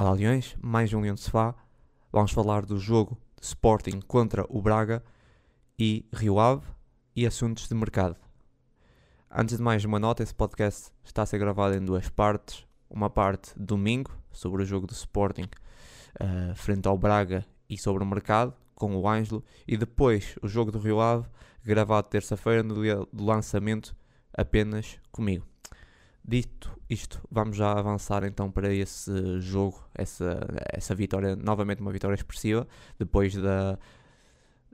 Olá Leões, mais um Leão de Sofá. Vamos falar do jogo Sporting contra o Braga e Rio Ave e assuntos de mercado. Antes de mais uma nota, esse podcast está a ser gravado em duas partes. Uma parte domingo, sobre o jogo do Sporting uh, frente ao Braga e sobre o mercado, com o Ângelo. E depois o jogo do Rio Ave, gravado terça-feira, no dia do lançamento, apenas comigo. Dito isto, vamos já avançar então para esse jogo, essa, essa vitória, novamente uma vitória expressiva, depois da,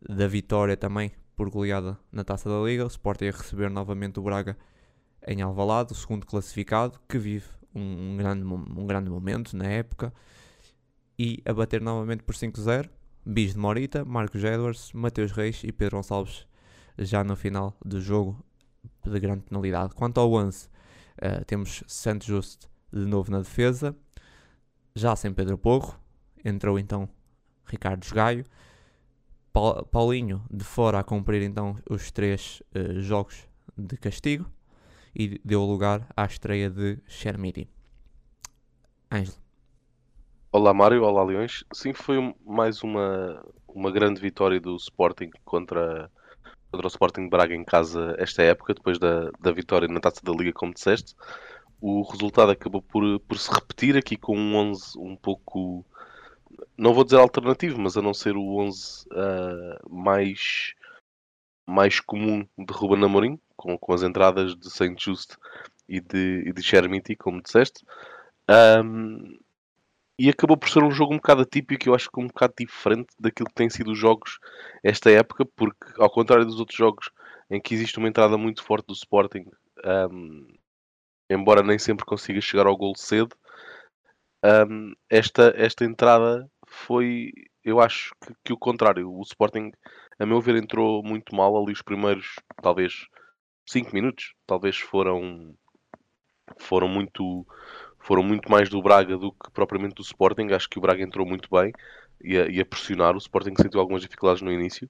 da vitória também por goleada na Taça da Liga, o Sporting a receber novamente o Braga em Alvalade, o segundo classificado, que vive um, um grande, um grande momento na época, e a bater novamente por 5-0, Bis de Morita, Marcos Edwards, Mateus Reis e Pedro Gonçalves já no final do jogo de grande penalidade. Quanto ao 11, Uh, temos Santos Justo de novo na defesa, já sem Pedro Porro. Entrou então Ricardo Gaio. Paulinho de fora a cumprir então os três uh, jogos de castigo e deu lugar à estreia de Chermiti. Ângelo. Olá Mário, olá Leões. Sim, foi mais uma, uma grande vitória do Sporting contra contra o Sporting Braga em casa esta época, depois da, da vitória na Taça da Liga, como disseste. O resultado acabou por, por se repetir aqui com um 11 um pouco, não vou dizer alternativo, mas a não ser o 11 uh, ah, mais, mais comum de Ruben Amorim, com, com as entradas de Saint Just e de, e de Chermiti, como disseste. Um, e acabou por ser um jogo um bocado atípico, eu acho que um bocado diferente daquilo que têm sido os jogos esta época, porque ao contrário dos outros jogos em que existe uma entrada muito forte do Sporting, um, embora nem sempre consiga chegar ao gol cedo, um, esta, esta entrada foi, eu acho que, que, o contrário. O Sporting, a meu ver, entrou muito mal ali os primeiros, talvez 5 minutos, talvez foram foram muito foram muito mais do Braga do que propriamente do Sporting. Acho que o Braga entrou muito bem e a, e a pressionar. O Sporting sentiu algumas dificuldades no início.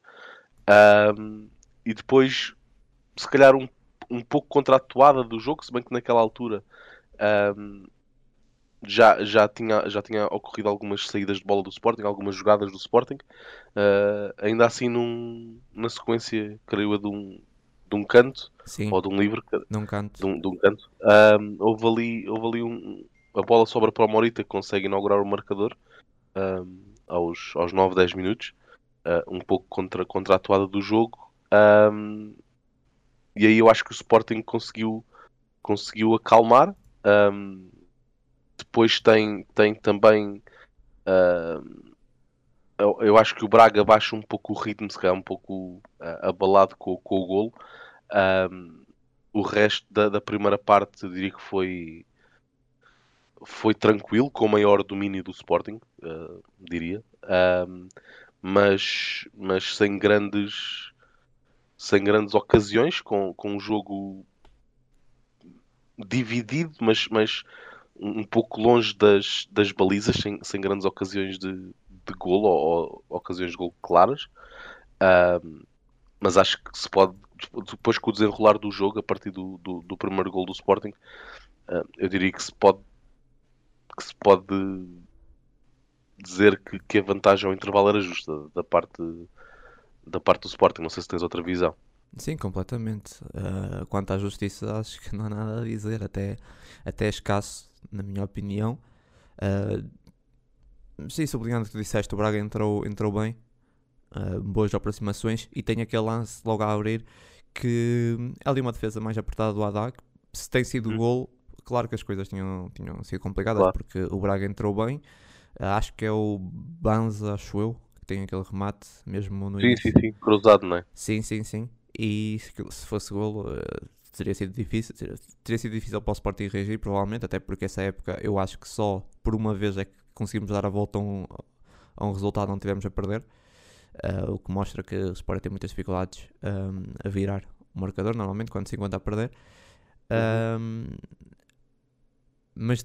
Um, e depois, se calhar, um, um pouco contra a toada do jogo, se bem que naquela altura um, já, já, tinha, já tinha ocorrido algumas saídas de bola do Sporting, algumas jogadas do Sporting. Uh, ainda assim, num, na sequência, creio eu, de um, de um canto Sim, ou de um livro de um canto, de um, de um canto. Um, houve ali, houve ali um, a bola sobra para o Morita que consegue inaugurar o marcador um, aos, aos 9, 10 minutos, uh, um pouco contra, contra a atuada do jogo. E aí eu acho que o Sporting conseguiu, conseguiu acalmar. Depois tem, tem também. Uh, eu, acho que o Braga baixa um pouco o ritmo, se calhar um pouco uh, abalado com, com o golo. Um, o resto da, da, primeira parte diria que foi foi tranquilo, com o maior domínio do Sporting, uh, diria, um, mas, mas sem grandes sem grandes ocasiões, com, com um jogo dividido, mas, mas um pouco longe das, das balizas, sem, sem grandes ocasiões de, de golo ou, ou ocasiões de golo claras. Mas acho que se pode depois com o desenrolar do jogo, a partir do, do, do primeiro gol do Sporting, uh, eu diria que se pode que se pode dizer que, que a vantagem ao intervalo era justa da parte da parte do Sporting. Não sei se tens outra visão. Sim, completamente. Uh, quanto à justiça, acho que não há nada a dizer, até, até escasso, na minha opinião. Uh, sim, sublinhando o que tu disseste, o Braga entrou, entrou bem, uh, boas aproximações e tem aquele lance logo a abrir que é ali uma defesa mais apertada do Haddad. Se tem sido uhum. gol, claro que as coisas tinham, tinham sido complicadas claro. porque o Braga entrou bem. Uh, acho que é o Banza, acho eu, que tem aquele remate mesmo no Sim, início. sim, sim, cruzado, não é? Sim, sim, sim. E se fosse gol, uh, teria sido difícil, teria, teria sido difícil para o Sporting reagir, provavelmente, até porque essa época eu acho que só por uma vez é que conseguimos dar a volta a um, a um resultado onde tivemos a perder. Uh, o que mostra que o Sport tem muitas dificuldades um, a virar o marcador, normalmente quando se encontra a perder. Um, mas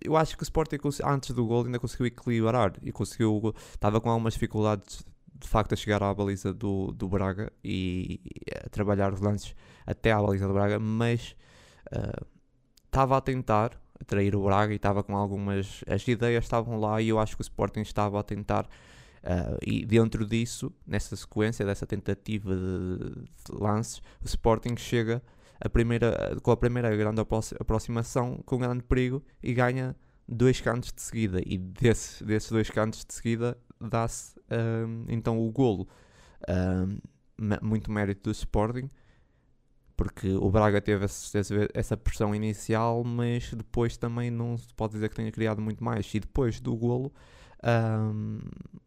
eu acho que o Sporting antes do gol ainda conseguiu equilibrar e conseguiu. Estava com algumas dificuldades de facto a chegar à baliza do, do Braga e, a trabalhar os lances até à baliza do Braga, mas uh, estava a tentar, distrair o Braga e estava com algumas. As ideias estavam lá e eu acho que o Sporting estava a tentar. Uh, e dentro disso, nessa sequência, dessa tentativa de, de lances, o Sporting chega a primeira, com a primeira grande aproximação, com grande perigo e ganha dois cantos de seguida. E desses, desses dois cantos de seguida dá-se uh, então o golo. Uh, muito mérito do Sporting porque o Braga teve essa pressão inicial, mas depois também não se pode dizer que tenha criado muito mais. E depois do golo, um,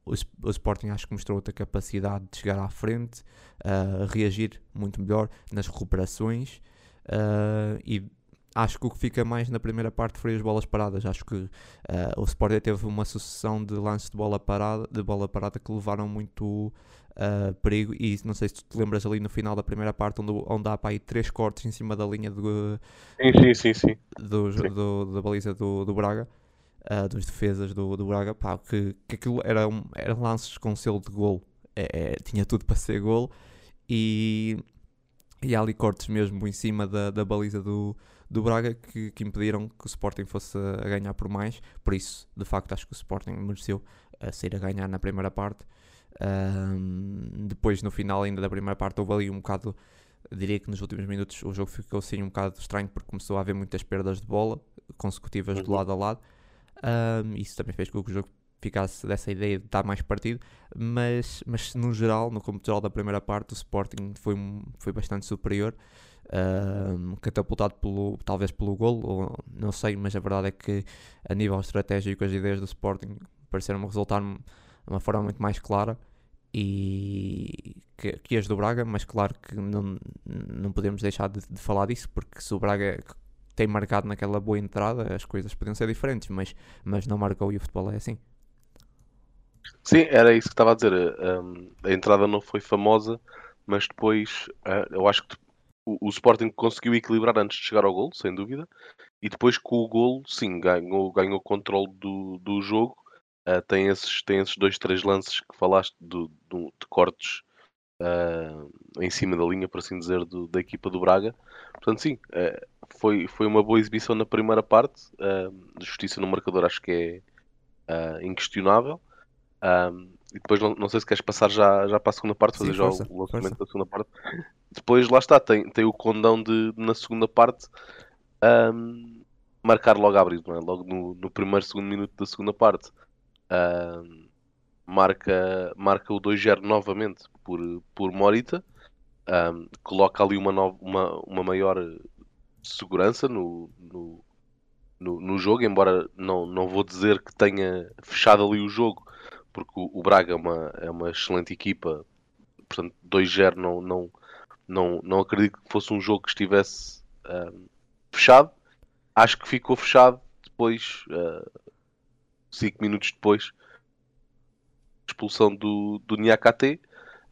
o, Sporting acho que mostrou outra capacidade de chegar à frente, uh, reagir muito melhor nas recuperações uh, e acho que o que fica mais na primeira parte foi as bolas paradas. Acho que uh, o Sporting teve uma sucessão de lances de bola parada, de bola parada que levaram muito uh, perigo. E não sei se tu te lembras ali no final da primeira parte, onde, onde há para aí três cortes em cima da linha do, sim, sim, sim. Do, do da baliza do, do Braga. Uh, dos defesas do, do Braga, pá, que, que aquilo era um, eram lances com selo de gol, é, é, tinha tudo para ser gol e, e há ali cortes mesmo em cima da, da baliza do, do Braga que, que impediram que o Sporting fosse a ganhar por mais. Por isso, de facto, acho que o Sporting mereceu a sair a ganhar na primeira parte. Um, depois, no final ainda da primeira parte, houve ali um bocado. Diria que nos últimos minutos o jogo ficou assim um bocado estranho porque começou a haver muitas perdas de bola consecutivas de uhum. lado a lado. Um, isso também fez com que o jogo ficasse dessa ideia de dar mais partido, mas, mas no geral, no cômputo geral da primeira parte, o Sporting foi, foi bastante superior, uh, catapultado pelo, talvez pelo gol, ou não sei, mas a verdade é que a nível estratégico as ideias do Sporting pareceram resultar de uma forma muito mais clara e que, que as do Braga, mas claro que não, não podemos deixar de, de falar disso, porque se o Braga tem marcado naquela boa entrada, as coisas podiam ser diferentes, mas, mas não marcou e o futebol é assim. Sim, era isso que estava a dizer. Um, a entrada não foi famosa, mas depois uh, eu acho que o, Sporting conseguiu equilibrar antes de chegar ao gol, sem dúvida, e depois com o gol, sim, ganhou, ganhou o controle do, do jogo Uh, tem, esses, tem esses dois, três lances que falaste do, do, de cortes uh, em cima da linha, por assim dizer, do, da equipa do Braga. Portanto, sim, uh, foi, foi uma boa exibição na primeira parte. justiça no marcador acho que é inquestionável. e depois, não, não, sei se queres passar já, já para a segunda parte, fazer sim, já o lançamento força. da segunda parte. Depois, lá está, tem, tem o condão de, na segunda parte. Um, marcar logo a abrir, é? logo no, no primeiro, segundo minuto da segunda parte Uh, marca, marca o 2-0 novamente por, por Morita. Coloca ali uma, no, uma, uma maior segurança no, no, no, no, jogo, embora não, não vou dizer que tenha fechado ali o jogo, porque o, o Braga é uma, é uma excelente equipa, portanto 2-0 não, não, não, não acredito que fosse um jogo que estivesse fechado. Acho que ficou fechado depois, uh, 5 minutos depois, expulsão do, do Niakate.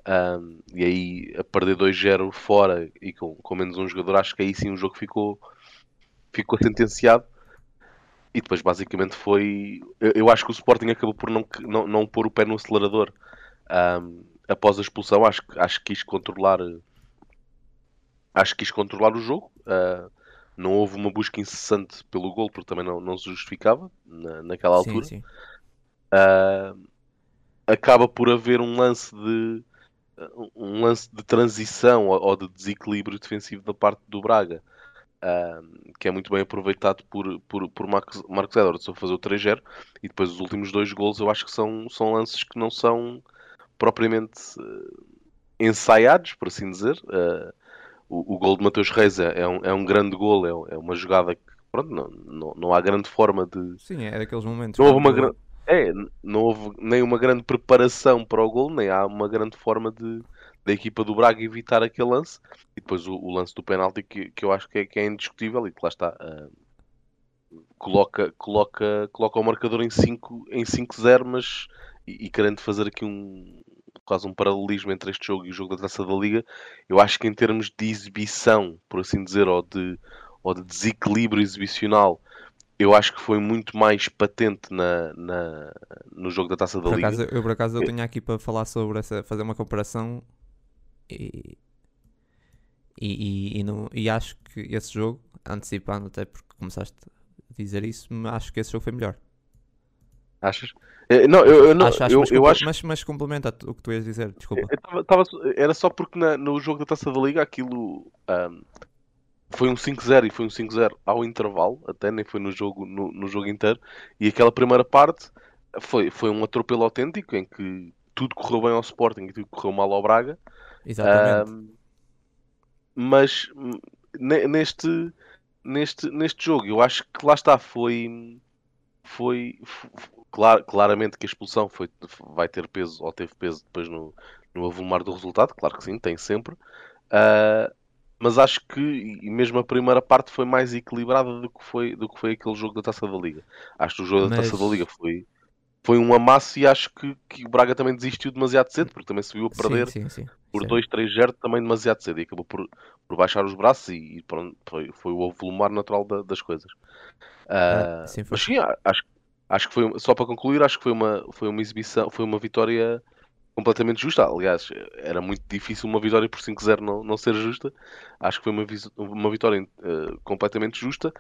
Um, e aí a perder 2-0 fora e com, com menos um jogador, acho que aí sim o jogo ficou, ficou sentenciado. E depois basicamente foi. Eu, eu acho que o Sporting acabou por não, não, não pôr o pé no acelerador um, após a expulsão. Acho, acho que quis controlar. Acho que quis controlar o jogo. Uh, não houve uma busca incessante pelo gol, porque também não, não se justificava na, naquela altura. Sim, sim. Uh, acaba por haver um lance de um lance de transição ou de desequilíbrio defensivo da parte do Braga, uh, que é muito bem aproveitado por, por, por Marcos, Marcos Edwards a fazer o 3-0 e depois os últimos dois gols eu acho que são, são lances que não são propriamente uh, ensaiados, por assim dizer. Uh, o, o gol de Mateus Reis é, é, um, é um grande gol, é, é uma jogada que pronto, não, não, não há grande forma de. Sim, é daqueles momentos. Não houve uma grande. É, não houve nem uma grande preparação para o gol, nem há uma grande forma de da equipa do Braga evitar aquele lance. E depois o, o lance do penalti que, que eu acho que é, que é indiscutível e que lá está. Uh, coloca, coloca, coloca o marcador em 5-0, em 5 mas e, e, querendo fazer aqui um, quase um paralelismo entre este jogo e o jogo da Taça da Liga, eu acho que em termos de exibição, por assim dizer, ou de, ou de desequilíbrio exibicional, eu acho que foi muito mais patente na, na no jogo da Taça da por Liga. Acaso, eu por acaso eu tenho aqui para falar sobre essa, fazer uma comparação e, e, e, e, não, e acho que esse jogo, antecipando até porque começaste dizer isso, acho que esse jogo foi melhor. Achas? Eh, Não, eu, eu, não, acho, acho, eu, mas, eu acho mas, mas complementa o que tu ias dizer, desculpa. Tava- tava- era só porque na- no jogo da Taça da Liga aquilo ahm, foi um 5-0 e foi um 5-0 ao intervalo, até nem foi no jogo, no, no jogo inteiro. E aquela primeira parte foi, foi um atropelo autêntico em que tudo correu bem ao Sporting e tudo correu mal ao Braga. Exatamente. Ahm, mas hum, ne- neste, neste, neste jogo eu acho que lá está, foi. Foi. f- f- clar- claramente que a expulsão foi, vai ter peso ou teve peso depois no, no avolumar do resultado, claro que sim, tem sempre. Ah, mas acho que mesmo a primeira parte foi mais equilibrada do que foi, do que foi aquele jogo da Taça da Liga. Acho que o jogo da Taça da Mas- Liga foi, foi um amasso e acho que, que o Braga também desistiu demasiado cedo, porque também se viu a perder sim, sim, sim. Por Sim. 2-3-0 também demasiado cedo e acabou por, por baixar os braços e, e pronto, foi, foi o avolumar natural da- das coisas. Ah, sim, mas sim, acho, acho que foi, só para concluir, acho que foi uma, foi uma exibição, foi uma vitória completamente justa. Aliás, era muito difícil uma vitória por 5-0 não, não ser justa. Acho que foi uma, uma vitória eh, completamente justa.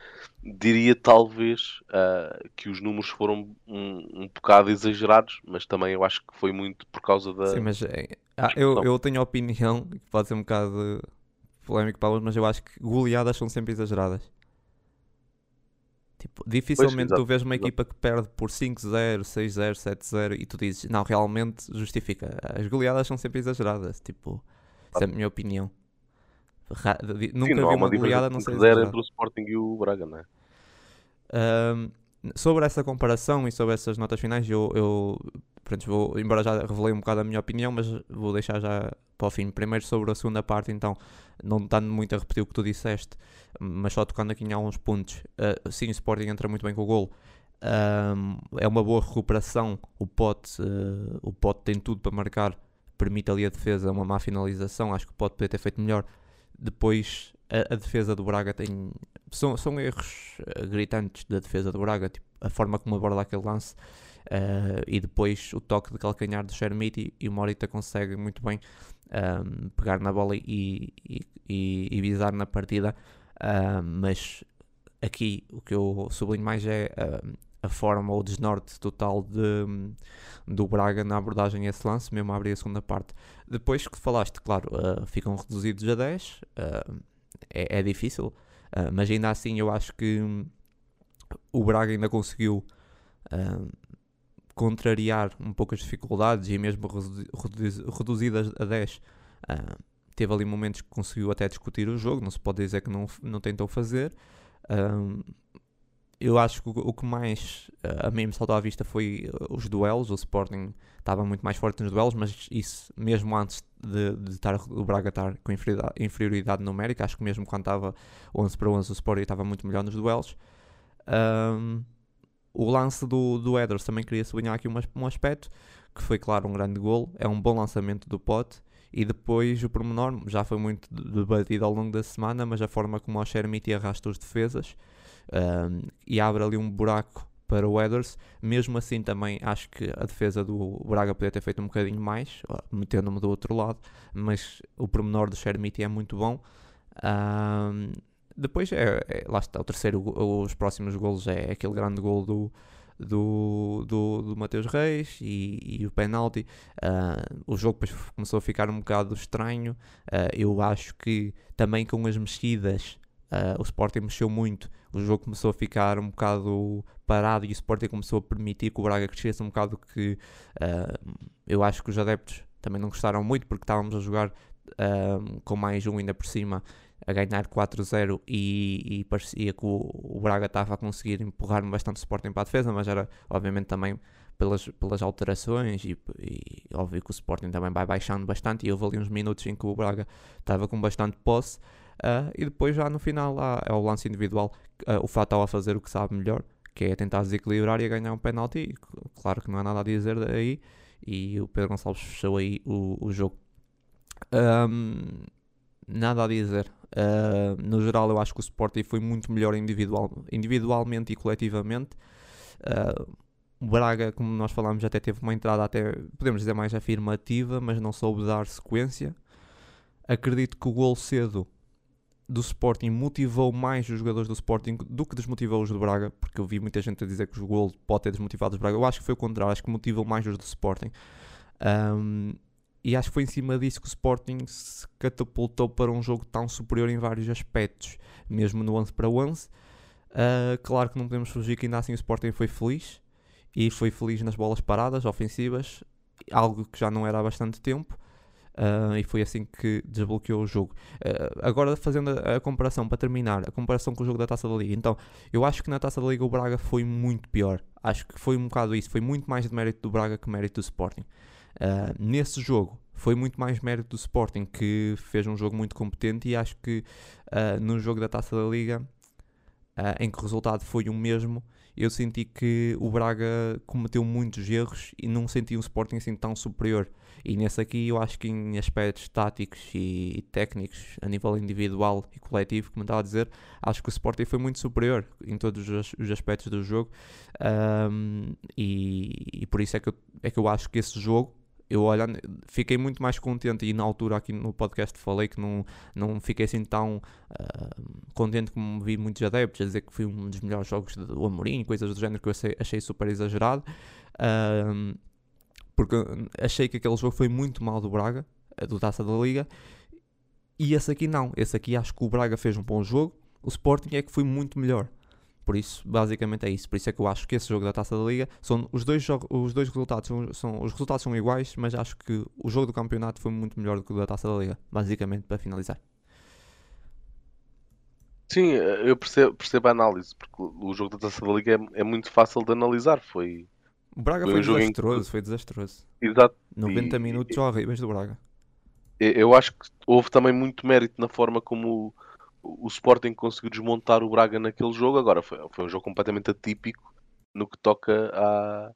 Diria talvez ah, que os números foram um, um bocado exagerados, mas também eu acho que foi muito por causa da. Sim, mas é, ah, eu, eu tenho a opinião, que pode ser um bocado polémico para alguns, mas eu acho que goleadas são sempre exageradas. Tipo, dificilmente tu exato, vês uma exato. equipa que perde por 5-0, 6-0, 7-0 e tu dizes, não, realmente justifica. As goleadas são sempre exageradas. Tipo, essa é a minha opinião. Ra- Sim, Nunca há vi uma goleada não ser de 5-0 exagerada. entre o Sporting e o Braga, não é? Ahm, sobre essa comparação e sobre essas notas finais, eu, eu pronto, vou, embora já revelei um bocado a minha opinião, mas vou deixar já para o fim. Primeiro sobre a segunda parte, então, não estando muito a repetir o que tu disseste, mas só tocando aqui em alguns pontos. Ah, sim, o Sporting entra muito bem com o golo. Ahm, é uma boa recuperação. O Pote, ah, o Pote tem tudo para marcar, permite ali a defesa uma má finalização. Acho que o Pote poderia ter feito melhor. Depois, a, a defesa do Braga tem. São, são erros eh, gritantes da defesa do Braga, tipo, a forma como aborda aquele lance eh, e depois o toque de calcanhar do Shermiti e o Morita consegue muito bem ahm, pegar na bola e, e, e, e visar na partida. Ahm, mas aqui o que eu sublinho mais é ahm, a forma ou o desnorte total de, do Braga na abordagem a esse lance, mesmo a abrir a segunda parte. Depois que falaste, claro, ah, ficam reduzidos a 10, ah, é, é difícil, mas ainda assim eu acho que hum, o Braga ainda conseguiu contrariar um pouco as dificuldades e mesmo redu- redu- reduzidas a 10. ah, teve ali momentos que conseguiu até discutir o jogo, não se pode dizer que não, não tentou fazer. Ah, eu acho que o, o que mais ah, a mim me saltou à vista foi os duelos. O Sporting estava muito mais forte nos duelos, mas isso mesmo antes de, de estar, o Braga estar com inferioridade, inferioridade numérica. Acho que mesmo quando estava 11 para 11, o Sporting estava muito melhor nos duelos. O lance do, do Edwards também queria sublinhar aqui um, um aspecto que foi, claro, um grande gol. É um bom lançamento do Pote. E depois o pormenor, já foi muito de- debatido ao longo da semana, mas a forma como o Shermiti arrasta os defesas ahm, e abre ali um buraco para o Edwards. Mesmo assim, também acho que a defesa do Braga poderia ter feito um bocadinho mais, metendo-me do outro lado, mas o pormenor do Shermiti é muito bom. Ahm, depois, é, é- lá está, o terceiro, os próximos golos é aquele grande gol do, do, do, do Mateus Reis e, e o penalti. Ah, o jogo depois começou a ficar um bocado estranho. Ah, eu acho que também com as mexidas, ah, o Sporting mexeu muito. O jogo começou a ficar um bocado parado e o Sporting começou a permitir que o Braga crescesse um bocado. Que eu acho que os adeptos também não gostaram muito porque estávamos a jogar com mais um ainda por cima a ganhar 4-0 e, e parecia que o, o Braga estava a conseguir empurrar bastante Sporting para a defesa, mas era obviamente também pelas, pelas alterações e, e óbvio que o Sporting também vai baixando bastante e houve ali uns minutos em que o Braga estava com bastante posse ah, e depois já no final lá é o lance individual ah, o Fatal a fazer o que sabe melhor que é tentar desequilibrar e ganhar um penalti claro que não há nada a dizer daí e o Pedro Gonçalves fechou aí o, o jogo. Ahm, nada a dizer Uh, no geral, eu acho que o Sporting foi muito melhor individual, individualmente e coletivamente. Uh, o Braga, como nós falámos, até teve uma entrada, até podemos dizer mais afirmativa, mas não soube dar sequência. Acredito que o gol cedo do Sporting motivou mais os jogadores do Sporting do que desmotivou os do Braga, porque eu vi muita gente a dizer que o gol pode ter desmotivado os Braga. Eu acho que foi o contrário, acho que motivou mais os do Sporting. Um, e acho que foi em cima disso que o Sporting se catapultou para um jogo tão superior em vários aspectos, mesmo no 11 para 11. Uh, claro que não podemos fugir que ainda assim o Sporting foi feliz e foi feliz nas bolas paradas, ofensivas, algo que já não era há bastante tempo. Uh, e foi assim que desbloqueou o jogo. Uh, agora, fazendo a, a, comparação para terminar, a comparação com o jogo da Taça da Liga. Então, eu acho que na Taça da Liga o Braga foi muito pior. Acho que foi um bocado isso. Foi muito mais de mérito do Braga que mérito do Sporting. Uh, nesse jogo, foi muito mais mérito do Sporting, que fez um jogo muito competente. E acho que no jogo da Taça da Liga, em que o resultado foi o mesmo, eu senti que o Braga cometeu muitos erros e não senti um Sporting assim tão superior. E nesse aqui eu acho que em aspectos táticos e técnicos, a nível individual e coletivo, como estava a dizer, acho que o Sporting foi muito superior em todos os, os aspectos do jogo. Um, e, e, por isso é que, eu, é que eu acho que esse jogo eu olhando, fiquei muito mais contente e na altura aqui no podcast falei que não, não fiquei assim tão uh, contente como vi muitos adeptos a dizer que foi um dos melhores jogos do Amorim, coisas do género que eu achei, achei super exagerado. Uh, porque achei que aquele jogo foi muito mal do Braga, do Taça da Liga, e esse aqui não. Esse aqui acho que o Braga fez um bom jogo, o Sporting é que foi muito melhor. Por isso, basicamente é isso. Por isso é que eu acho que esse jogo da Taça da Liga são os dois, os dois resultados são, são, os resultados são iguais, mas acho que o jogo do campeonato foi muito melhor do que o da Taça da Liga, basicamente para finalizar. Sim, eu percebo, percebo a análise, porque o jogo da Taça da Liga é, é muito fácil de analisar. Foi, o Braga foi, foi desastroso, em... foi desastroso. Exato. 90 e, minutos e, horríveis do Braga. Eu acho que houve também muito mérito na forma como o, Sporting conseguiu desmontar o Braga naquele jogo. Agora foi, foi um jogo completamente atípico no que toca à,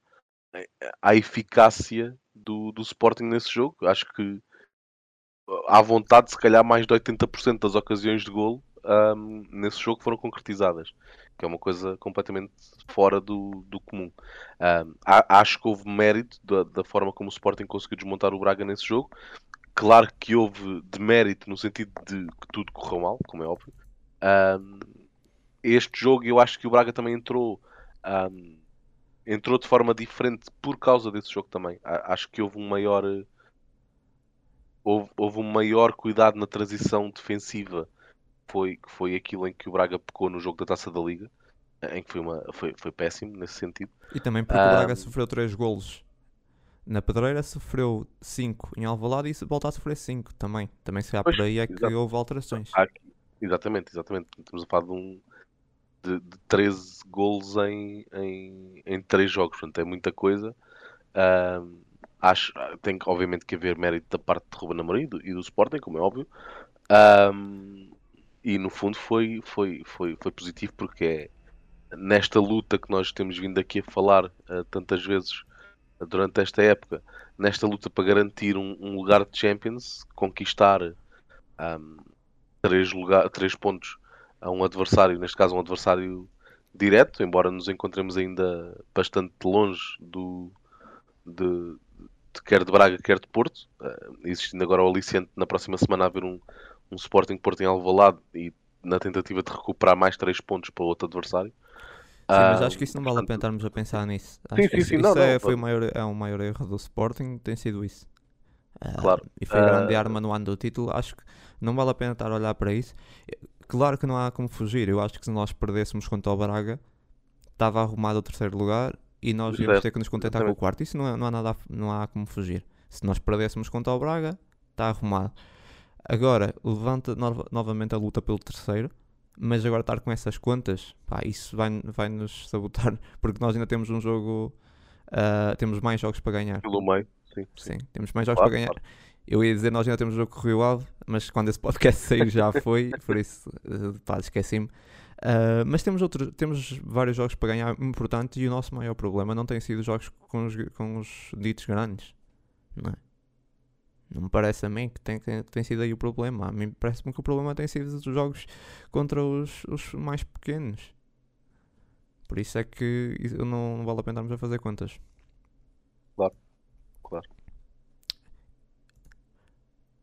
à eficácia do, do Sporting nesse jogo. Acho que à vontade, se calhar mais de 80% das ocasiões de golo um, nesse jogo foram concretizadas, que é uma coisa completamente fora do, do comum. Um, acho que houve mérito da, da, forma como o Sporting conseguiu desmontar o Braga nesse jogo. Claro que houve demérito no sentido de que tudo correu mal, como é óbvio. Um, este jogo eu acho que o Braga também entrou entrou de forma diferente por causa desse jogo também. Acho que houve um maior houve, houve um maior cuidado na transição defensiva foi, que foi aquilo em que o Braga pecou no jogo da Taça da Liga, em que foi, uma, foi, foi péssimo nesse sentido. E também porque um, o Braga sofreu 3 golos na Pedreira, sofreu 5 em Alvalade e volta a sofrer 5 também. Também se há por aí é que houve alterações. Exatamente, exatamente. Estamos a falar de, um, de, de 13 golos em, em, em 3 jogos, portanto é muita coisa. Um, acho tem obviamente que haver mérito da parte de Ruben Amorim e do, e do Sporting, como é óbvio. Um, e no fundo foi, foi, foi, foi positivo porque é nesta luta que nós temos vindo aqui a falar uh, tantas vezes durante esta época, nesta luta para garantir um, um lugar de Champions, conquistar um, três, lugar, três pontos a um adversário, neste caso um adversário direto, embora nos encontremos ainda bastante longe do de, de quer de Braga, quer de Porto, uh, existindo agora o aliciente na próxima semana haver um, um Sporting Porto em Alvalade e na tentativa de recuperar mais 3 pontos para outro adversário. Sim, mas acho que isso não vale a pena estarmos a pensar nisso. Acho sim, sim, isso, sim, isso não, é, não, foi o maior, é o maior erro do Sporting, tem sido isso. Uh, claro. E foi a grande uh... arma no ano do título. Acho que não vale a pena estar a olhar para isso. Claro que não há como fugir. Eu acho que se nós perdêssemos contra o Braga, estava arrumado o terceiro lugar e nós íamos ter que nos contentar com o quarto. Isso não, é, não, há nada, não há como fugir. Se nós perdêssemos contra o Braga, está arrumado. Agora, levanta no novamente a luta pelo terceiro, mas agora estar com essas contas, pá, isso vai, vai nos sabotar, porque nós ainda temos um jogo, uh, temos mais jogos para ganhar. Pelo meio, sim. Sim, sim temos mais jogos claro, para ganhar. Claro. Eu ia dizer, nós ainda temos um jogo com o Rio Ave, mas quando esse podcast saiu já foi, por isso, pá, esqueci-me. Uh, mas temos, outros, temos vários jogos para ganhar importantes e o nosso maior problema não tem sido jogos com os, com os ditos grandes. Não é? Não me parece a mim que tem, que tem sido aí o problema. A mim parece-me que o problema tem sido os jogos contra os, os mais pequenos. Por isso é que não, não vale a pena estarmos a fazer contas. Claro, claro.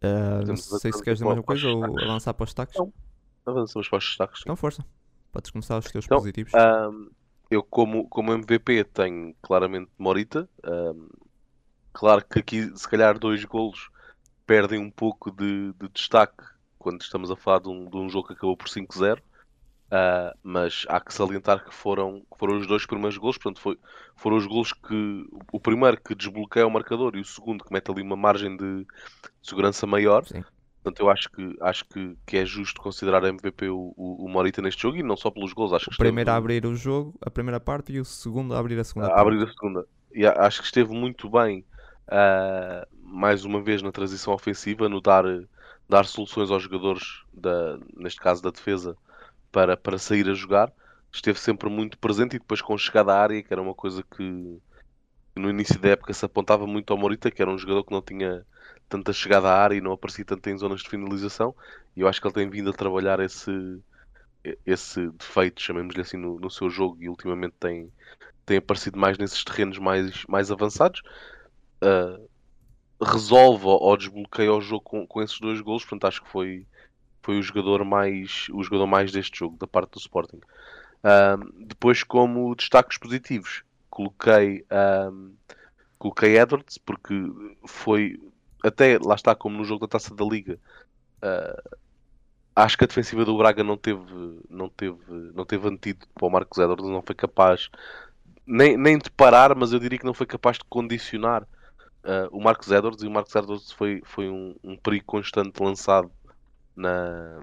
Uh, não sei se queres dizer mais uma coisa ou avançar para os destaques. Não. Avançamos para os destaques. Então, força. Podes começar os teus Então, positivos. Ahm, eu, como, como MVP, tenho claramente Morita. Ahm, claro que aqui, se calhar, dois golos perdem um pouco de, de destaque quando estamos a falar de um, de um jogo que acabou por 5-0. Ah, mas há que salientar que foram, que foram os dois primeiros golos. Portanto, foi, foram os golos que. O primeiro que desbloqueia o marcador e o segundo que mete ali uma margem de, de segurança maior. Sim. Portanto, eu acho que, acho que, que é justo considerar MVP o, o, o Morita neste jogo e não só pelos gols. Acho que O primeiro a abrir o jogo, a primeira parte, e o segundo a abrir a segunda a parte. abrir a segunda. E a- acho que esteve muito bem, ah, mais uma vez, na transição ofensiva, no dar, dar soluções aos jogadores, da, neste caso da defesa, para, para sair a jogar. Esteve sempre muito presente e depois com chegada à área, que era uma coisa que no início da época se apontava muito ao Morita, que era um jogador que não tinha tanta chegada à área e não aparecia tanto em zonas de finalização. E eu acho que ele tem vindo a trabalhar esse, esse defeito, chamemos-lhe assim, no, no seu jogo e ultimamente tem, tem aparecido mais nesses terrenos mais, mais avançados. Ah, resolve ou, desbloqueia o jogo com, com esses dois golos, portanto acho que foi, foi o jogador mais o jogador mais deste jogo, da parte do Sporting. Ah, depois, como destaques positivos, coloquei, ah, coloquei Edwards, porque foi até lá está, como no jogo da taça da Liga. ah, acho que a defensiva do Braga não teve, não teve, não teve antídoto para o Marcos Edwards, não foi capaz nem, nem de parar, mas eu diria que não foi capaz de condicionar ah, o Marcos Edwards e o Marcos Edwards foi, foi um, um perigo constante lançado na,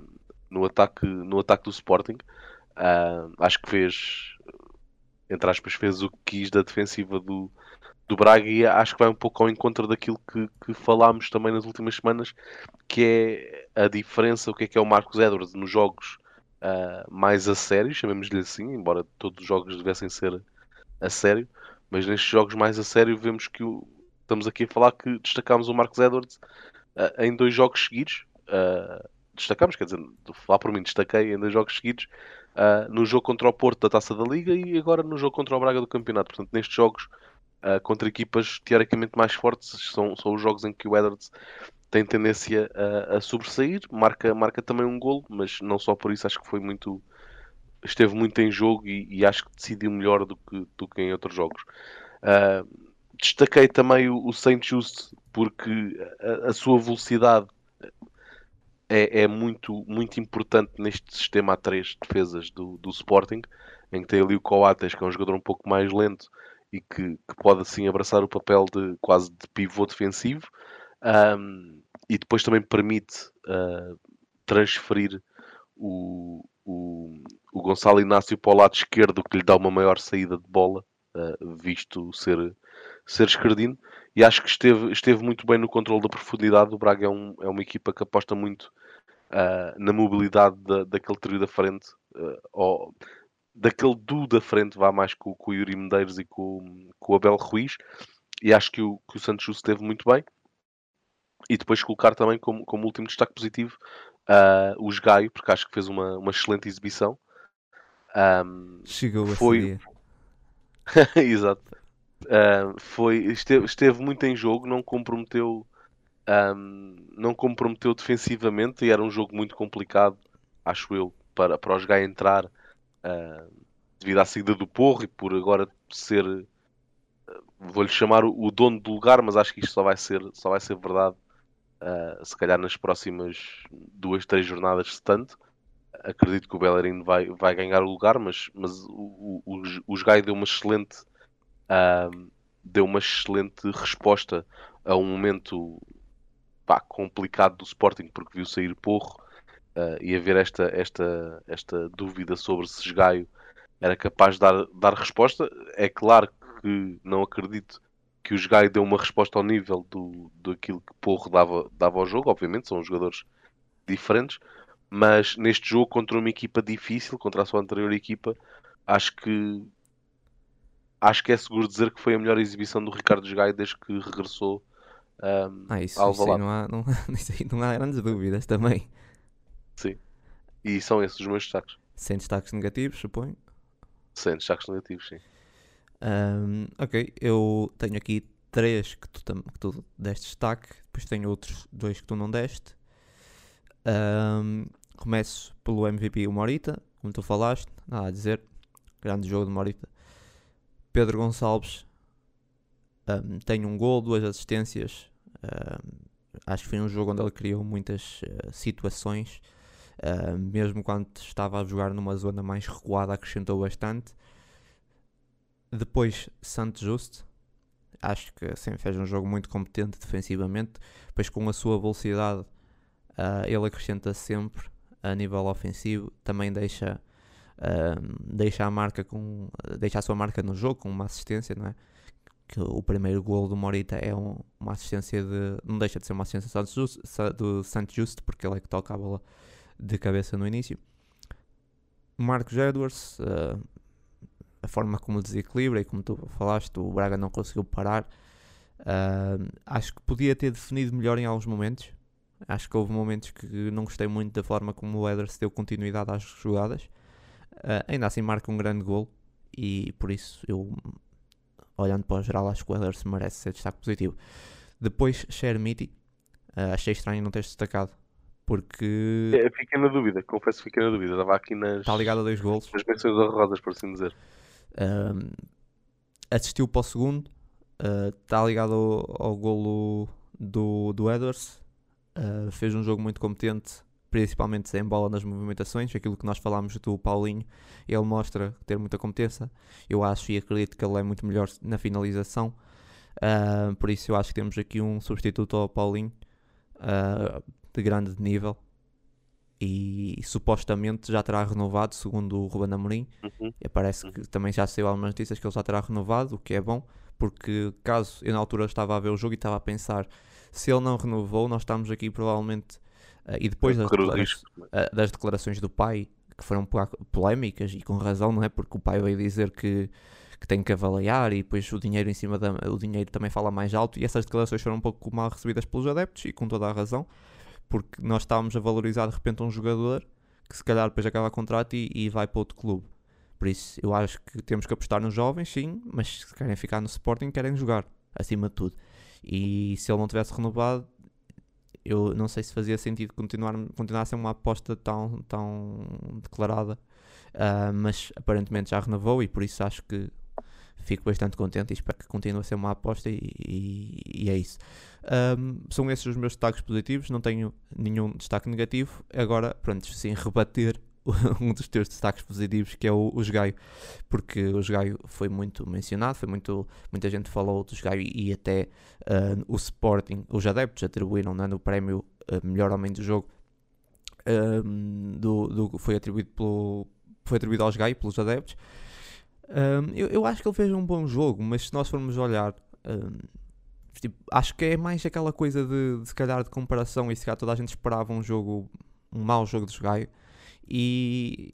no, ataque, no ataque do Sporting. Ah, acho que fez, entre aspas, fez o que quis da defensiva do, do Braga e acho que vai um pouco ao encontro daquilo que, que falámos também nas últimas semanas, que é a diferença, o que é que é o Marcos Edwards nos jogos ah, mais a sério, chamemos-lhe assim, embora todos os jogos devessem ser a sério, mas nestes jogos mais a sério vemos que o- estamos aqui a falar que destacámos o Marcos Edwards ah, em dois jogos seguidos. ah, destacámos, quer dizer, falar por mim, destaquei em dois jogos seguidos ah, no jogo contra o Porto da Taça da Liga e agora no jogo contra o Braga do Campeonato. Portanto, nestes jogos ah, contra equipas teoricamente mais fortes, são, são os jogos em que o Edwards tem tendência a, a sobressair, marca, marca também um golo, mas não só por isso, acho que foi muito esteve muito em jogo e, e acho que decidiu melhor do que, do que em outros jogos. Ah, destaquei também o, o Saint Just porque a, a sua velocidade é, é muito, muito importante neste sistema a três defesas do, do Sporting, em que tem ali o Coates, que é um jogador um pouco mais lento e que, que pode assim abraçar o papel de quase de pivô defensivo. Ahm, e depois também permite ah, transferir o, o, o Gonçalo Inácio para o lado esquerdo, que lhe dá uma maior saída de bola, ah, visto ser, ser esquerdino. E acho que esteve, esteve muito bem no controle da profundidade. O Braga é, um, é uma equipa que aposta muito ah, na mobilidade da, daquele trio da frente, ah, ou daquele duo da frente, vá mais com, com o Yuri Medeiros e com, com o Abel Ruiz. E acho que o, que o Santos Justo esteve muito bem. E depois colocar também como, como último destaque positivo ah, o Gaio, porque acho que fez uma, uma excelente exibição. Ahm, Chegou foi-. Exato. Ah, foi, esteve, esteve muito em jogo, não comprometeu, ahm, não comprometeu defensivamente e era um jogo muito complicado, acho eu, para, para os Gaio entrar ah, devido à saída do Porro e por agora ser, ah, vou-lhe chamar o, o dono do lugar, mas acho que isto só vai ser, só vai ser verdade ah, se calhar nas próximas duas, três jornadas, se tanto. Acredito que o Bellerin vai, vai ganhar o lugar, mas, mas o, o, o Gai deu uma excelente ah, deu uma excelente resposta a um momento pá, complicado do Sporting porque viu sair Porro ah, e haver esta, esta, esta dúvida sobre se Gaio era capaz de dar, dar resposta. É claro que não acredito que o Gaio deu uma resposta ao nível do, do aquilo que Porro dava, dava ao jogo, obviamente, são jogadores diferentes, mas neste jogo contra uma equipa difícil, contra a sua anterior equipa, acho que acho que é seguro dizer que foi a melhor exibição do Ricardo Gaio desde que regressou ahm, Ah, isso, ao isso, não há, não, isso aí não há grandes dúvidas também. E são esses os meus destaques. Sem destaques negativos, suponho. Sem destaques negativos, sim. Ahm, ok, eu tenho aqui três que tu, que tu deste destaque, depois tenho outros dois que tu não deste. Ahm, Começo pelo MVP o Morita, como tu falaste, nada a dizer. Grande jogo de Morita. Pedro Gonçalves um, tem um gol, duas assistências. Um, acho que foi um jogo onde ele criou muitas uh, situações. Uh, mesmo quando estava a jogar numa zona mais recuada, acrescentou bastante. Depois, Santos Justo. Acho que sempre fez um jogo muito competente defensivamente. Depois, com a sua velocidade, uh, ele acrescenta sempre a nível ofensivo. Também deixa, deixa, a marca com, deixa a sua marca no jogo com uma assistência, não é? que o primeiro gol do Morita é um, uma assistência de. não deixa de ser uma assistência do Santos Justo, porque ele é que toca a bola de cabeça no início. Marcos Edwards, uh, a forma como desequilibra e como tu falaste, o Braga não conseguiu parar. Uh, acho que podia ter definido melhor em alguns momentos. Acho que houve momentos que não gostei muito da forma como o Edwards deu continuidade às jogadas. Uh, ainda assim marca um grande gol e por isso eu olhando para o geral, acho que o Ederson merece ser destaque positivo. Depois, Shermiti, uh, achei estranho não ter destacado, porque. É, fiquei na dúvida, confesso que fiquei na dúvida. Estava aqui nas. Está ligado a dois golos. Nas menções honrosas, por assim dizer. Uh, assistiu para o segundo, está ligado ao, ao golo do, do Edwards, fez um jogo muito competente principalmente sem bola nas movimentações, aquilo que nós falámos do Paulinho, ele mostra ter muita competência. Eu acho e acredito que ele é muito melhor na finalização. Uh, por isso eu acho que temos aqui um substituto ao Paulinho uh, de grande nível e, e, supostamente já terá renovado, segundo o Ruben Amorim. Uhum. E parece uhum. que também já saiu algumas notícias que ele já terá renovado, o que é bom, porque caso eu na altura estava a ver o jogo e estava a pensar se ele não renovou, nós estamos aqui provavelmente e depois das, declara uh, das, declarações do pai, que foram polémicas e com razão, não é? Porque o pai veio dizer que, que tem que avaliar e depois o dinheiro em cima da, o dinheiro também fala mais alto e essas declarações foram um pouco mal recebidas pelos adeptos e com toda a razão, porque nós estávamos a valorizar de repente um jogador que se calhar depois acaba o contrato e, e vai para outro clube. Por isso, eu acho que temos que apostar nos jovens, sim, mas se querem ficar no Sporting, querem jogar, acima de tudo. E se ele não tivesse renovado, eu não sei se fazia sentido continuar, continuar a ser uma aposta tão, tão declarada, uh, mas aparentemente já renovou e por isso acho que fico bastante contente e espero que continue a ser uma aposta e, e, e é isso. Um, são esses os meus destaques positivos, não tenho nenhum destaque negativo. Agora, pronto, sim, rebater um dos teus destaques positivos, que é o, o Jogaio, porque o Jogaio foi muito mencionado, foi muito, muita gente falou do Jogaio e até uh, o Sporting, os adeptos atribuíram né, no prémio uh, melhor homem do jogo, um, do, do, foi atribuído pelo foi atribuído ao Jogaio pelos adeptos. Um, eu, eu acho que ele fez um bom jogo, mas se nós formos olhar, um, tipo, acho que é mais aquela coisa de, de se calhar de comparação e se calhar toda a gente esperava um jogo, um mau jogo de Jogaio e,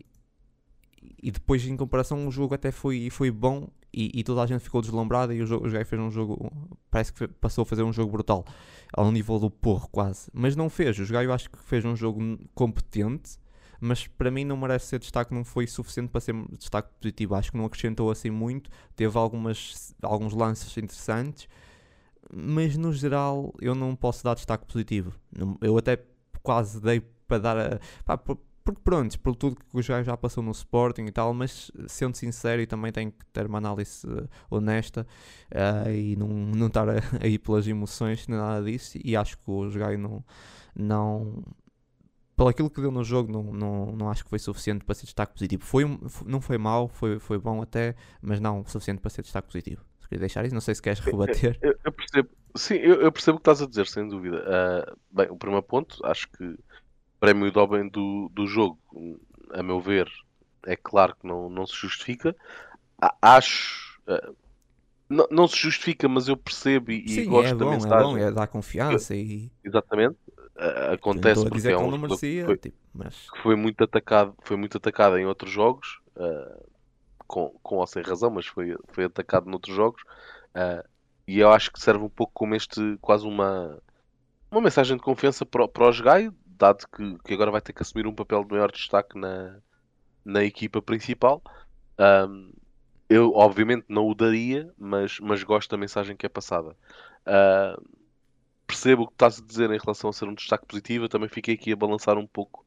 e depois, em comparação, o jogo até foi, foi bom e, e toda a gente ficou deslumbrada. E o, jogo, o fez um jogo, parece que passou a fazer um jogo brutal, ao nível do porro, quase. Mas não fez. O eu acho que fez um jogo competente, mas para mim não merece ser destaque. Não foi suficiente para ser destaque positivo. Acho que não acrescentou assim muito. Teve algumas, alguns lances interessantes, mas no geral eu não posso dar destaque positivo. Eu até quase dei para dar a. Pá, porque pronto, por tudo que o João já passou no Sporting e tal, mas sendo sincero e também tem que ter uma análise uh, honesta uh, e não, não estar a, a, ir pelas emoções nem nada disso e acho que o João não, não pelo aquilo que deu no jogo não, não, não acho que foi suficiente para ser destaque positivo. Foi, não foi mal, foi, foi bom até, mas não suficiente para ser destaque positivo. Se queria deixar isso, não sei se queres rebater. Eu, eu percebo, sim, eu, eu, percebo o que estás a dizer, sem dúvida. Uh, bem, o primeiro ponto, acho que prémio do bem do, do jogo, a meu ver, é claro que não, não se justifica. Acho. Uh, não, não, se justifica, mas eu percebo e, Sim, gosto é da bom, mensagem. É bom, é dar confiança e... Exatamente. Uh, acontece porque dizer é um merecia, foi, tipo, mas... que foi muito atacado, foi muito atacado em outros jogos, uh, com, com ou sem razão, mas foi, foi atacado noutros jogos. Uh, e eu acho que serve um pouco como este, quase uma, uma mensagem de confiança para, para o Gaio, dado que, que agora vai ter que assumir um papel de maior destaque na, na equipa principal. Um, eu, obviamente, não o daria, mas, mas gosto da mensagem que é passada. Uh, percebo o que estás a dizer em relação a ser um destaque positivo. Eu também fiquei aqui a balançar um pouco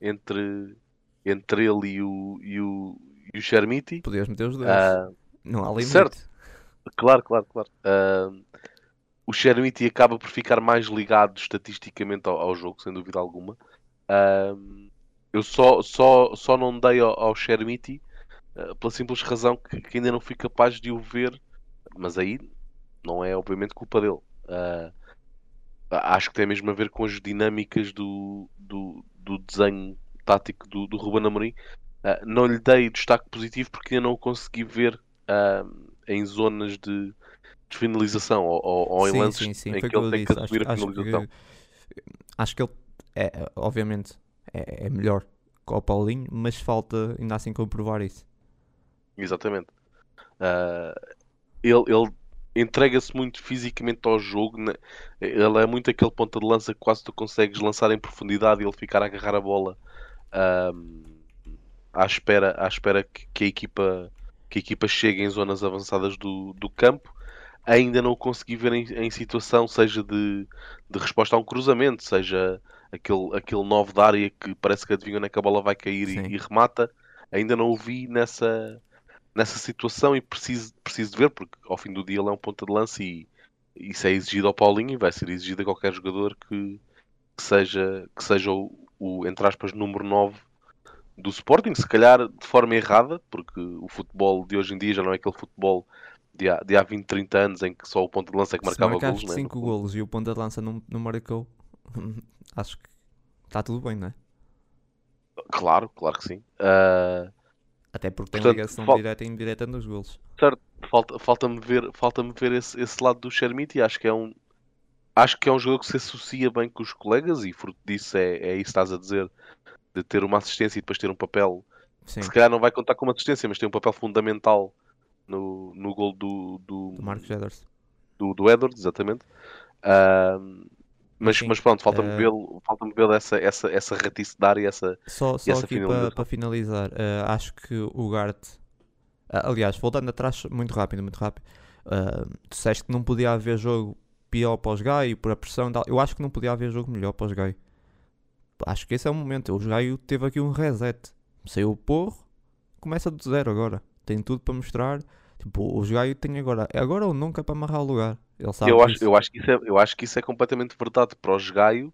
entre, entre ele e o, e o, e o Chermiti. Podias meter os dois. Uh, não há limite. Certo. Claro, claro, claro. Uh, o Chermiti acaba por ficar mais ligado estatisticamente ao, ao jogo, sem dúvida alguma. Uh, eu só, só, só não dei ao, ao Chermiti uh, pela simples razão que, que, ainda não fui capaz de o ver, mas aí não é obviamente culpa dele. Uh, acho que tem mesmo a ver com as dinâmicas do, do, do desenho tático do, do Ruben Amorim. Uh, não lhe dei destaque positivo porque ainda não o consegui ver em zonas de, de finalização ou, ou em lances sim, sim. em que ele tem que assumir a finalização. Acho que, acho que ele, é, obviamente, é, é melhor que o Paulinho, mas falta ainda assim comprovar isso. Exatamente. Uh, ele, ele entrega-se muito fisicamente ao jogo. Né? Ele é muito aquele ponta de lança que quase tu consegues lançar em profundidade e ele ficar a agarrar a bola à espera, à espera que, que, a equipa, que a equipa chegue em zonas avançadas do, do campo. Ainda não consegui ver em, em situação, seja de, de resposta a um cruzamento, seja aquele, aquele novo da área que parece que adivinha onde é que a bola vai cair e, e, remata. Ainda não o vi nessa, nessa situação e preciso, preciso de ver, porque ao fim do dia ele é um ponta de lança e isso é exigido ao Paulinho e vai ser exigido a qualquer jogador que, que seja, que seja o, o, entre aspas, número 9 do Sporting, se calhar de forma errada, porque o futebol de hoje em dia já não é aquele futebol de há, de há 20, 30 anos em que só o ponta de lança é que marcava golos. 5 né? golos e o ponta de lança não, não marcou acho que está tudo bem, não é? Claro, claro que sim. Uh... Até porque tem Portanto, ligação falta... direta e indireta nos golos. Certo, falta, falta-me ver, falta-me ver esse, esse lado do Chermiti. Acho que é um acho que é um jogador que se associa bem com os colegas e fruto disso é, é isso que estás a dizer de ter uma assistência e depois ter um papel Sim. que se calhar não vai contar com uma assistência, mas tem um papel fundamental no, no gol do, do, do Marcos Edwards. Do, do Edwards, exatamente. Uh, mas, mas pronto, falta-me uh, ver, falta ver essa, essa, essa ratice de dar e essa. Só, só essa aqui para, para finalizar, uh, acho que o Gart. Uh, aliás, voltando atrás, muito rápido, muito rápido. Uh, disseste que não podia haver jogo pior para os Gaio por a pressão tal. Eu acho que não podia haver jogo melhor para os Gaio. Acho que esse é o momento. O Gaio teve aqui um reset. Saiu o porro, começa do zero agora. Tem tudo para mostrar. Tipo, o Gaio tem agora, é agora ou nunca para amarrar o lugar. Ele sabe eu, acho, eu, acho que isso é, eu acho que isso é completamente verdade para o Gaio,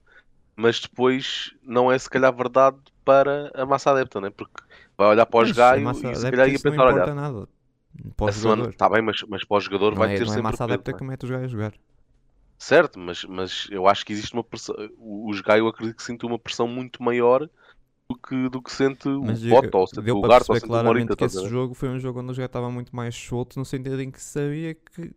mas depois não é se calhar verdade para a massa adepta, né? porque vai olhar para o Gaio e se calhar ia pensar, olhar. Nada. Está bem, mas, mas para o jogador não vai é, ter não sempre. É massa adepta que mete os Gaios a jogar. Certo, mas, mas eu acho que existe uma pressão. Os Gaio acredito que sintam uma pressão muito maior do que, do que sente o Bota ou sente o Gart ou sente o Morita. que esse jogo foi um jogo onde o Gaio estava muito mais solto no sentido em que sabia que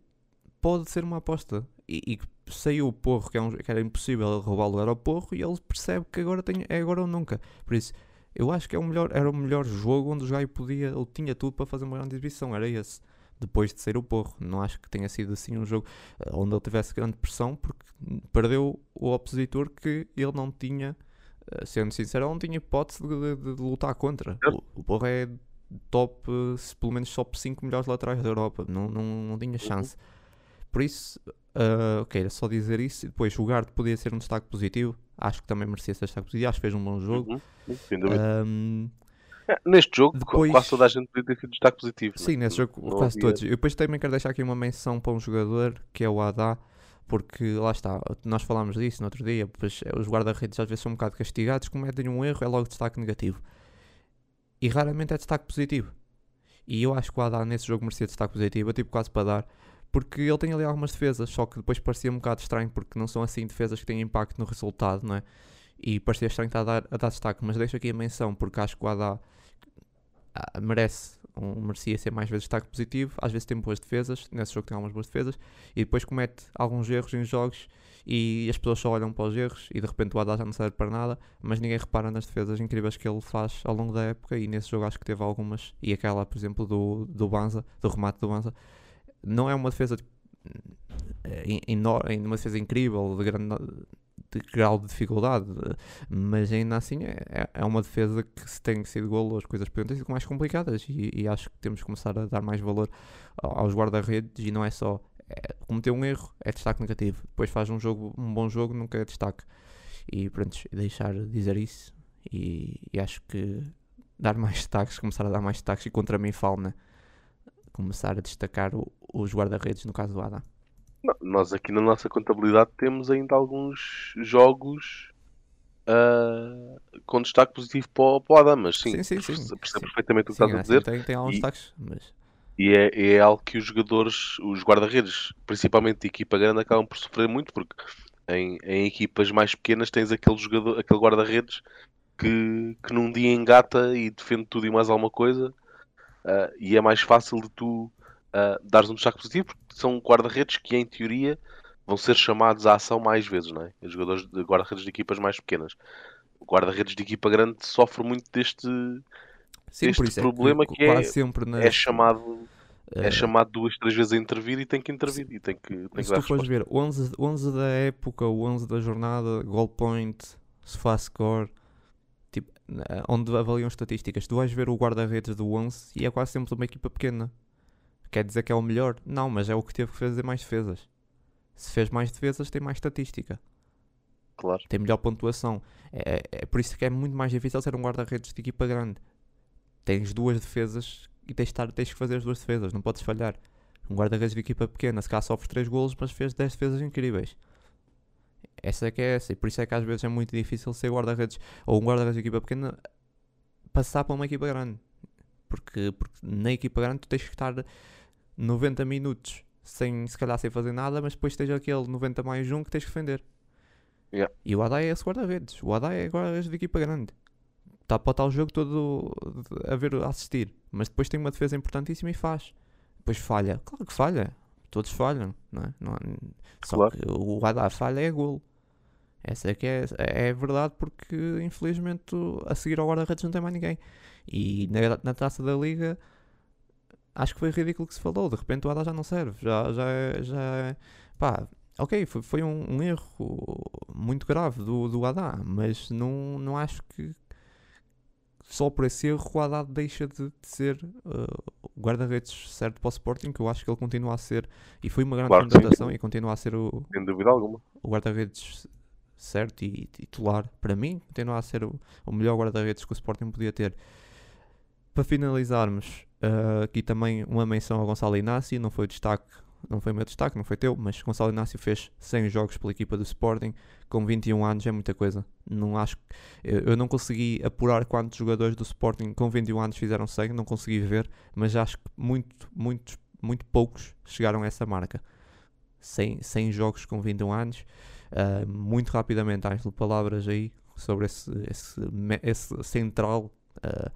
pode ser uma aposta. E, e saiu o Porro, que, é um, que, era impossível roubar o lugar ao Porro, e ele percebe que agora tem, é agora ou nunca. Por isso, eu acho que é o melhor, era o melhor jogo onde o Gaio podia, ele tinha tudo para fazer uma grande exibição, era esse. Depois de ser o Porro, não acho que tenha sido assim um jogo eh, onde ele tivesse grande pressão, porque perdeu o opositor que ele não tinha, sendo sincero, ele não tinha hipótese de, de, de lutar contra. O, o Porro é top, pelo menos top 5 melhores laterais da Europa, não, não, não tinha uhum. chance. Por isso, uh, ok, era só dizer isso. E depois, o Gard podia ser um destaque positivo. Acho que também merecia ser destaque positivo. Acho que fez um bom jogo. Uhum. Um, é, neste jogo, depois... quase toda a gente podia ter destaque positivo. Sim, né? neste jogo, não quase havia... todos. Eu depois também quero deixar aqui uma menção para um jogador que é o Adá, porque lá está, nós falámos disso no outro dia. Pois, os guarda-redes às vezes são um bocado castigados, cometem um erro, é logo destaque negativo. E raramente é destaque positivo. E eu acho que o Adá nesse jogo merecia destaque positivo. Eu tive quase para dar, porque ele tem ali algumas defesas, só que depois parecia um bocado estranho, porque não são assim defesas que têm impacto no resultado, não é? E parecia estranho estar a dar, a dar destaque, mas deixo aqui a menção, porque acho que o Adá ah, merece, um, merecia ser mais vezes destaque positivo, às vezes tem boas defesas, nesse jogo tem algumas boas defesas, e depois comete alguns erros em jogos e as pessoas só olham para os erros e de repente o Adá já não serve para nada, mas ninguém repara nas defesas incríveis que ele faz ao longo da época e nesse jogo acho que teve algumas, e aquela, por exemplo, do, do Banza, do remate do Banza, não é uma defesa tipo, enorme, uma defesa incrível, de grande de grau de dificuldade, mas ainda assim é, é, é uma defesa que se tem sido golo, as coisas podiam ter sido mais complicadas e, e, acho que temos que começar a dar mais valor aos guarda-redes e não é só é, cometer um erro, é destaque negativo, depois faz um jogo, um bom jogo, nunca é destaque. E pronto, deixar dizer isso E, e acho que dar mais destaques, começar a dar mais destaques e contra mim falna começar a destacar o, os guarda-redes no caso do Adam. Não, nós aqui na nossa contabilidade temos ainda alguns jogos uh, com destaque positivo para o, para o Adam, mas sim, Sim, sim, sim. percebo perfeitamente o que estás a dizer. tem, tem alguns E- destaques, mas E é, é algo que os jogadores, os guarda-redes, principalmente de equipa grande, acabam por sofrer muito, porque em, em equipas mais pequenas tens aquele jogador, aquele guarda-redes que, que num dia engata e defende tudo e mais alguma coisa, ah, e é mais fácil de tu ah, dares um destaque positivo, porque são guarda-redes que, em teoria, vão ser chamados à ação mais vezes, não é? Os jogadores de guarda-redes de equipas mais pequenas. O guarda-redes de equipa grande sofre muito deste. sim, Este por isso problema é que, é- sempre nas, É chamado é eh, chamado duas, três vezes a intervir e tem que intervir e tem que, tem que se tu fores ver 11, 11 da época, o 11 da jornada, goal point, score, tipo, onde avaliam estatísticas, tu vais ver o guarda-redes do 11 e é quase sempre uma equipa pequena. Quer dizer que é o melhor? Não, mas é o que teve que fazer mais defesas. Se fez mais defesas, tem mais estatística. Claro. tem melhor pontuação. É, é por isso que é muito mais difícil ser um guarda-redes de equipa grande. Tens duas defesas e tens, estar, tens que fazer as duas defesas, não podes falhar. Um guarda-redes de equipa pequena, se calhar sofre 3 golos, mas fez 10 defesas incríveis. Essa é que é essa, e por isso é que às vezes é muito difícil ser guarda-redes ou um guarda-redes de equipa pequena passar para uma equipa grande. Porque, porque na equipa grande tu tens que estar 90 minutos sem, se calhar sem fazer nada, mas depois tens aquele 90 mais 1 que tens que defender. Yeah. E o Adai é esse guarda-redes. O Adai é guarda-redes de equipa grande. Está para estar o jogo todo a ver, a assistir. Mas depois tem uma defesa importantíssima e faz. Depois falha. Claro que falha. Todos falham, não é? Não Só Claro. que o Adai falha é golo. Essa é que é, é verdade porque infelizmente a seguir ao guarda-redes não tem mais ninguém. E na, na taça da liga acho que foi ridículo que se falou. De repente o Adá já não serve. Já, já, é- já é- pá, ok, foi, foi um, um erro muito grave do, do Adá, mas não, não acho que só por esse erro o Haddad deixa de, de ser uh, o guarda-redes certo para o Sporting, que eu acho que ele continua a ser, e foi uma grande Claro sim. contratação e continua a ser o, Sem dúvida alguma. o guarda-redes certo e titular para mim, continua a ser o, o melhor guarda-redes que o Sporting podia ter. Para finalizarmos, ah, aqui também uma menção ao Gonçalo Inácio, não foi destaque, não foi meu destaque, não foi teu, mas Gonçalo Inácio fez 100 jogos pela equipa do Sporting, com 21 anos é muita coisa. Não acho, eu, não consegui apurar quantos jogadores do Sporting com 21 anos fizeram 100, não consegui ver, mas acho que muito, muito, muito poucos chegaram a essa marca. 100, 100 jogos com 21 anos. Ah, muito rapidamente, Ângelo, palavras aí sobre esse, esse, esse central ah,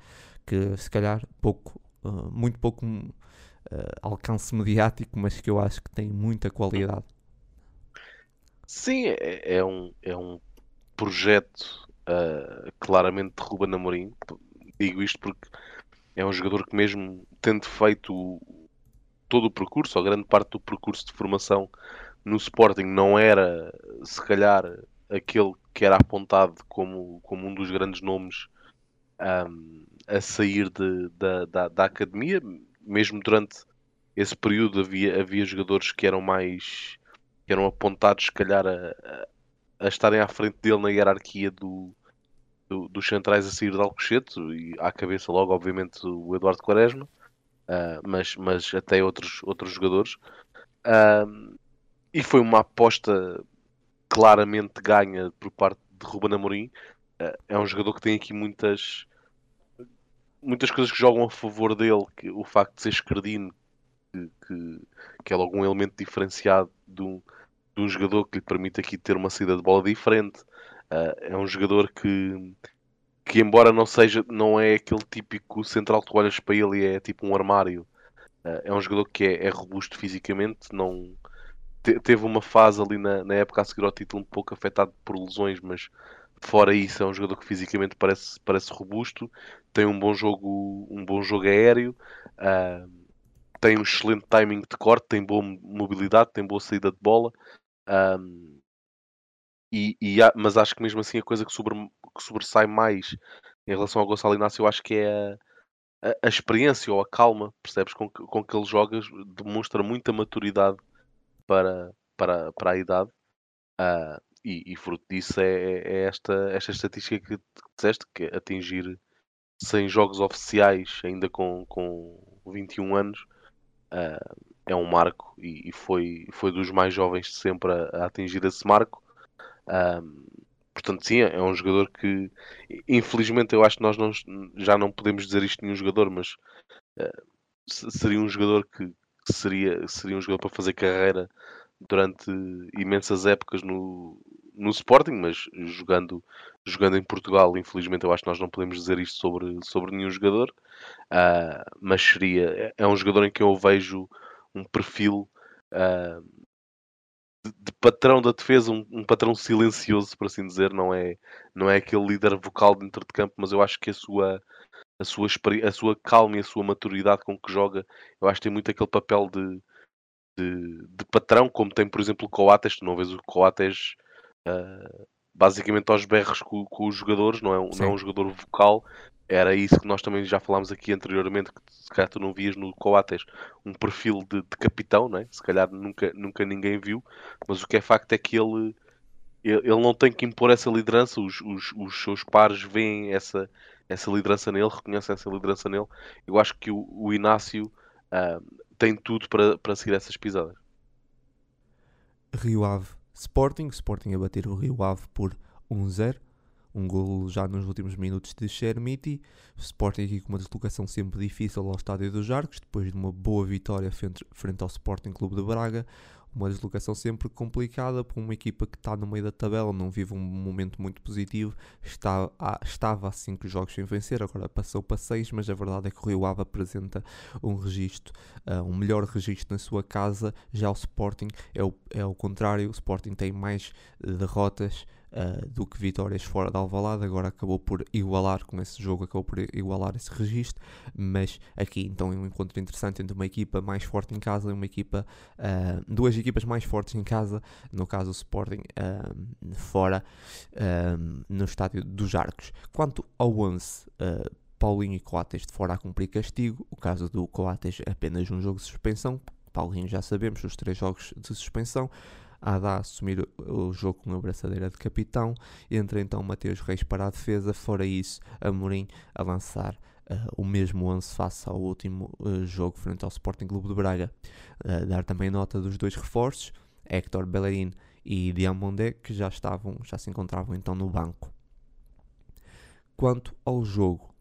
que se calhar pouco, ah, muito pouco ah, alcance mediático, mas que eu acho que tem muita qualidade. Sim, é, é um, é um projeto ah, claramente de Ruben Amorim. Digo isto porque é um jogador que mesmo tendo feito todo o percurso, ou grande parte do percurso de formação no Sporting, não era se calhar aquele que era apontado como, como um dos grandes nomes ahm, a sair de- da, da, da academia. Mesmo durante esse período havia, havia jogadores que eram mais que eram apontados, se calhar, a, a- a estarem à frente dele na hierarquia do, do- dos centrais a sair de Alcochete, e à cabeça logo, obviamente, o Eduardo Quaresma, ah, mas, mas até outros, outros jogadores. Ah, e foi uma aposta claramente ganha por parte de Ruben Amorim. Ah, é um jogador que tem aqui muitas muitas coisas que jogam a favor dele, que o facto de ser esquerdino, que, que, que é logo um elemento diferenciado de um, de um jogador que lhe permite aqui ter uma saída de bola diferente. Ah, é um jogador que, que embora não seja, não é aquele típico central que olhas para ele é tipo um armário. Ah, é um jogador que é, é robusto fisicamente, não te- teve uma fase ali na, na época a seguir ao título um pouco afetado por lesões, mas fora isso é um jogador que fisicamente parece, parece robusto, tem um bom jogo, um bom jogo aéreo, ah, tem um excelente timing de corte, tem boa mobilidade, tem boa saída de bola. ahm, e, e há- mas acho que mesmo assim a coisa que, sobre, que sobressai mais em relação ao Gonçalo Inácio, eu acho que é a, a- experiência ou a calma, percebes, com que, com que ele joga, demonstra muita maturidade para, para, para a idade. Ah, e, e fruto disso é, é, esta, esta estatística que disseste, que é atingir 100 jogos oficiais ainda com, com 21 anos uh, é um marco e, e, foi, foi dos mais jovens de sempre a, a atingir esse marco. Uh, portanto, sim, é um jogador que infelizmente eu acho que nós não, já não podemos dizer isto nenhum jogador, mas uh, seria um jogador que, que seria, seria um jogador para fazer carreira durante imensas épocas no, no Sporting, mas jogando, jogando em Portugal, infelizmente eu acho que nós não podemos dizer isto sobre, sobre nenhum jogador, uh, mas seria, é, um jogador em que eu vejo um perfil uh, de, de, patrão da defesa, um, um, patrão silencioso, por assim dizer, não é, não é aquele líder vocal dentro de campo, mas eu acho que a sua, a sua, a sua calma e a sua maturidade com que joga, eu acho que tem muito aquele papel de, de, de patrão, como tem, por exemplo, o Coates, tu não vês o Coates uh, basicamente aos berros com, com, os jogadores, não é, um, não é um jogador vocal. Era isso que nós também já falámos aqui anteriormente, que se calhar tu não vias no Coates um perfil de, de capitão, não é? se calhar nunca, nunca ninguém viu, mas o que é facto é que ele, ele não tem que impor essa liderança, os, os, os seus pares veem essa, essa liderança nele, reconhecem essa liderança nele. Eu acho que o, o Inácio uh, tem tudo para, para seguir essas pisadas. Rio Ave Sporting, Sporting a bater o Rio Ave por 1-0, um gol já nos últimos minutos de Chermiti, Sporting aqui com uma deslocação sempre difícil ao Estádio dos Arcos, depois de uma boa vitória frente ao Sporting Clube de Braga, uma deslocação sempre complicada para uma equipa que está no meio da tabela, não vive um momento muito positivo, está, estava a 5 jogos sem vencer, agora passou para 6, mas a verdade é que o Rio Ave apresenta um registro, uh, um melhor registro na sua casa, já o Sporting é o, é o contrário, o Sporting tem mais derrotas, uh, do que vitórias fora de Alvalade, agora acabou por igualar com esse jogo, acabou por igualar esse registro, mas aqui então é um encontro interessante entre uma equipa mais forte em casa e uma equipa, uh, duas equipas mais fortes em casa, no caso o Sporting uh, fora no estádio dos Arcos. Quanto ao 11, Paulinho e Coates de fora a cumprir castigo, o caso do Coates apenas um jogo de suspensão, Paulinho já sabemos, os três jogos de suspensão. Ada a assumir o jogo com a braçadeira de capitão, entra então Mateus Reis para a defesa, fora isso, Amorim a lançar Uh, o mesmo 11 face ao último uh, jogo frente ao Sporting Clube de Braga. Uh, dar também nota dos dois reforços, Héctor Bellerin e Diamondé, que já estavam, já se encontravam então no banco. Quanto ao jogo,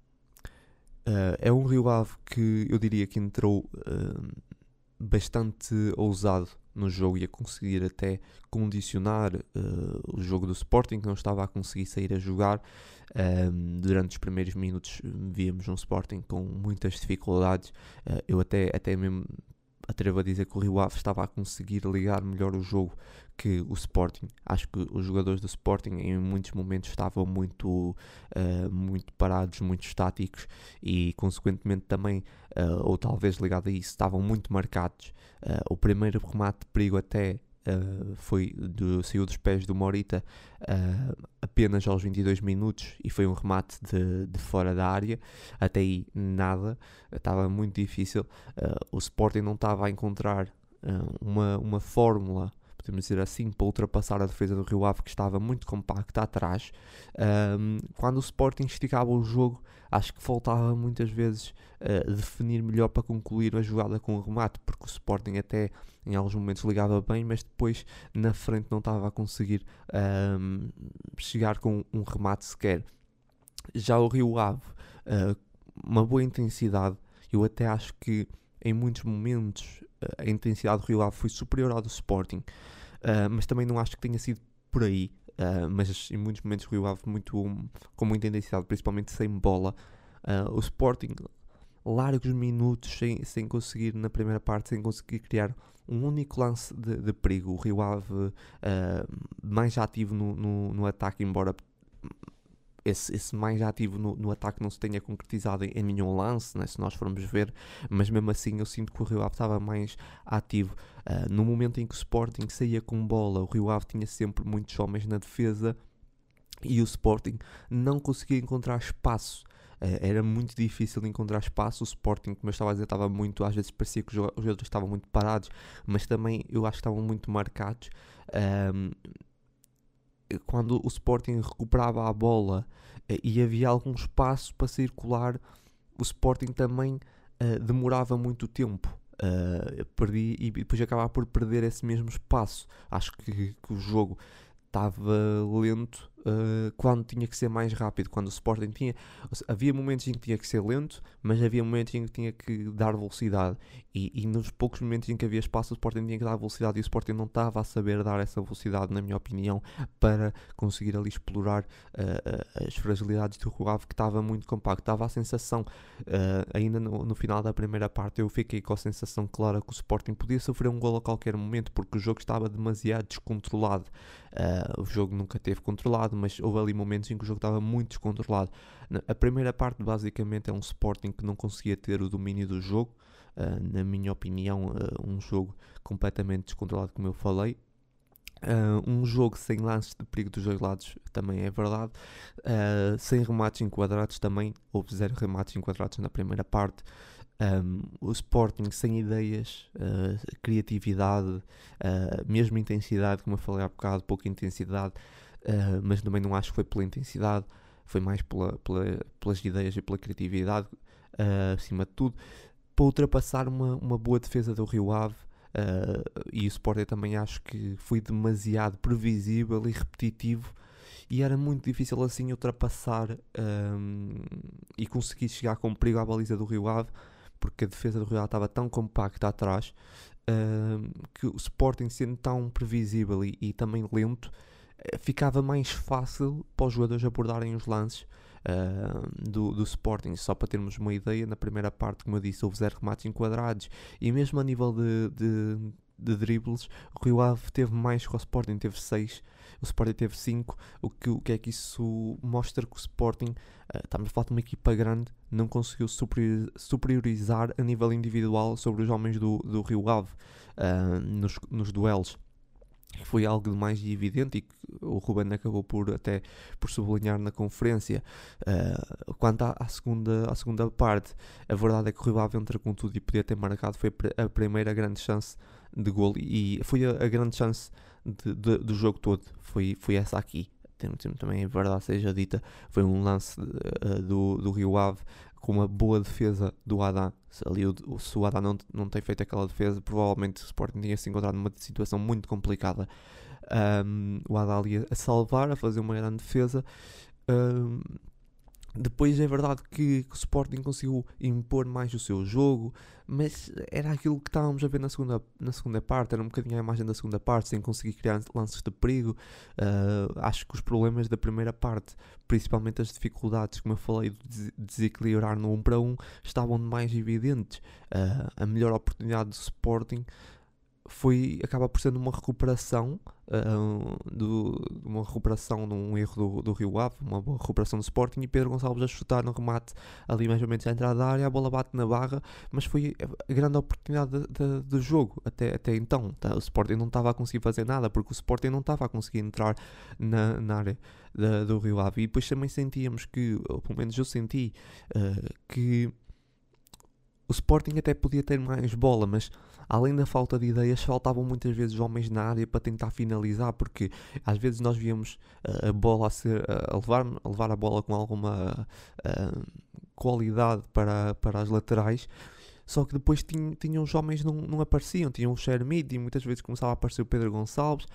é um Rio Ave que eu diria que entrou bastante ousado no jogo e a conseguir até condicionar uh, o jogo do Sporting, que não estava a conseguir sair a jogar. Um, durante os primeiros minutos víamos um Sporting com muitas dificuldades. Uh, eu até, até mesmo atrevo a dizer que o Rio Ave estava a conseguir ligar melhor o jogo que o Sporting. Acho que os jogadores do Sporting em muitos momentos estavam muito, uh, muito parados, muito estáticos e consequentemente também, uh, ou talvez ligado a isso, estavam muito marcados. Uh, o primeiro remate de perigo até Uh, foi do, saiu dos pés do Morita uh, apenas aos 22 minutos e foi um remate de, de fora da área. Até aí nada, estava muito difícil. Uh, o Sporting não estava a encontrar uma, uma fórmula podemos dizer assim, para ultrapassar a defesa do Rio Ave que estava muito compacta atrás. Um, quando o Sporting esticava o jogo, acho que faltava muitas vezes uh, definir melhor para concluir a jogada com o remate, porque o Sporting até em alguns momentos ligava bem, mas depois na frente não estava a conseguir um, chegar com um remate sequer. Já o Rio Ave, uh, uma boa intensidade, eu até acho que em muitos momentos a intensidade do Rio Ave foi superior à do Sporting, uh, mas também não acho que tenha sido por aí. Uh, mas em muitos momentos o Rio Ave muito, com muita intensidade, principalmente sem bola. Uh, o Sporting, largos minutos sem, sem conseguir, na primeira parte, sem conseguir criar um único lance de, de perigo. O Rio Ave mais ativo no, no, no ataque, embora esse, esse mais ativo no, no, ataque não se tenha concretizado em, em nenhum lance, né, se nós formos ver, mas mesmo assim eu sinto que o Rio Ave estava mais ativo. Uh, no momento em que o Sporting saía com bola, o Rio Ave tinha sempre muitos homens na defesa e o Sporting não conseguia encontrar espaço. Uh, era muito difícil encontrar espaço. O Sporting, como eu estava a dizer, estava muito. Às vezes parecia que os jogadores estavam muito parados, mas também eu acho que estavam muito marcados. Um, quando o Sporting recuperava a bola uh, e havia algum espaço para circular, o Sporting também uh, demorava muito tempo. perdi e depois acabava por perder esse mesmo espaço. Acho que, que o jogo estava lento uh, quando tinha que ser mais rápido, quando o Sporting tinha. Havia momentos em que tinha que ser lento, mas havia momentos em que tinha que dar velocidade. E, e, nos poucos momentos em que havia espaço, o Sporting tinha que dar velocidade e o Sporting não estava a saber dar essa velocidade, na minha opinião, para conseguir ali explorar uh, as fragilidades do Rio Ave, que estava muito compacto. Estava a sensação, uh, ainda no, no, final da primeira parte, eu fiquei com a sensação clara que o Sporting podia sofrer um gol a qualquer momento, porque o jogo estava demasiado descontrolado. o jogo nunca teve controlado mas houve ali momentos em que o jogo estava muito descontrolado. A primeira parte, basicamente, é um Sporting que não conseguia ter o domínio do jogo. Uh, na minha opinião, uh, um jogo completamente descontrolado, como eu falei. Uh, um jogo sem lances de perigo dos dois lados também é verdade. Uh, sem remates enquadrados também. Houve zero remates enquadrados na primeira parte. Um, o Sporting sem ideias, uh, criatividade, mesmo intensidade, como eu falei há bocado, pouca intensidade. Uh, mas também não acho que foi pela intensidade, foi mais pela, pela, pelas ideias e pela criatividade, uh, acima de tudo, para ultrapassar uma, uma boa defesa do Rio Ave. Uh, e o Sporting também acho que foi demasiado previsível e repetitivo e era muito difícil assim ultrapassar um, e conseguir chegar com perigo à baliza do Rio Ave porque a defesa do Rio Ave estava tão compacta atrás um, que o Sporting sendo tão previsível e, e também lento ficava mais fácil para os jogadores abordarem os lances uh, do, do Sporting. Só para termos uma ideia, na primeira parte, como eu disse, houve zero remates enquadrados e mesmo a nível de, de, de dribles, o Rio Ave teve mais que o Sporting, teve 6, o Sporting teve 5. O que, o que é que isso mostra que o Sporting, uh, estamos a falar de uma equipa grande, não conseguiu superiorizar a nível individual sobre os homens do, do Rio Ave uh, nos, nos duelos foi algo mais evidente e que o Ruben acabou por até por sublinhar na conferência. Uh, quanto à, à, segunda, à segunda parte, a verdade é que o Rio Ave entra com tudo e podia ter marcado. Foi a primeira grande chance de gol e foi a, a grande chance de, de, do jogo todo. Foi, foi essa aqui. Também, a verdade seja dita, foi um lance uh, do, do Rio Ave com uma boa defesa do Adam. Se, ali o, se o Adam não, não tem feito aquela defesa, provavelmente o Sporting tinha se encontrado numa situação muito complicada. Um, o Adam ali a salvar, a fazer uma grande defesa. Um, depois é verdade que, o Sporting conseguiu impor mais o seu jogo, mas era aquilo que estávamos a ver na segunda, na segunda parte, era um bocadinho a imagem da segunda parte, sem conseguir criar lances de perigo. Uh, acho que os problemas da primeira parte, principalmente as dificuldades, como eu falei, de desequilibrar no 1 para 1, estavam mais evidentes. Uh, a melhor oportunidade do Sporting foi acaba por ser uma recuperação uh, do, uma recuperação de um erro do, do Rio Ave, uma boa recuperação do Sporting e Pedro Gonçalves a chutar no remate ali mais ou menos à entrada da área, a bola bate na barra, mas foi a grande oportunidade de, de, do jogo até, até então. Tá? O Sporting não estava a conseguir fazer nada porque o Sporting não estava a conseguir entrar na, na área da, do Rio Ave e depois também sentíamos que, ou pelo menos eu senti uh, que o Sporting até podia ter mais bola, mas além da falta de ideias, faltavam muitas vezes homens na área para tentar finalizar, porque às vezes nós víamos uh, a bola a, ser, a, levar, a levar a bola com alguma uh, qualidade para, para as laterais. Só que depois tinham, tinham os homens não, não apareciam, tinham o Shermid e muitas vezes começava a aparecer o Pedro Gonçalves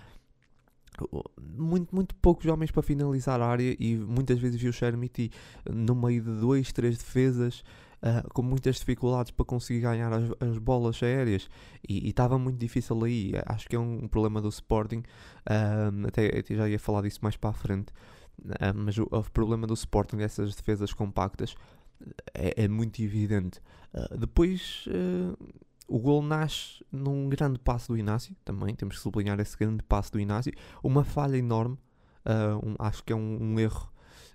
muito, muito poucos homens para finalizar a área e muitas vezes vi o Shermiti no meio de dois, três defesas uh, com muitas dificuldades para conseguir ganhar as, as bolas aéreas e estava muito difícil aí. Acho que é um, problema do Sporting. Uh, até, já ia falar disso mais para a frente. Uh, mas o, o, problema do Sporting dessas defesas compactas é, é muito evidente. depois o gol nasce num grande passo do Inácio, também temos que sublinhar esse grande passo do Inácio, uma falha enorme, uh, um, acho que é um, um erro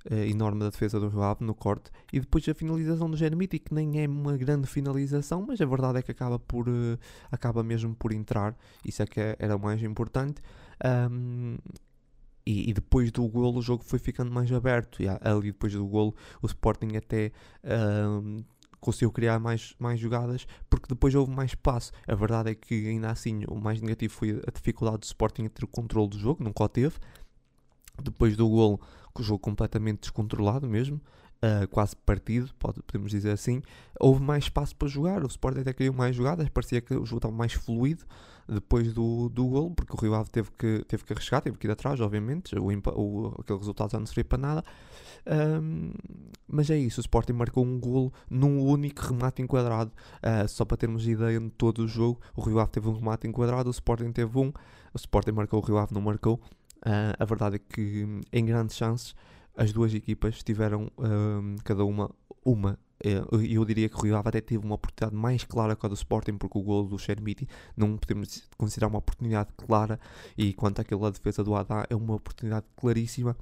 enorme da defesa do Ave no corte, e depois a finalização do Jeremiti, que nem é uma grande finalização, mas a verdade é que acaba, por, uh, acaba mesmo por entrar, isso é que é, era o mais importante. Um, e, e, depois do golo o jogo foi ficando mais aberto. E ali depois do golo o Sporting até um, conseguiu criar mais, mais jogadas porque depois houve mais espaço. A verdade é que ainda assim o mais negativo foi a dificuldade do Sporting a ter o controle do jogo, nunca o teve. depois do gol, com o jogo completamente descontrolado mesmo, uh, quase partido, pode, podemos dizer assim, houve mais espaço para jogar. O Sporting até criou mais jogadas, parecia que o jogo estava mais fluido depois do, do gol, porque o Rio Ave teve que, teve que arriscar, teve que ir atrás, obviamente. O, o, aquele resultado já não seria para nada. Um, mas é isso, o Sporting marcou um golo num único remate enquadrado. Uh, só para termos ideia de todo o jogo, o Rio Ave teve um remate enquadrado, o Sporting teve um. O Sporting marcou, o Rio Ave não marcou. Uh, a verdade é que em grandes chances as duas equipas tiveram cada uma uma. Eu, eu diria que o Rio Ave até teve uma oportunidade mais clara que a do Sporting, porque o gol do Chermiti não podemos considerar uma oportunidade clara. E quanto àquela defesa do Haddad, é uma oportunidade claríssima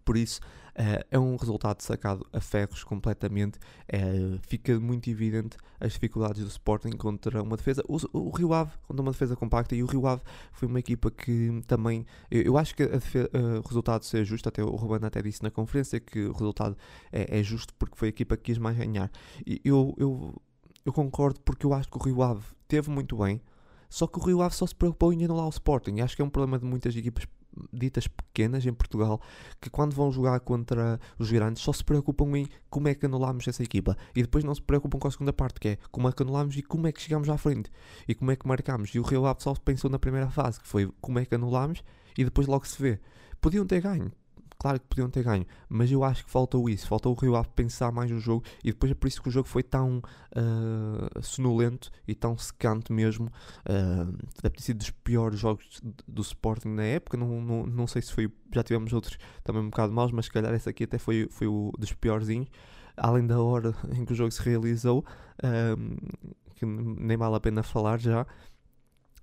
por isso, uh, é um resultado sacado a ferros completamente. Uh, fica muito evidente as dificuldades do Sporting contra uma defesa. O, o, Rio Ave contra uma defesa compacta e o Rio Ave foi uma equipa que também. Eu, eu acho que defesa, uh, o resultado seja justo. Até o Ruben até disse na conferência que o resultado é, é justo porque foi a equipa que quis mais ganhar. E eu, eu, eu concordo porque eu acho que o Rio Ave teve muito bem. Só que o Rio Ave só se preocupou em anular o Sporting. Acho que é um problema de muitas equipas ditas pequenas em Portugal que quando vão jogar contra os grandes só se preocupam em como é que anulamos essa equipa. E depois não se preocupam com a segunda parte que é como é que anulamos e como é que chegamos à frente. E como é que marcamos e o Ave só pensou na primeira fase que foi como é que anulamos e depois logo se vê. Podiam ter ganho claro que podiam ter ganho, mas eu acho que faltou isso, faltou o Rio Ave pensar mais no jogo e depois é por isso que o jogo foi tão uh, sonolento e tão secante mesmo. Uh, deve ter sido dos piores jogos do Sporting na época, não, não, não sei se foi, já tivemos outros também um bocado maus, mas se calhar esse aqui até foi, foi o dos piorzinhos, além da hora em que o jogo se realizou, uh, que nem vale a pena falar já.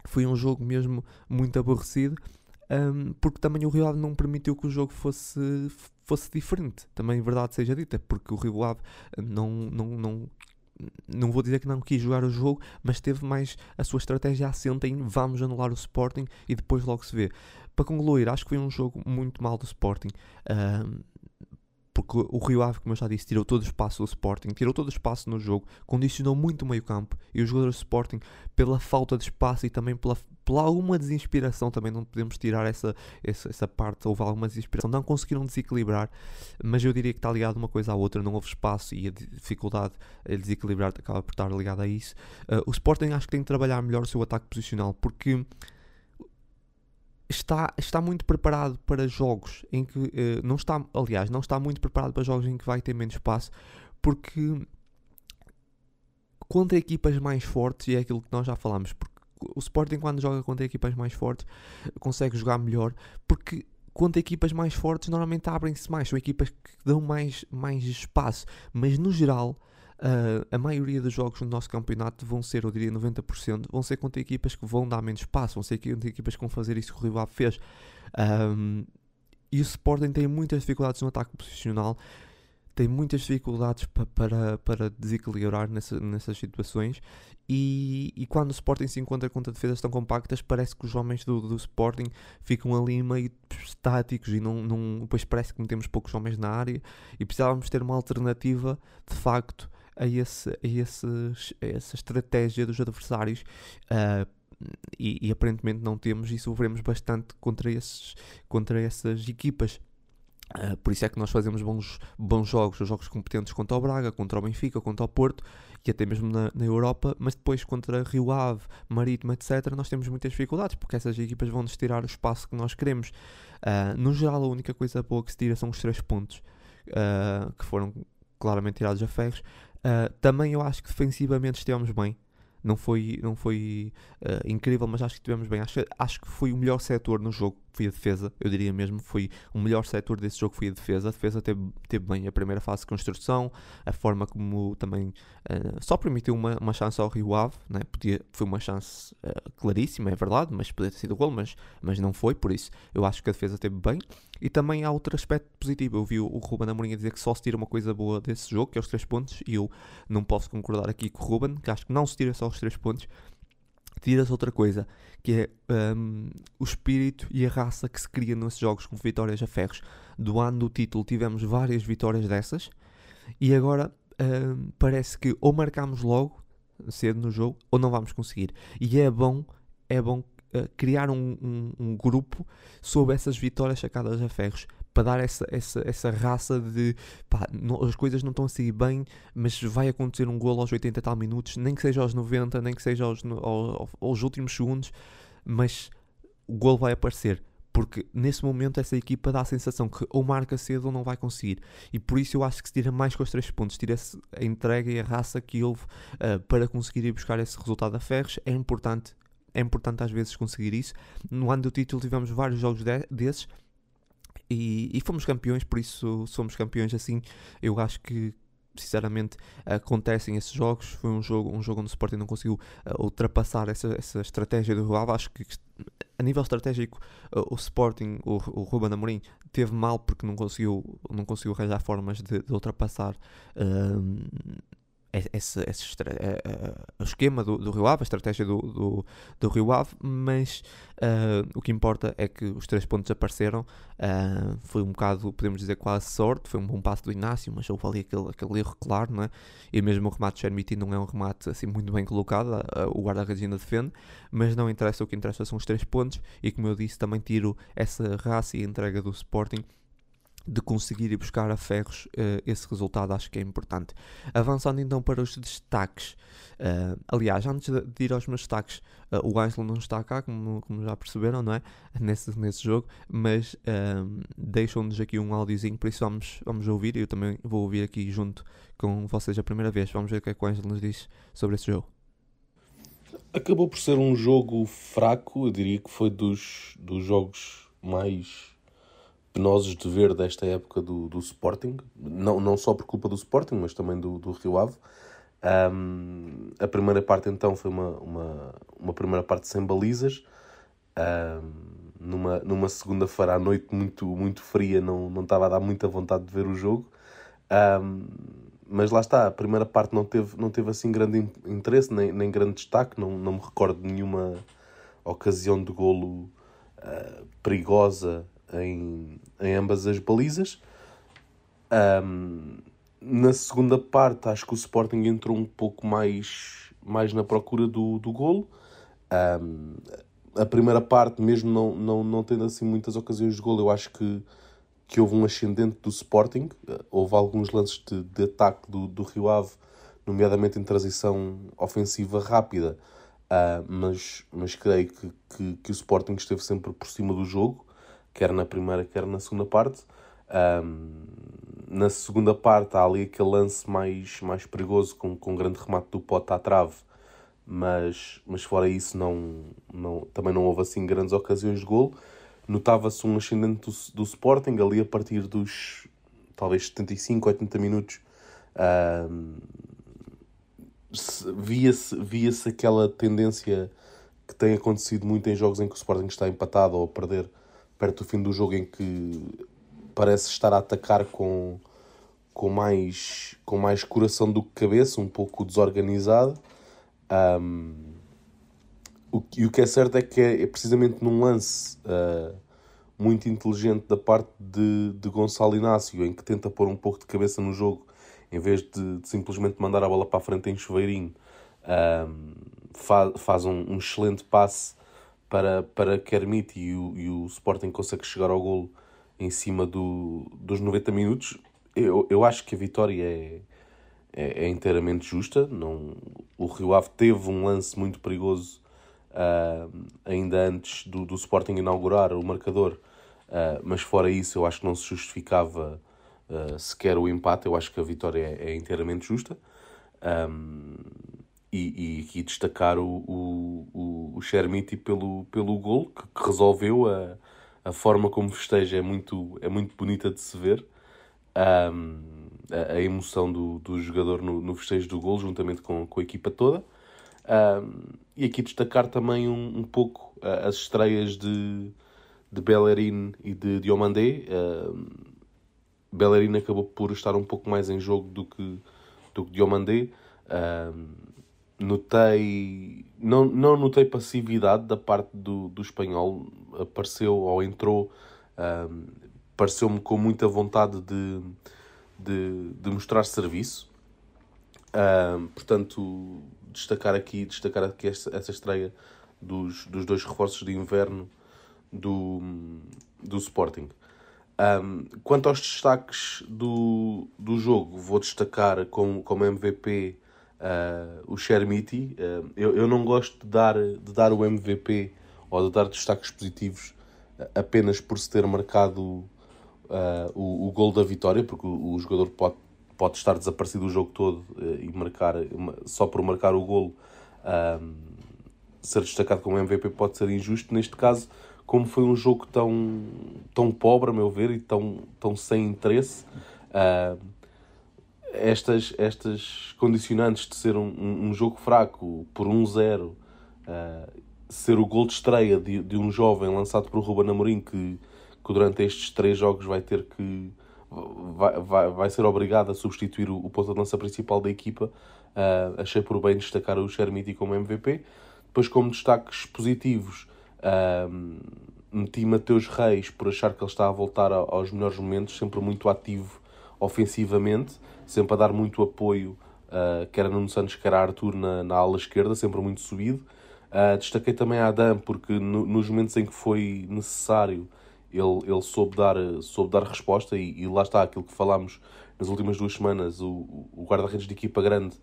Foi um jogo mesmo muito aborrecido um, porque também o Rio Ave não permitiu que o jogo fosse, fosse diferente. Também verdade seja dita, porque o Rio Ave não, não, não, não vou dizer que não quis jogar o jogo, mas teve mais a sua estratégia assenta em vamos anular o Sporting e depois logo se vê. Para concluir, acho que foi um jogo muito mal do Sporting. Um, porque o Rio Ave, como eu já disse, tirou todo o espaço do Sporting, tirou todo o espaço no jogo, condicionou muito o meio campo e os jogadores do Sporting, pela falta de espaço e também pela, pela alguma desinspiração, também não podemos tirar essa, essa, essa parte, houve alguma desinspiração, não conseguiram desequilibrar, mas eu diria que está ligado uma coisa à outra, não houve espaço e a dificuldade a desequilibrar acaba por estar ligada a isso. Uh, o Sporting acho que tem de trabalhar melhor o seu ataque posicional, porque está, está muito preparado para jogos em que uh, não está, aliás, não está muito preparado para jogos em que vai ter menos espaço, porque contra equipas mais fortes, e é aquilo que nós já porque o Sporting quando joga contra equipas mais fortes consegue jogar melhor, porque contra equipas mais fortes normalmente abrem-se mais, são equipas que dão mais, mais espaço, mas no geral Uh, a maioria dos jogos no nosso campeonato vão ser, eu diria 90%, vão ser contra equipas que vão dar menos espaço, vão ser contra equipas que vão fazer isso que o Rio fez. Um, e o Sporting tem muitas dificuldades no ataque posicional, tem muitas dificuldades pa, para, para desequilibrar nessa, nessas situações. E, e, quando o Sporting se encontra contra defesas tão compactas, parece que os homens do, do Sporting ficam ali meio estáticos e não, não, depois parece que metemos poucos homens na área e precisávamos ter uma alternativa de facto a, esse, a, esses, a essa estratégia dos adversários. Uh, e, e, aparentemente não temos e sofremos bastante contra, esses, contra essas equipas. Uh, por isso é que nós fazemos bons, bons jogos, jogos competentes contra o Braga, contra o Benfica, contra o Porto e até mesmo na, na Europa, mas depois contra Rio Ave, Marítimo, etc., nós temos muitas dificuldades porque essas equipas vão nos tirar o espaço que nós queremos. Uh, no geral, a única coisa boa que se tira são os três pontos uh, que foram claramente tirados a ferros. Também eu acho que defensivamente estivemos bem. Não foi, não foi incrível, mas acho que estivemos bem. Acho, acho que foi o melhor setor no jogo foi a defesa, eu diria mesmo, foi o melhor setor desse jogo foi a defesa. A defesa teve, teve bem a primeira fase de construção, a forma como também uh, só permitiu uma, uma chance ao Rio Ave, né? Podia, foi uma chance uh, claríssima, é verdade, mas poderia ter sido gol, mas, mas não foi, por isso eu acho que a defesa teve bem. E também há outro aspecto positivo, eu vi o, Ruben Amorim dizer que só se tira uma coisa boa desse jogo, que é os três pontos, e eu não posso concordar aqui com o Ruben, que acho que não se tira só os três pontos, tira-se outra coisa, que é um, o espírito e a raça que se cria nesses jogos com vitórias a ferros. Do ano do título tivemos várias vitórias dessas e agora um, parece que ou marcamos logo cedo no jogo ou não vamos conseguir. E é bom, é bom uh, criar um, um, um, grupo sobre essas vitórias sacadas a ferros. Para dar essa, essa, essa raça de pá, não, as coisas não estão a seguir bem, mas vai acontecer um gol aos 80 e tal minutos, nem que seja aos 90, nem que seja aos, aos, aos últimos segundos, mas o gol vai aparecer porque nesse momento essa equipa dá a sensação que ou marca cedo ou não vai conseguir. E por isso eu acho que se tira mais com os três pontos, tira-se a entrega e a raça que houve uh, para conseguir ir buscar esse resultado a Ferros. É importante, é importante às vezes conseguir isso. No ano do título tivemos vários jogos de desses. E, e fomos campeões, por isso somos campeões assim. Eu acho que, sinceramente acontecem esses jogos. Foi um jogo, um jogo onde o Sporting não conseguiu uh, ultrapassar essa, essa estratégia do Rio Acho que a nível estratégico, o Sporting, o, o Ruben Amorim, teve mal porque não conseguiu, não conseguiu arranjar formas de, de ultrapassar um, esse, esse o esquema do, do Rio Ave, a estratégia do, do, do Rio Ave, mas uh, o que importa é que os três pontos apareceram. Uh, foi um bocado, podemos dizer, quase sorte. Foi um bom passo do Inácio, mas houve ali aquele, aquele erro claro, não é? E mesmo o remate de Chermiti não é um remate assim muito bem colocado. Uh, o guarda-redes ainda defende, mas não interessa. O que interessa são os três pontos. E como eu disse, também tiro essa raça e entrega do Sporting de conseguir ir buscar a ferros uh, esse resultado acho que é importante. Avançando então para os destaques, uh, aliás, antes de, ir aos meus destaques, uh, o Ângelo não está cá, como, como, já perceberam, não é? Nesse, nesse jogo, mas deixam-nos aqui um áudiozinho, por isso vamos, vamos ouvir, eu também vou ouvir aqui junto com vocês a primeira vez, vamos ver o que é que o Ângelo nos diz sobre esse jogo. Acabou por ser um jogo fraco, eu diria que foi dos, dos jogos mais penosos de ver desta época do, do Sporting, não, não só por culpa do Sporting, mas também do, do Rio Ave. Um, a primeira parte então foi uma, uma, uma primeira parte sem balizas. Um, numa, numa segunda-feira à noite muito, muito fria, não, não estava a dar muita vontade de ver o jogo. Um, mas lá está, a primeira parte não teve, não teve assim grande interesse, nem, nem grande destaque, não, não me recordo de nenhuma ocasião de golo uh, perigosa em, em ambas as balizas. Um, na segunda parte, acho que o Sporting entrou um pouco mais, mais na procura do, do golo. Um, a primeira parte, mesmo não, não, não tendo assim muitas ocasiões de golo, eu acho que, que houve um ascendente do Sporting. Houve alguns lances de, de ataque do, do Rio Ave, nomeadamente em transição ofensiva rápida. Uh, mas, mas creio que, que, que o Sporting esteve sempre por cima do jogo quer na primeira, quer na segunda parte. Um, na segunda parte há ali aquele lance mais, mais perigoso com, com um grande remate do pote à trave, mas, mas fora isso não, não, também não houve assim grandes ocasiões de golo. Notava-se um ascendente do, do Sporting ali a partir dos talvez 75, 80 minutos. Um, via-se via aquela tendência que tem acontecido muito em jogos em que o Sporting está empatado ou a perder perto do fim do jogo em que parece estar a atacar com, com, mais, com mais coração do que cabeça, um pouco desorganizado. Um, o, e o que é certo é que é, é precisamente num lance uh, muito inteligente da parte de, de Gonçalo Inácio, em que tenta pôr um pouco de cabeça no jogo, em vez de, de simplesmente mandar a bola para a frente em chuveirinho, um, fa, faz um, um excelente passe para, para Kermit e o, e o Sporting consegue chegar ao golo em cima do, dos 90 minutos, eu, eu acho que a vitória é, é, é inteiramente justa. Não, o Rio Ave teve um lance muito perigoso uh, ainda antes do, do Sporting inaugurar o marcador, uh, mas fora isso eu acho que não se justificava uh, sequer o empate. Eu acho que a vitória é, é inteiramente justa. Um, e, e, e destacar o, o, o, Chermiti pelo, pelo gol que, que, resolveu a, a forma como festeja é muito, é muito bonita de se ver. Um, a, a, emoção do, do jogador no, no festejo do gol juntamente com, com a equipa toda. Um, e aqui destacar também um, um pouco uh, as estreias de, de Bellerin e de Diomandé uh, Bellerin acabou por estar um pouco mais em jogo do que, do que Diomandé notei não, não notei passividade da parte do, do espanhol apareceu ou entrou um, pareceu-me com muita vontade de, de, de mostrar serviço um, portanto destacar aqui destacar aqui essa, essa estreia dos, dos dois reforços de inverno do, do Sporting. Um, quanto aos destaques do, do jogo, vou destacar como, como MVP uh, o Chermiti. Uh, eu, eu não gosto de dar, de dar o MVP ou de dar destaques positivos apenas por se ter marcado uh, o, o gol da vitória, porque o, o, jogador pode, pode estar desaparecido o jogo todo e marcar só por marcar o golo ser destacado como MVP pode ser injusto. Neste caso, como foi um jogo tão, tão pobre, a meu ver, e tão, tão sem interesse, uh, estas, estas condicionantes de ser um, um jogo fraco por 1-0, uh, ser o gol de estreia de, de um jovem lançado por Ruben Amorim que, que durante estes três jogos vai ter que vai, vai, vai ser obrigado a substituir o, o ponto de lança principal da equipa uh, achei por bem destacar o Chermiti como MVP depois como destaques positivos um, meti Mateus Reis por achar que ele está a voltar aos melhores momentos, sempre muito ativo ofensivamente, sempre a dar muito apoio, uh, quer a Nuno Santos, quer a Arthur na, na ala esquerda, sempre muito subido. Uh, destaquei também a Adam, porque no, nos momentos em que foi necessário, ele, ele soube, dar, soube dar resposta, e, e lá está aquilo que falámos nas últimas duas semanas: o, o guarda-redes de equipa grande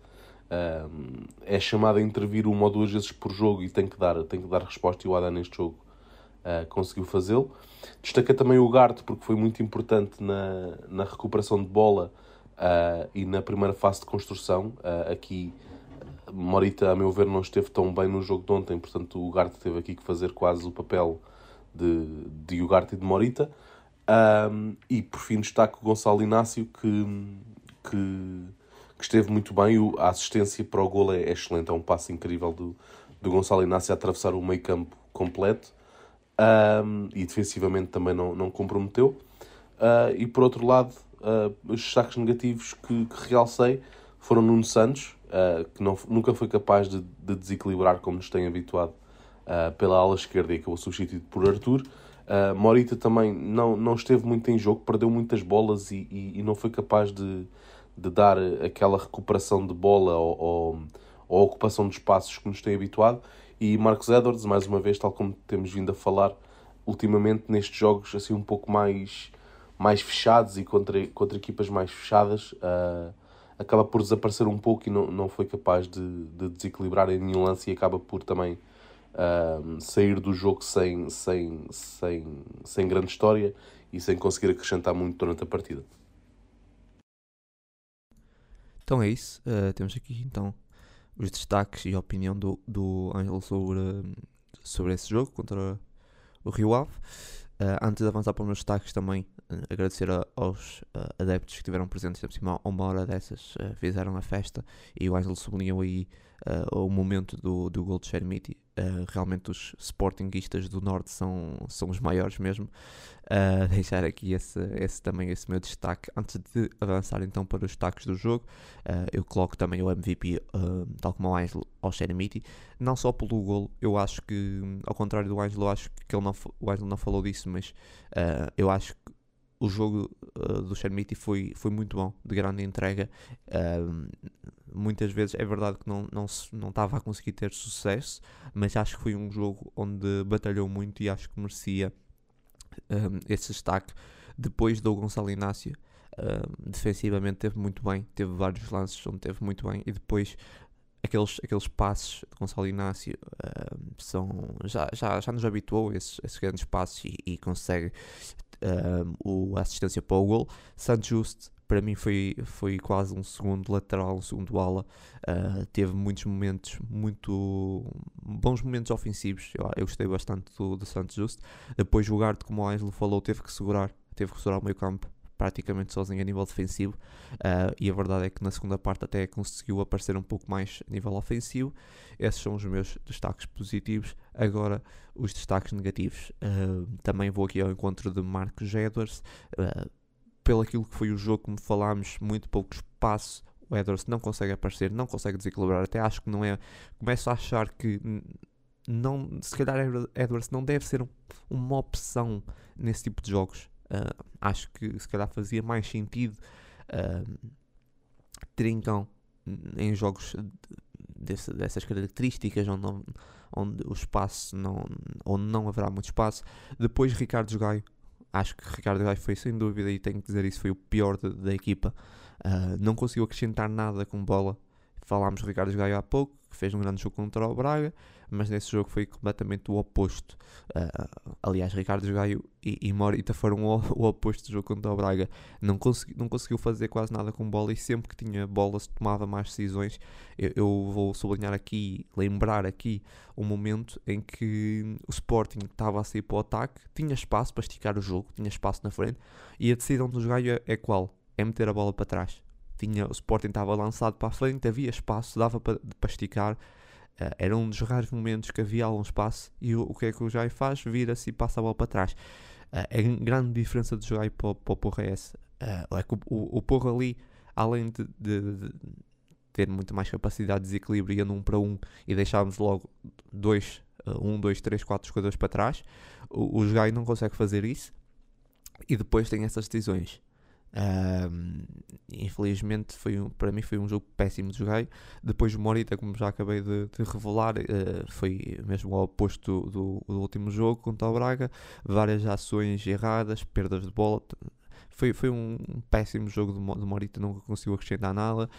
é chamado a intervir uma ou duas vezes por jogo e tem que dar, tem que dar resposta. E o Adam, neste jogo, uh, conseguiu fazê-lo. Destaca também o Garte, porque foi muito importante na, na recuperação de bola uh, e na primeira fase de construção. Uh, aqui, Morita, a meu ver, não esteve tão bem no jogo de ontem, portanto, o Garte teve aqui que fazer quase o papel de, de Ugarte e de Morita. Um, e por fim, destaco o Gonçalo Inácio, que, que que esteve muito bem. A assistência para o gol é excelente, é um passo incrível do, do Gonçalo Inácio a atravessar o meio campo completo um, e defensivamente também não, não comprometeu. Uh, e por outro lado, uh, os destaques negativos que, que realcei foram Nuno Santos, uh, que não, nunca foi capaz de, de, desequilibrar como nos tem habituado pela ala esquerda e acabou substituído por Arthur. Morita também não, não esteve muito em jogo, perdeu muitas bolas e, e, e não foi capaz de, de dar aquela recuperação de bola ou, ou, ou ocupação de espaços que nos tem habituado. E Marcos Edwards, mais uma vez, tal como temos vindo a falar ultimamente nestes jogos assim um pouco mais, mais fechados e contra, contra equipas mais fechadas, uh, acaba por desaparecer um pouco e não, não foi capaz de, de desequilibrar em nenhum lance e acaba por também uh, sair do jogo sem, sem, sem, sem grande história e sem conseguir acrescentar muito durante a partida. Então é isso. Uh, temos aqui então os destaques e a opinião do, do Ângelo sobre, sobre esse jogo contra o Rio Ave. Uh, antes de avançar para os meus destaques, também agradecer a, aos adeptos que estiveram presentes, por cima, uma hora dessas, fizeram a festa e o Ângelo sublinhou aí o momento do, do gol de Chermiti Uh, realmente os sportinguistas do Norte são, são os maiores mesmo. Uh, deixar aqui esse, esse também esse meu destaque. Antes de avançar então para os destaques do jogo, uh, eu coloco também o MVP, tal como o Ângelo, ao Xeramiti. Não só pelo gol, eu acho que, ao contrário do Ângelo, acho que ele não, o Ângelo não falou disso, mas eu acho que o jogo uh, do Xermiti foi, foi muito bom, de grande entrega. Uh, muitas vezes é verdade que não, não, não estava a conseguir ter sucesso, mas acho que foi um jogo onde batalhou muito e acho que merecia um, esse destaque. Depois do Gonçalo Inácio, um, defensivamente teve muito bem, teve vários lances onde teve muito bem, e depois aqueles, aqueles passos de Gonçalo Inácio um, são, já, já, já nos habituou a esses, esses grandes passos e, e consegue o, a assistência para o gol. Santos para mim foi, foi quase um segundo lateral, um segundo ala. Uh, teve muitos momentos, muito bons momentos ofensivos. Eu, eu gostei bastante do, do Santos Justo. Depois jogar, como o Ângelo falou, teve que segurar, teve que segurar o meio campo praticamente sozinho a nível defensivo. Uh, e a verdade é que na segunda parte até conseguiu aparecer um pouco mais a nível ofensivo. Esses são os meus destaques positivos. Agora, os destaques negativos. Uh, também vou aqui ao encontro de Marcos Edwards. Uh, pelo aquilo que foi o jogo, como falámos, muito pouco espaço. O Edwards não consegue aparecer, não consegue desequilibrar. Até acho que não é. Começo a achar que não, se calhar Edwards não deve ser uma opção nesse tipo de jogos. Uh, acho que se calhar fazia mais sentido uh, Trincão em jogos desse, dessas características, onde, não, onde o espaço não, onde não haverá muito espaço. Depois Ricardo Gaio, acho que Ricardo Gaio foi sem dúvida, e tenho que dizer isso, foi o pior de, da equipa. Uh, não conseguiu acrescentar nada com bola. Falámos de Ricardo Gaio há pouco, que fez um grande jogo contra o Braga, mas nesse jogo foi completamente o oposto. Uh, aliás, Ricardo Gaio e, e Morita foram o, o, oposto do jogo contra o Braga. Não, consegui, não conseguiu fazer quase nada com bola e sempre que tinha bola se tomava mais decisões. Eu, eu vou sublinhar aqui, lembrar aqui um momento em que o Sporting estava a sair para o ataque, tinha espaço para esticar o jogo, tinha espaço na frente, e a decisão dos Gaio é, é qual? É meter a bola para trás tinha, o Sporting estava lançado para a frente, havia espaço, dava para, para esticar. Uh, era um dos raros momentos que havia algum espaço e o, o que é que o Jai faz? Vira-se e passa a bola para trás. Uh, a grande diferença do Jai para, para o Porra é essa. Uh, é que o, o, o Porra ali, além de, de, de, ter muito mais capacidade de desequilíbrio, ia num para um e deixávamos logo dois, um, dois, três, quatro jogadores para trás. O, o Jai não consegue fazer isso e depois tem essas decisões. Um, infelizmente foi um, para mim foi um jogo péssimo de jogar. Depois o Morita, como já acabei de, de revelar, uh, foi mesmo ao oposto do, do, último jogo contra o Braga. Várias ações erradas, perdas de bola. Foi, foi um péssimo jogo do, Morita, nunca conseguiu acrescentar nada.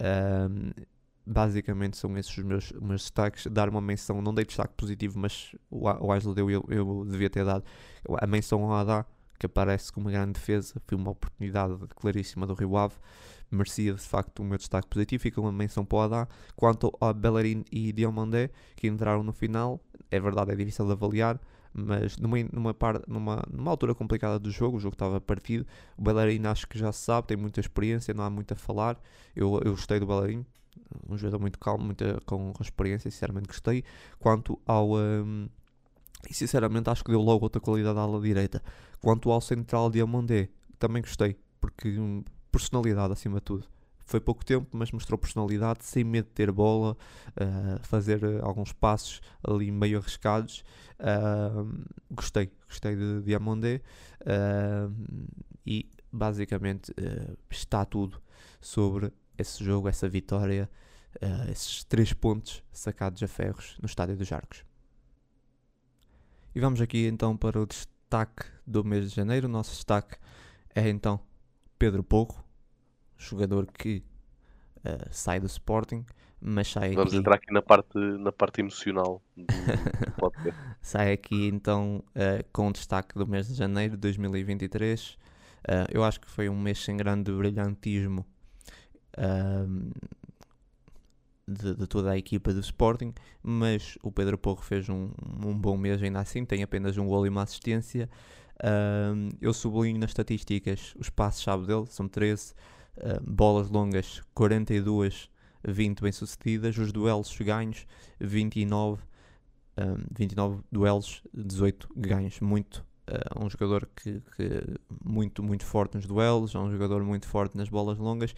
Um, basicamente são esses os meus, meus destaques. Dar uma menção, não dei destaque positivo, mas o, o Aslo deu, eu, eu devia ter dado. A menção ao Adá que aparece com uma grande defesa, foi uma oportunidade claríssima do Rio Ave, merecia de facto o meu destaque positivo, fica uma menção para o Adá. Quanto a Bellerin e Diomandé, que entraram no final, é verdade, é difícil de avaliar, mas numa, numa, par, numa, numa altura complicada do jogo, o jogo estava partido, o Bellerin acho que já se sabe, tem muita experiência, não há muito a falar, eu, eu gostei do Bellerin, um jogador muito calmo, muita, com, experiência, sinceramente gostei. Quanto ao... Um, e sinceramente acho que deu logo outra qualidade à ala direita. Quanto ao central de Amondé, também gostei, porque hum, personalidade acima de tudo. Foi pouco tempo, mas mostrou personalidade, sem medo de ter bola, uh, fazer uh, alguns passos ali meio arriscados. Uh, gostei, gostei de, de Amondé. e basicamente está tudo sobre esse jogo, essa vitória, esses três pontos sacados a ferros no Estádio dos Arcos. E vamos aqui então para o destaque do mês de janeiro. O nosso destaque é então Pedro Porro, jogador que uh, sai do Sporting, mas sai Vamos aqui... entrar aqui na parte, na parte emocional do, podcast. sai aqui então uh, com o destaque do mês de janeiro de 2023. Uh, eh, eu acho que foi um mês sem grande brilhantismo de, de, toda a equipa do Sporting, mas o Pedro Porro fez um, um bom mês ainda assim, tem apenas um gol e uma assistência. Eu sublinho nas estatísticas os passos-chave dele, são 13, uh, bolas longas 42, 20 bem-sucedidas, os duelos ganhos 29, uh, 29 duelos, 18 ganhos, muito uh, um jogador que, que, muito, muito forte nos duelos, é um jogador muito forte nas bolas longas.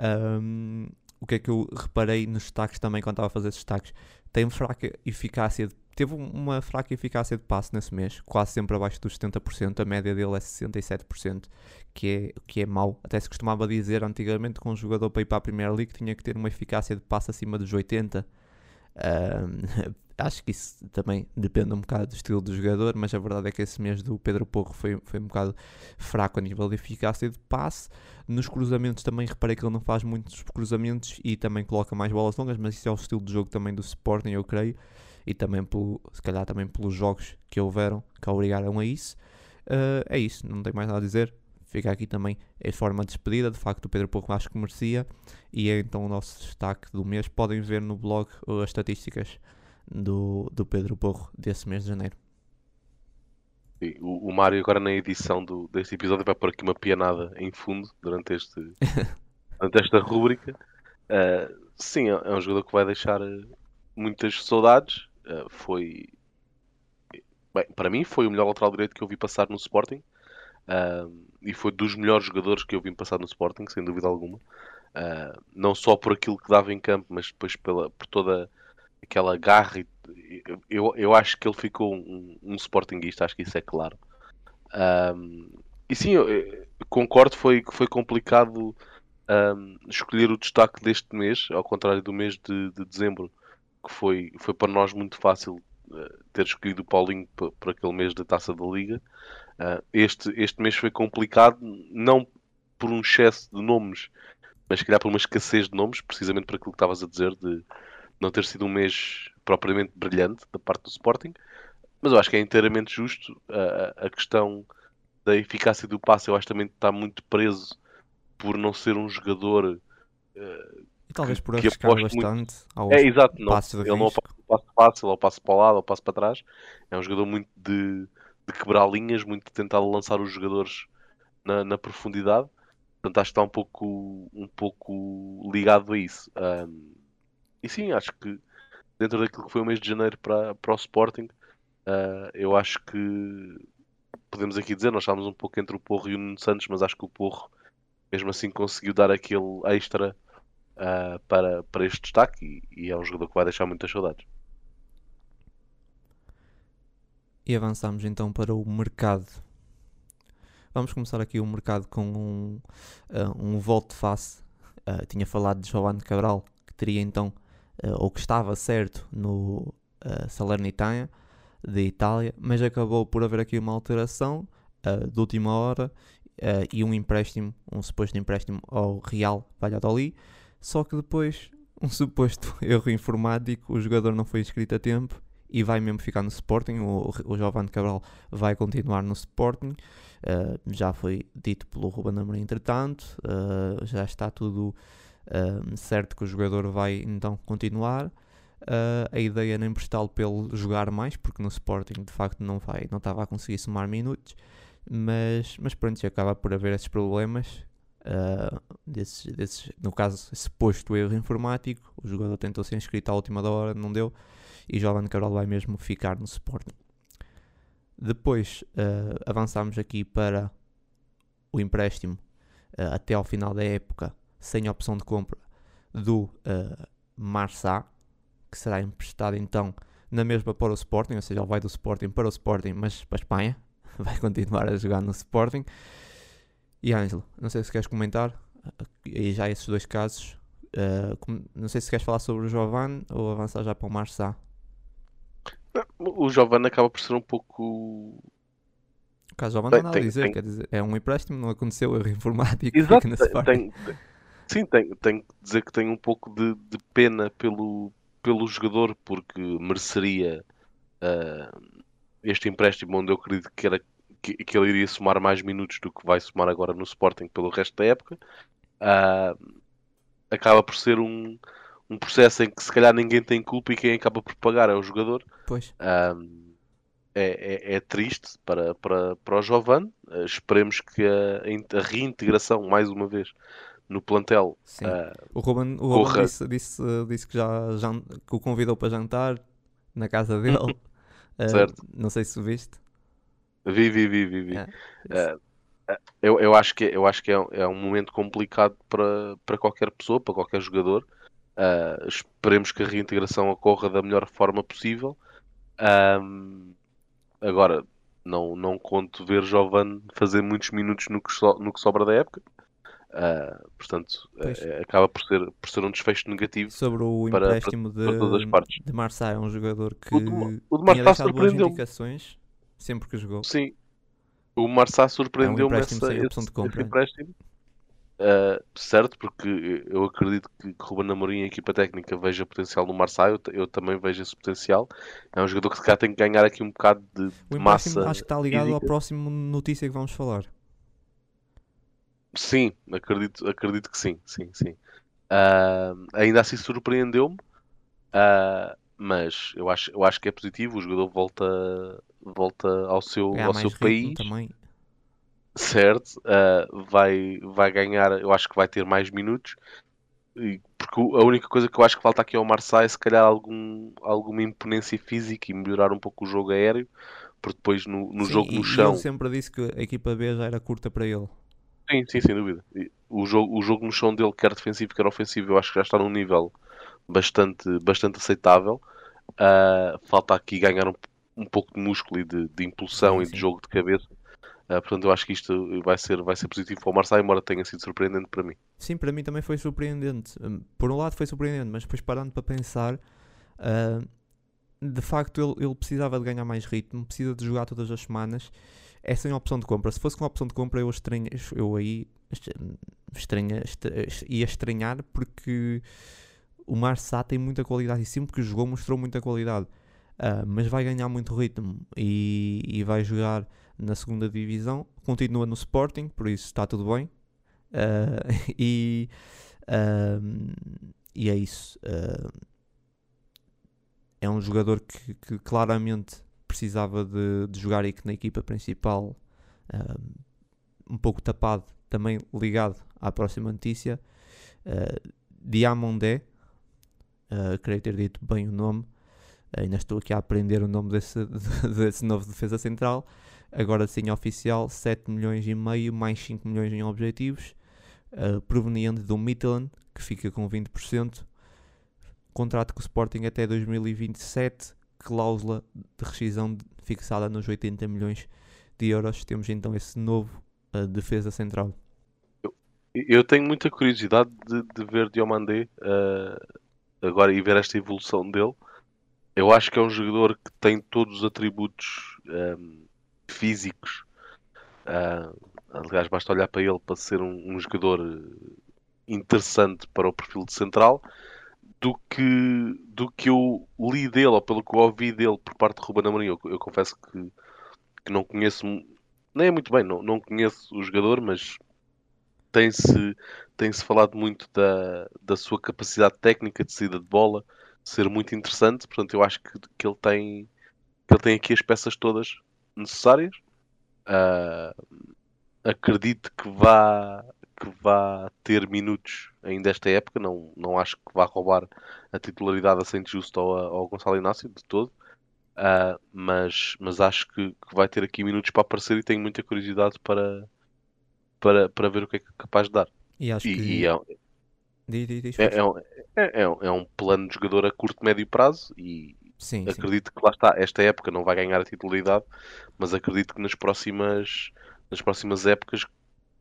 Um, o que é que eu reparei nos destaques também quando estava a fazer destaques? Tem fraca eficácia, de, teve uma fraca eficácia de passe nesse mês, quase sempre abaixo dos 70%, a média dele é 67%, que é, que é mau. Até se costumava dizer antigamente que um jogador para ir para a Premier League tinha que ter uma eficácia de passe acima dos 80%. Acho que isso também depende um bocado do estilo do jogador, mas a verdade é que esse mês do Pedro Porro foi, foi um bocado fraco a nível de eficácia de passe. Nos cruzamentos também reparei que ele não faz muitos cruzamentos e também coloca mais bolas longas, mas isso é o estilo de jogo também do Sporting, eu creio, e também pelo, se calhar também pelos jogos que houveram que obrigaram a isso. Uh, é isso, não tenho mais nada a dizer. Fica aqui também em forma de despedida. De facto, o Pedro Pouco acho que merecia. E é então o nosso destaque do mês. Podem ver no blog as estatísticas do, do Pedro Porro desse mês de janeiro. O, o Mário agora na edição do, deste episódio vai pôr aqui uma pianada em fundo durante, este, durante esta rúbrica. Uh, sim, é, é um jogador que vai deixar eh, muitas saudades. Uh, foi bem, para mim foi o melhor lateral direito que eu vi passar no Sporting. Uh, e foi dos melhores jogadores que eu vi passar no Sporting, sem dúvida alguma. não só por aquilo que dava em campo, mas depois pela, por toda aquela garra. E, eu, eu acho que ele ficou um, um Sportingista, acho que isso é claro. Um, e sim, eu, eu concordo foi foi complicado um, escolher o destaque deste mês, ao contrário do mês de, de dezembro, que foi, foi para nós muito fácil uh, ter escolhido o Paulinho para aquele mês da taça da Liga. Uh, este, este mês foi complicado, não por um excesso de nomes, mas se calhar por uma escassez de nomes, precisamente por aquilo que estavas a dizer, de não ter sido um mês propriamente brilhante da parte do Sporting. Mas eu acho que é inteiramente justo a, a questão da eficácia do passe. Eu acho que também está muito preso por não ser um jogador. Uh, e talvez por arriscar bastante muito... É, exato, não, ele não passo fácil, ou passo para o lado, ou passo para trás. É um jogador muito de, de quebrar linhas, muito de tentar lançar os jogadores na, na profundidade. Portanto, acho que está um pouco, um pouco ligado a isso. Um, e sim, acho que dentro daquilo que foi o mês de janeiro para, para o Sporting, uh, eu acho que podemos aqui dizer, nós estávamos um pouco entre o Porro e o Nuno Santos, mas acho que o Porro mesmo assim conseguiu dar aquele extra uh, para, para este destaque e, e, é um jogador que vai deixar muitas saudades. E avançamos então para o mercado. Vamos começar aqui o mercado com um, uh, um voto face. Uh, tinha falado de Giovanni Cabral, que teria então, ou que estava certo no uh, Salernitana de Itália, mas acabou por haver aqui uma alteração de última hora uh, e um empréstimo, um suposto empréstimo ao Real Valladolid, só que depois, um suposto erro informático, o jogador não foi inscrito a tempo e vai mesmo ficar no Sporting, o, o Giovanni Cabral vai continuar no Sporting, uh, já foi dito pelo Ruben Amorim entretanto, uh, já está tudo certo que o jogador vai então continuar. Uh, a ideia era emprestá-lo pelo jogar mais, porque no Sporting de facto não, vai, não estava a conseguir somar minutos. Mas, mas pronto, acaba por haver esses problemas. Uh, desses, desses, no caso, esse posto erro informático, o jogador tentou ser inscrito à última hora, não deu, e Jovem Carol vai mesmo ficar no Sporting. Depois uh, avançamos aqui para o empréstimo uh, até ao final da época, sem opção de compra, do uh, Marçá, que será emprestado então na mesma para o Sporting, ou seja, ele vai do Sporting para o Sporting, mas para a Espanha, vai continuar a jogar no Sporting. E Ângelo, não sei se queres comentar, e já esses dois casos, uh, não sei se queres falar sobre o Giovanni ou avançar já para o Marçá. O Giovanni acaba por ser um pouco. O caso Giovanni não nada a dizer, tem... quer dizer, é um empréstimo, não aconteceu erro informático. Exato, tem, tem, sim, tenho, tenho que dizer que tenho um pouco de, de pena pelo, pelo jogador, porque mereceria uh, este empréstimo onde eu acredito que, era, que, que, ele iria somar mais minutos do que vai somar agora no Sporting pelo resto da época, uh, acaba por ser um, um processo em que se calhar ninguém tem culpa e quem acaba por pagar é o jogador. Pois. Uh, é, é, é, triste para, para, para o Giovanni. Uh, esperemos que a, a, reintegração, mais uma vez, no plantel. Sim. Uh, o Ruben, o Ruben disse, disse, disse, que já, já que o convidou para jantar na casa dele. Ah, certo. não sei se viste. Vi, vi, vi, vi. vi. Uh, eu, eu acho que, eu acho que é, é um momento complicado para, para qualquer pessoa, para qualquer jogador. Uh, esperemos que a reintegração ocorra da melhor forma possível. Um, agora, não, não conto ver Jovan fazer muitos minutos no que, so, no que sobra da época. Uh, portanto, é, acaba por ser, por ser um desfecho negativo sobre o para, empréstimo para, para todas as partes. de Marçal, é um jogador que o de, o de tinha deixado boas indicações sempre que jogou. Sim, o Marçal surpreendeu-me é um essa, esse, esse empréstimo. Uh, certo, porque eu acredito que Ruben Amorim e a equipa técnica veja potencial no Marçal, eu, eu, também vejo esse potencial. É um jogador que se calhar tem que ganhar aqui um bocado de, de massa. Acho que está ligado física. ao próximo notícia que vamos falar. Sim, acredito, acredito que sim, sim, sim. Uh, ainda assim surpreendeu-me, uh, mas eu acho, eu acho que é positivo. O jogador volta, volta ao seu, ao seu país. Também. Certo, uh, vai, vai ganhar, eu acho que vai ter mais minutos. Porque a única coisa que eu acho que falta aqui ao Marseille é se calhar algum, alguma imponência física e melhorar um pouco o jogo aéreo, porque depois no, no Sim, jogo no chão. Ele sempre disse que a equipa B já era curta para ele. Sim, sim, sem dúvida. O jogo, o jogo no chão dele, quer defensivo, quer ofensivo, eu acho que já está num nível bastante, bastante aceitável. Uh, falta aqui ganhar um, um pouco de músculo e de, de impulsão sim, e de jogo de cabeça Uh, portanto, eu acho que isto vai ser, vai ser positivo para o Marseille, embora tenha sido surpreendente para mim. Sim, para mim também foi surpreendente. Hum, por um lado foi surpreendente, mas depois parando para pensar, uh, de facto ele, ele precisava de ganhar mais ritmo, precisa de jogar todas as semanas. É sem opção de compra. Se fosse com opção de compra, eu, estranha, eu aí estranha, ia estranhar porque o Marçá tem muita qualidade e sempre que jogou mostrou muita qualidade. Uh, mas vai ganhar muito ritmo e, e, vai jogar na segunda divisão. Continua no Sporting, por isso está tudo bem. Uh, e, uh, e é isso. é um jogador que, que claramente precisava de, de, jogar aqui na equipa principal, um pouco tapado, também ligado à próxima notícia. Diamondé, creio ter dito bem o nome, ainda estou aqui a aprender o nome desse, desse novo defesa central. Agora sim oficial, 7 milhões e meio mais 5 milhões em objetivos, uh, proveniente do Midland, que fica com 20%. Contrato com o Sporting até 2027, cláusula de rescisão fixada nos 80 milhões de euros. Temos então esse novo uh, defesa central. Eu, tenho muita curiosidade de, de ver Diomandé uh, agora e ver esta evolução dele eu acho que é um jogador que tem todos os atributos um, ehm, físicos. Uh, aliás, basta olhar para ele para ser um, um, jogador interessante para o perfil de central do que, do que eu li dele, ou pelo que eu ouvi dele por parte de Ruben Amorim. Eu, eu confesso que, que não conheço, nem é muito bem, não, não conheço o jogador, mas tem-se tem -se falado muito da, da sua capacidade técnica de saída de bola, ser muito interessante. Portanto, eu acho que, que, ele, tem, que ele tem aqui as peças todas necessárias. Uh, acredito que vá, que vá ter minutos ainda esta época. Não, não acho que vá roubar a titularidade a Saint Justo ou a, ao Gonçalo Inácio de todo. Uh, mas, mas acho que, que, vai ter aqui minutos para aparecer e tenho muita curiosidade para, para, para ver o que é, é capaz de dar. E acho e, que. E é, é, é, um, é, é, um, é um plano de jogador a curto, médio prazo e sim, acredito sim. que lá está, esta época não vai ganhar a titularidade, mas acredito que nas próximas, nas próximas épocas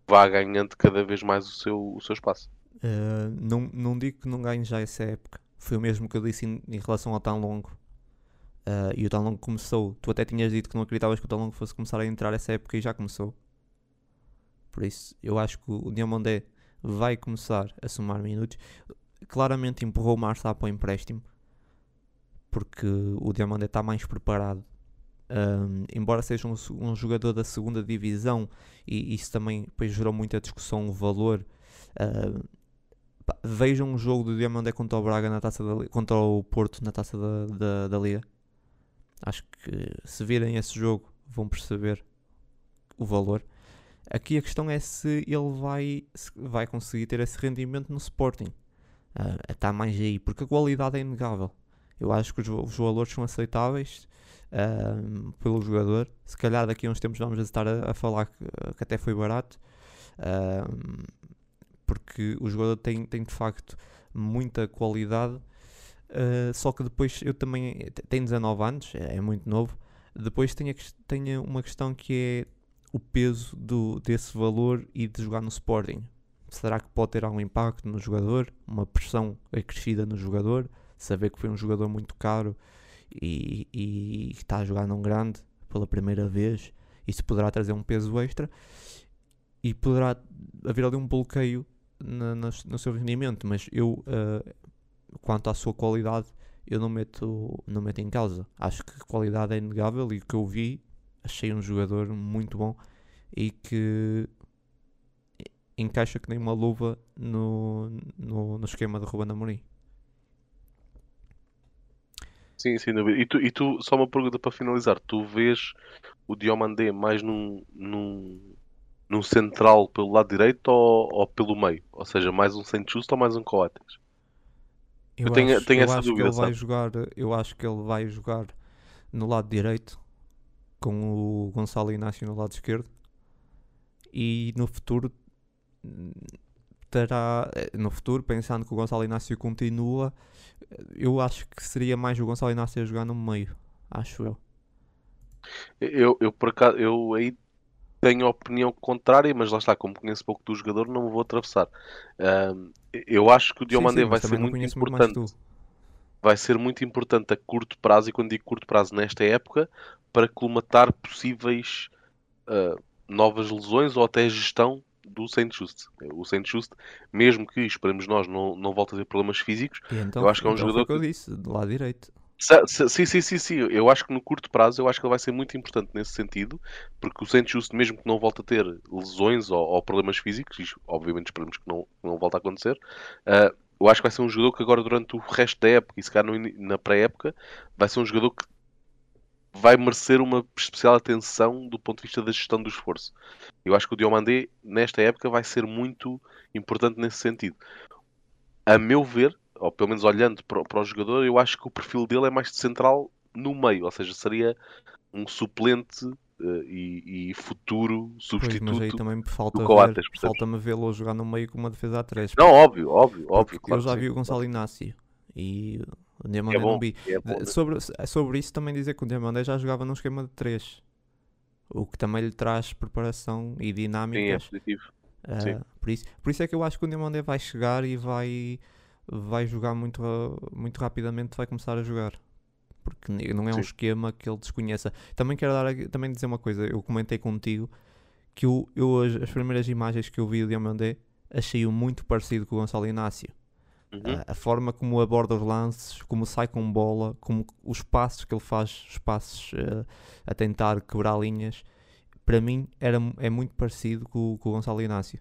vá ganhando cada vez mais o seu, o seu espaço. Uh, não, não digo que não ganhe já essa época. Foi o mesmo que eu disse em, em relação ao tão longo. Uh, e o tão longo começou. Tu até tinhas dito que não acreditavas que o tão longo fosse começar a entrar essa época e já começou. Por isso, eu acho que o Diamondé vai começar a somar minutos. Claramente empurrou o Marçal para o empréstimo, porque o Diamante está mais preparado. Um, embora seja um, um, jogador da segunda divisão, e isso também depois gerou muita discussão, o valor. Vejam um jogo do Diamante contra o Braga na taça da, contra o Porto na taça da, da, da Liga. Acho que se virem esse jogo vão perceber o valor. Aqui a questão é se ele vai, se vai conseguir ter esse rendimento no Sporting. Uh, está mais aí, porque a qualidade é inegável. Eu acho que os, os valores são aceitáveis uh, pelo jogador. Se calhar daqui a uns tempos vamos estar a, a falar que, que, até foi barato, uh, porque o jogador tem, tem de facto muita qualidade. só que depois eu também tenho 19 anos, é, é muito novo. Depois tenho, tenho uma questão que é o peso do, desse valor e de jogar no Sporting? Será que pode ter algum impacto no jogador? Uma pressão acrescida no jogador? Saber que foi um jogador muito caro e, e está a jogar num grande pela primeira vez, isso poderá trazer um peso extra e poderá haver ali um bloqueio na, na, no seu rendimento, mas eu, uh, quanto à sua qualidade, eu não meto, não meto em causa. Acho que a qualidade é inegável e o que eu vi achei um jogador muito bom e que encaixa que nem uma luva no, no, no esquema de Ruben Amorim. Sim, sem dúvida. E tu, e tu, só uma pergunta para finalizar, tu vês o Diomandé mais num, num, num central pelo lado direito ou, ou pelo meio? Ou seja, mais um Saint Justo ou mais um Coates? Eu, eu tenho, acho, tenho eu essa dúvida. Que ele vai jogar, eu acho que ele vai jogar no lado direito com o Gonçalo Inácio no lado esquerdo e no futuro terá no futuro, pensando que o Gonçalo Inácio continua, eu acho que seria mais o Gonçalo Inácio a jogar no meio, acho eu. Eu, eu por acaso, eu aí tenho opinião contrária, mas lá está, como conheço pouco do jogador, não me vou atravessar. Um, eu acho que o Diomandé vai ser muito importante. Muito vai ser muito importante a curto prazo, e quando digo curto prazo nesta época, para colmatar possíveis uh, novas lesões ou até gestão do Saint Just. O Saint Just, mesmo que esperemos nós não, não volte a ter problemas físicos, então, eu acho que é um então jogador que eu disse, do lado direito. Sim, sim, sim, sim. Eu acho que no curto prazo eu acho que ele vai ser muito importante nesse sentido, porque o Saint Just, mesmo que não volte a ter lesões ou, ou problemas físicos, e obviamente esperemos que não, não volte a acontecer, uh, eu acho que vai ser um jogador que agora durante o resto da época e se calhar na pré-época vai ser um jogador que vai merecer uma especial atenção do ponto de vista da gestão do esforço. Eu acho que o Diomandé nesta época vai ser muito importante nesse sentido. A meu ver, ou pelo menos olhando para, para o jogador, eu acho que o perfil dele é mais de central no meio, ou seja, seria um suplente uh, e, e, futuro substituto pois, mas aí também falta Coates, ver, falta-me vê-lo jogar no meio com uma defesa a 3. Não, óbvio, óbvio, óbvio. Claro eu já vi o Gonçalo Inácio e o Diamandé é não vi. É bom, sobre, sobre isso também dizer que o Diamandé já jogava num esquema de 3. O que também lhe traz preparação e dinâmica. Sim, é positivo. Uh, por, isso, por isso é que eu acho que o Diamandé vai chegar e vai vai jogar muito, muito rapidamente, vai começar a jogar. Porque não é um Sim. esquema que ele desconheça. Também quero dar, também dizer uma coisa, eu comentei contigo que eu, eu as, as primeiras imagens que eu vi do Diamandé achei-o muito parecido com o Gonçalo Inácio. Uhum. A, a, forma como aborda os lances, como sai com bola, como os passos que ele faz, os passos uh, a tentar quebrar linhas, para mim era, é muito parecido com, com o Gonçalo Inácio.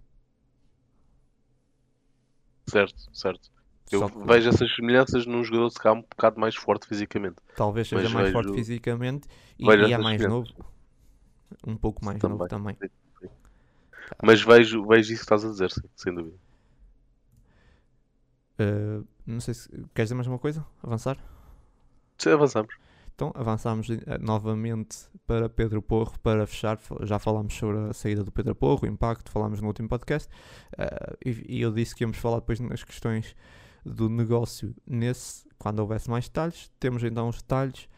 Certo, certo. Eu que... vejo essas semelhanças num jogador se calhar um bocado mais forte fisicamente. Talvez seja Mas mais vejo... forte fisicamente e, e é mais novo. Um pouco mais também. novo também. Sim, sim. Mas vejo, vejo isso que estás a dizer, sim, sem dúvida. Uh, não sei se queres dizer mais uma coisa? Avançar? Sim, avançamos. Então avançamos eh, novamente para Pedro Porro para fechar. Já falámos sobre a saída do Pedro Porro, o impacto, falámos no último podcast. Uh, e, e, eu disse que íamos falar depois nas questões do negócio nesse, quando houvesse mais detalhes. Temos então os detalhes.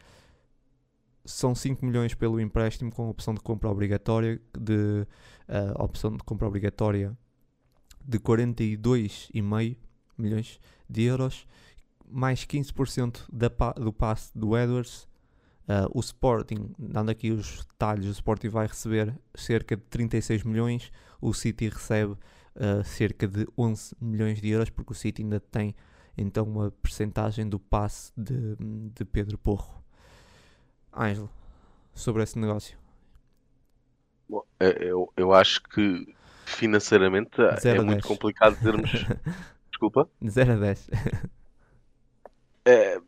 São 5 milhões pelo empréstimo com opção de compra obrigatória de uh, opção de compra obrigatória de 42,5 milhões de euros, mais 15% da, do passe do Edwards. Uh, o Sporting, dando aqui os detalhes, o Sporting vai receber cerca de 36 milhões, o City recebe uh, cerca de 11 milhões de euros, porque o City ainda tem então uma percentagem do passe de, de Pedro Porro. Ângelo, sobre esse negócio. Bom, é, eu, eu acho que financeiramente é muito complicado dizermos. Desculpa? De 0 a 10. é,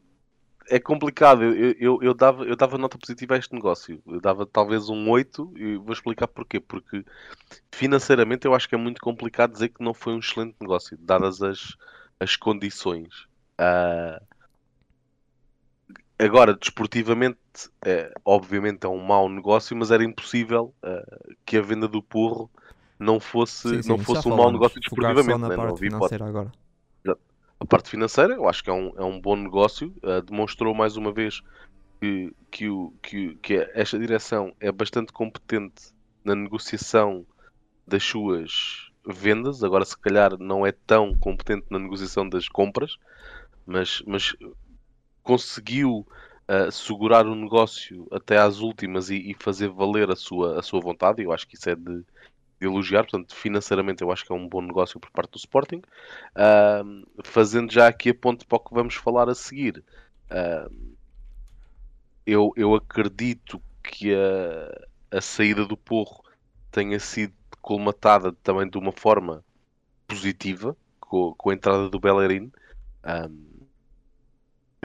é complicado. Eu, eu, eu, dava, eu dava nota positiva a este negócio. Eu dava talvez um 8 e vou explicar porquê. Porque financeiramente eu acho que é muito complicado dizer que não foi um excelente negócio, dadas as, as condições. Uh, agora, desportivamente, é, obviamente é um mau negócio, mas era impossível uh, que a venda do Porro não fosse, sim, sim, não fosse um mau negócio desportivamente. Né? Não vi agora a parte financeira, eu acho que é um, é um bom negócio. Uh, demonstrou mais uma vez que, que, o, que, que esta direção é bastante competente na negociação das suas vendas. Agora, se calhar, não é tão competente na negociação das compras, mas, mas conseguiu uh, segurar o negócio até às últimas e, e, fazer valer a sua, a sua vontade. Eu acho que isso é de, elogiar, portanto, financeiramente eu acho que é um bom negócio por parte do Sporting. Uh, fazendo já aqui a ponte para o que vamos falar a seguir, uh, eu, eu acredito que a, a saída do Porro tenha sido colmatada também de uma forma positiva com, com a entrada do Bellerin. Um,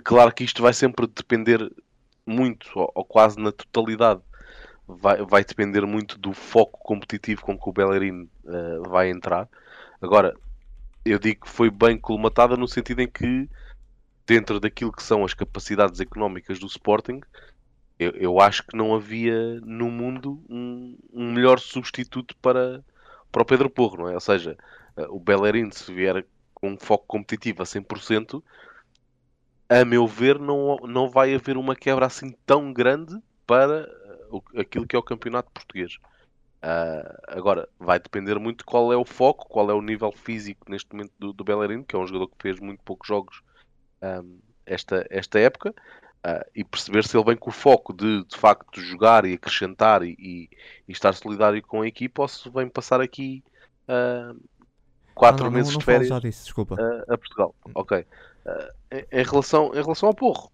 claro que isto vai sempre depender muito, ou, ou quase na totalidade, vai, vai depender muito do foco competitivo com que o Bellerin uh, vai entrar. Agora, eu digo que foi bem colmatada no sentido em que, dentro daquilo que são as capacidades económicas do Sporting, eu, eu acho que não havia no mundo um, um, melhor substituto para, para o Pedro Porro, não é? Ou seja, uh, o Bellerin, se vier com um foco competitivo a 100%, a meu ver, não, não vai haver uma quebra assim tão grande para o, aquilo que é o campeonato português. Uh, agora, vai depender muito de qual é o foco, qual é o nível físico neste momento do, do Bellerin, que é um jogador que fez muito poucos jogos um, esta, esta época, uh, e perceber se ele vem com o foco de de facto jogar e acrescentar e, e, e estar solidário com a equipa, ou se vem passar aqui uh, quatro Ah, não, não- meses não de férias disso, a, a Portugal. Ok. Em, relação, em relação ao Porro,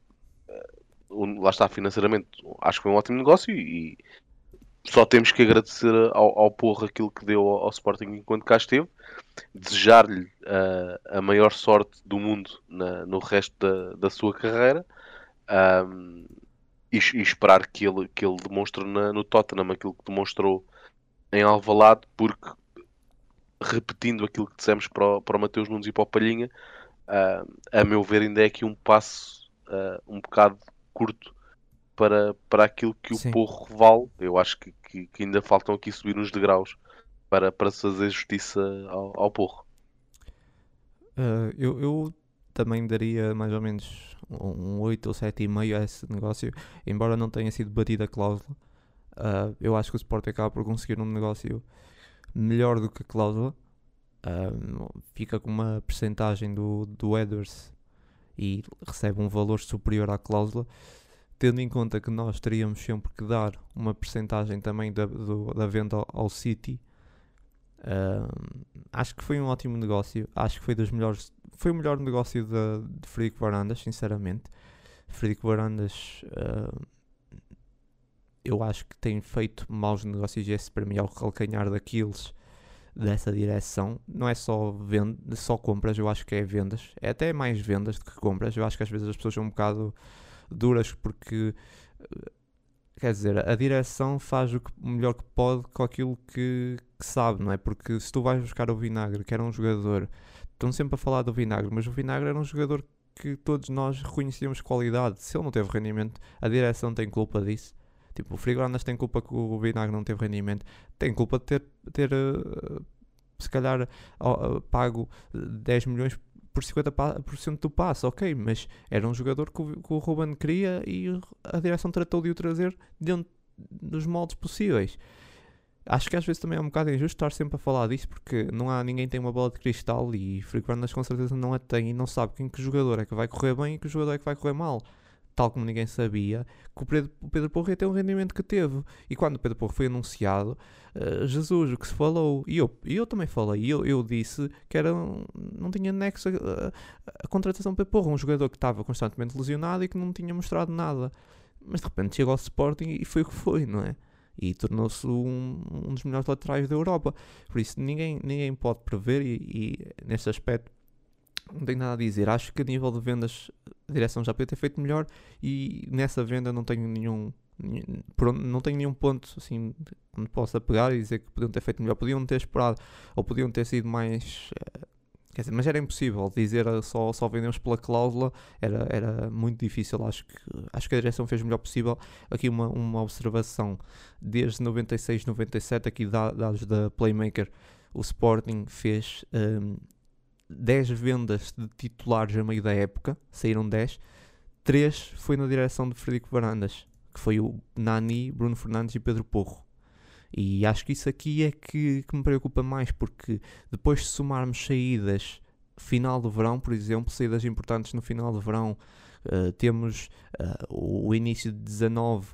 lá está financeiramente, acho que foi um ótimo negócio e, só temos que agradecer ao, ao Porro aquilo que deu ao, ao Sporting enquanto cá esteve, desejar-lhe uh, a maior sorte do mundo na- no resto da, da sua carreira. um, e, e esperar que ele, que ele demonstre na- no Tottenham aquilo que demonstrou em Alvalade, porque repetindo aquilo que dissemos para o, para o Mateus Nunes e para o Palhinha, ah, a meu ver, ainda é aqui um passo ah, um bocado curto para, para aquilo que o Sim. Porro vale. Eu acho que, que- que ainda faltam aqui subir uns degraus para, para se fazer justiça ao, ao Porro. Uh, eu, eu também daria mais ou menos um 8 ou 7,5 a esse negócio, embora não tenha sido batida a cláusula. Uh, eu acho que o Sport acaba por conseguir um negócio melhor do que a cláusula. Uh, fica com uma percentagem do, do Edwards e recebe um valor superior à cláusula, tendo em conta que nós teríamos sempre que dar uma percentagem também da, do- da venda ao, ao City. Uh, acho que foi um ótimo negócio. Acho que foi dos melhores. Foi o melhor negócio de, de Frederico Varandas, sinceramente. Frederico Varandas, uh, eu acho que tem feito maus negócios. Esse para mim é o calcanhar daqueles dessa direção. Não é só, vend só compras, eu acho que é vendas. É até mais vendas do que compras. Eu acho que às vezes as pessoas são um bocado duras porque. uh, Quer dizer, a direção faz o, que- melhor que pode com aquilo que, que sabe, não é? Porque se tu vais buscar o Vinagre, que era um jogador, estão sempre a falar do Vinagre, mas o Vinagre era um jogador que todos nós reconhecíamos qualidade. Se ele não teve rendimento, a direção tem culpa disso. Tipo, o Frigorandas tem culpa que o Vinagre não teve rendimento, tem culpa de ter, ter eh, se calhar, eh, pago 10 milhões por 50% do passe, ok, mas era um jogador que o, que o Ruben queria e a direção tratou de o trazer dentro dos moldes possíveis. Acho que às vezes também é um bocado injusto estar sempre a falar disso porque não há ninguém tem uma bola de cristal e Fernandes com certeza não a tem e não sabe quem que jogador é que vai correr bem e que jogador é que vai correr mal. Tal como ninguém sabia que o Pedro, o Pedro Porro ia ter um rendimento que teve. E quando o Pedro Porro foi anunciado, eh, Jesus, o que se falou, e eu, e eu também falei, eu, eu disse que era, um- não tinha nexo a, a- a contratação do Pedro Porro, um jogador que estava constantemente lesionado e que não tinha mostrado nada. Mas de repente chegou ao Sporting e foi o que foi, não é? E tornou-se um, um dos melhores laterais da Europa. Por isso ninguém, ninguém pode prever e, e neste aspecto não tenho nada a dizer. Acho que a nível de vendas a direção já podia ter feito melhor e nessa venda não tenho nenhum, não tenho nenhum ponto assim onde possa pegar e dizer que podiam ter feito melhor. Podiam ter esperado ou podiam ter sido mais eh, Quer dizer, mas era impossível dizer eh, só, só vendemos pela cláusula, era, era muito difícil. Acho que, acho que a direção fez o melhor possível. Aqui uma, uma observação: desde 96, 97, aqui da- dados da Playmaker, o Sporting fez ehm, 10 vendas de titulares a meio da época, saíram 10. 3 foi na direção de Frederico Varandas, que foi o Nani, Bruno Fernandes e Pedro Porro. E acho que isso aqui é que, que me preocupa mais, porque depois de somarmos saídas final do verão, por exemplo, saídas importantes no final do verão, eh, temos o, o início de 19,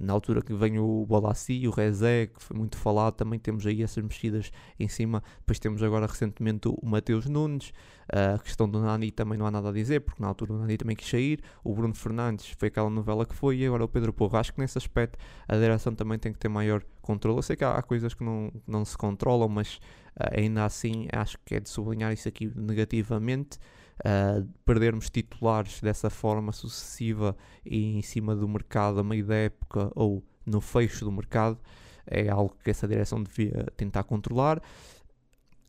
na altura que vem o Bolassi, o Rezé, que foi muito falado, também temos aí essas mexidas em cima. Depois temos agora recentemente o Mateus Nunes, ah, a questão do Nani também não há nada a dizer, porque na altura o Nani também quis sair. O Bruno Fernandes foi aquela novela que foi, e agora o Pedro Porro. Acho que nesse aspecto a direção também tem que ter maior controle. Eu sei que há, há coisas que não, não se controlam, mas ah, ainda assim acho que é de sublinhar isso aqui negativamente. Ah, perdermos titulares dessa forma sucessiva e em cima do mercado a meio da época ou no fecho do mercado é algo que essa direção devia tentar controlar.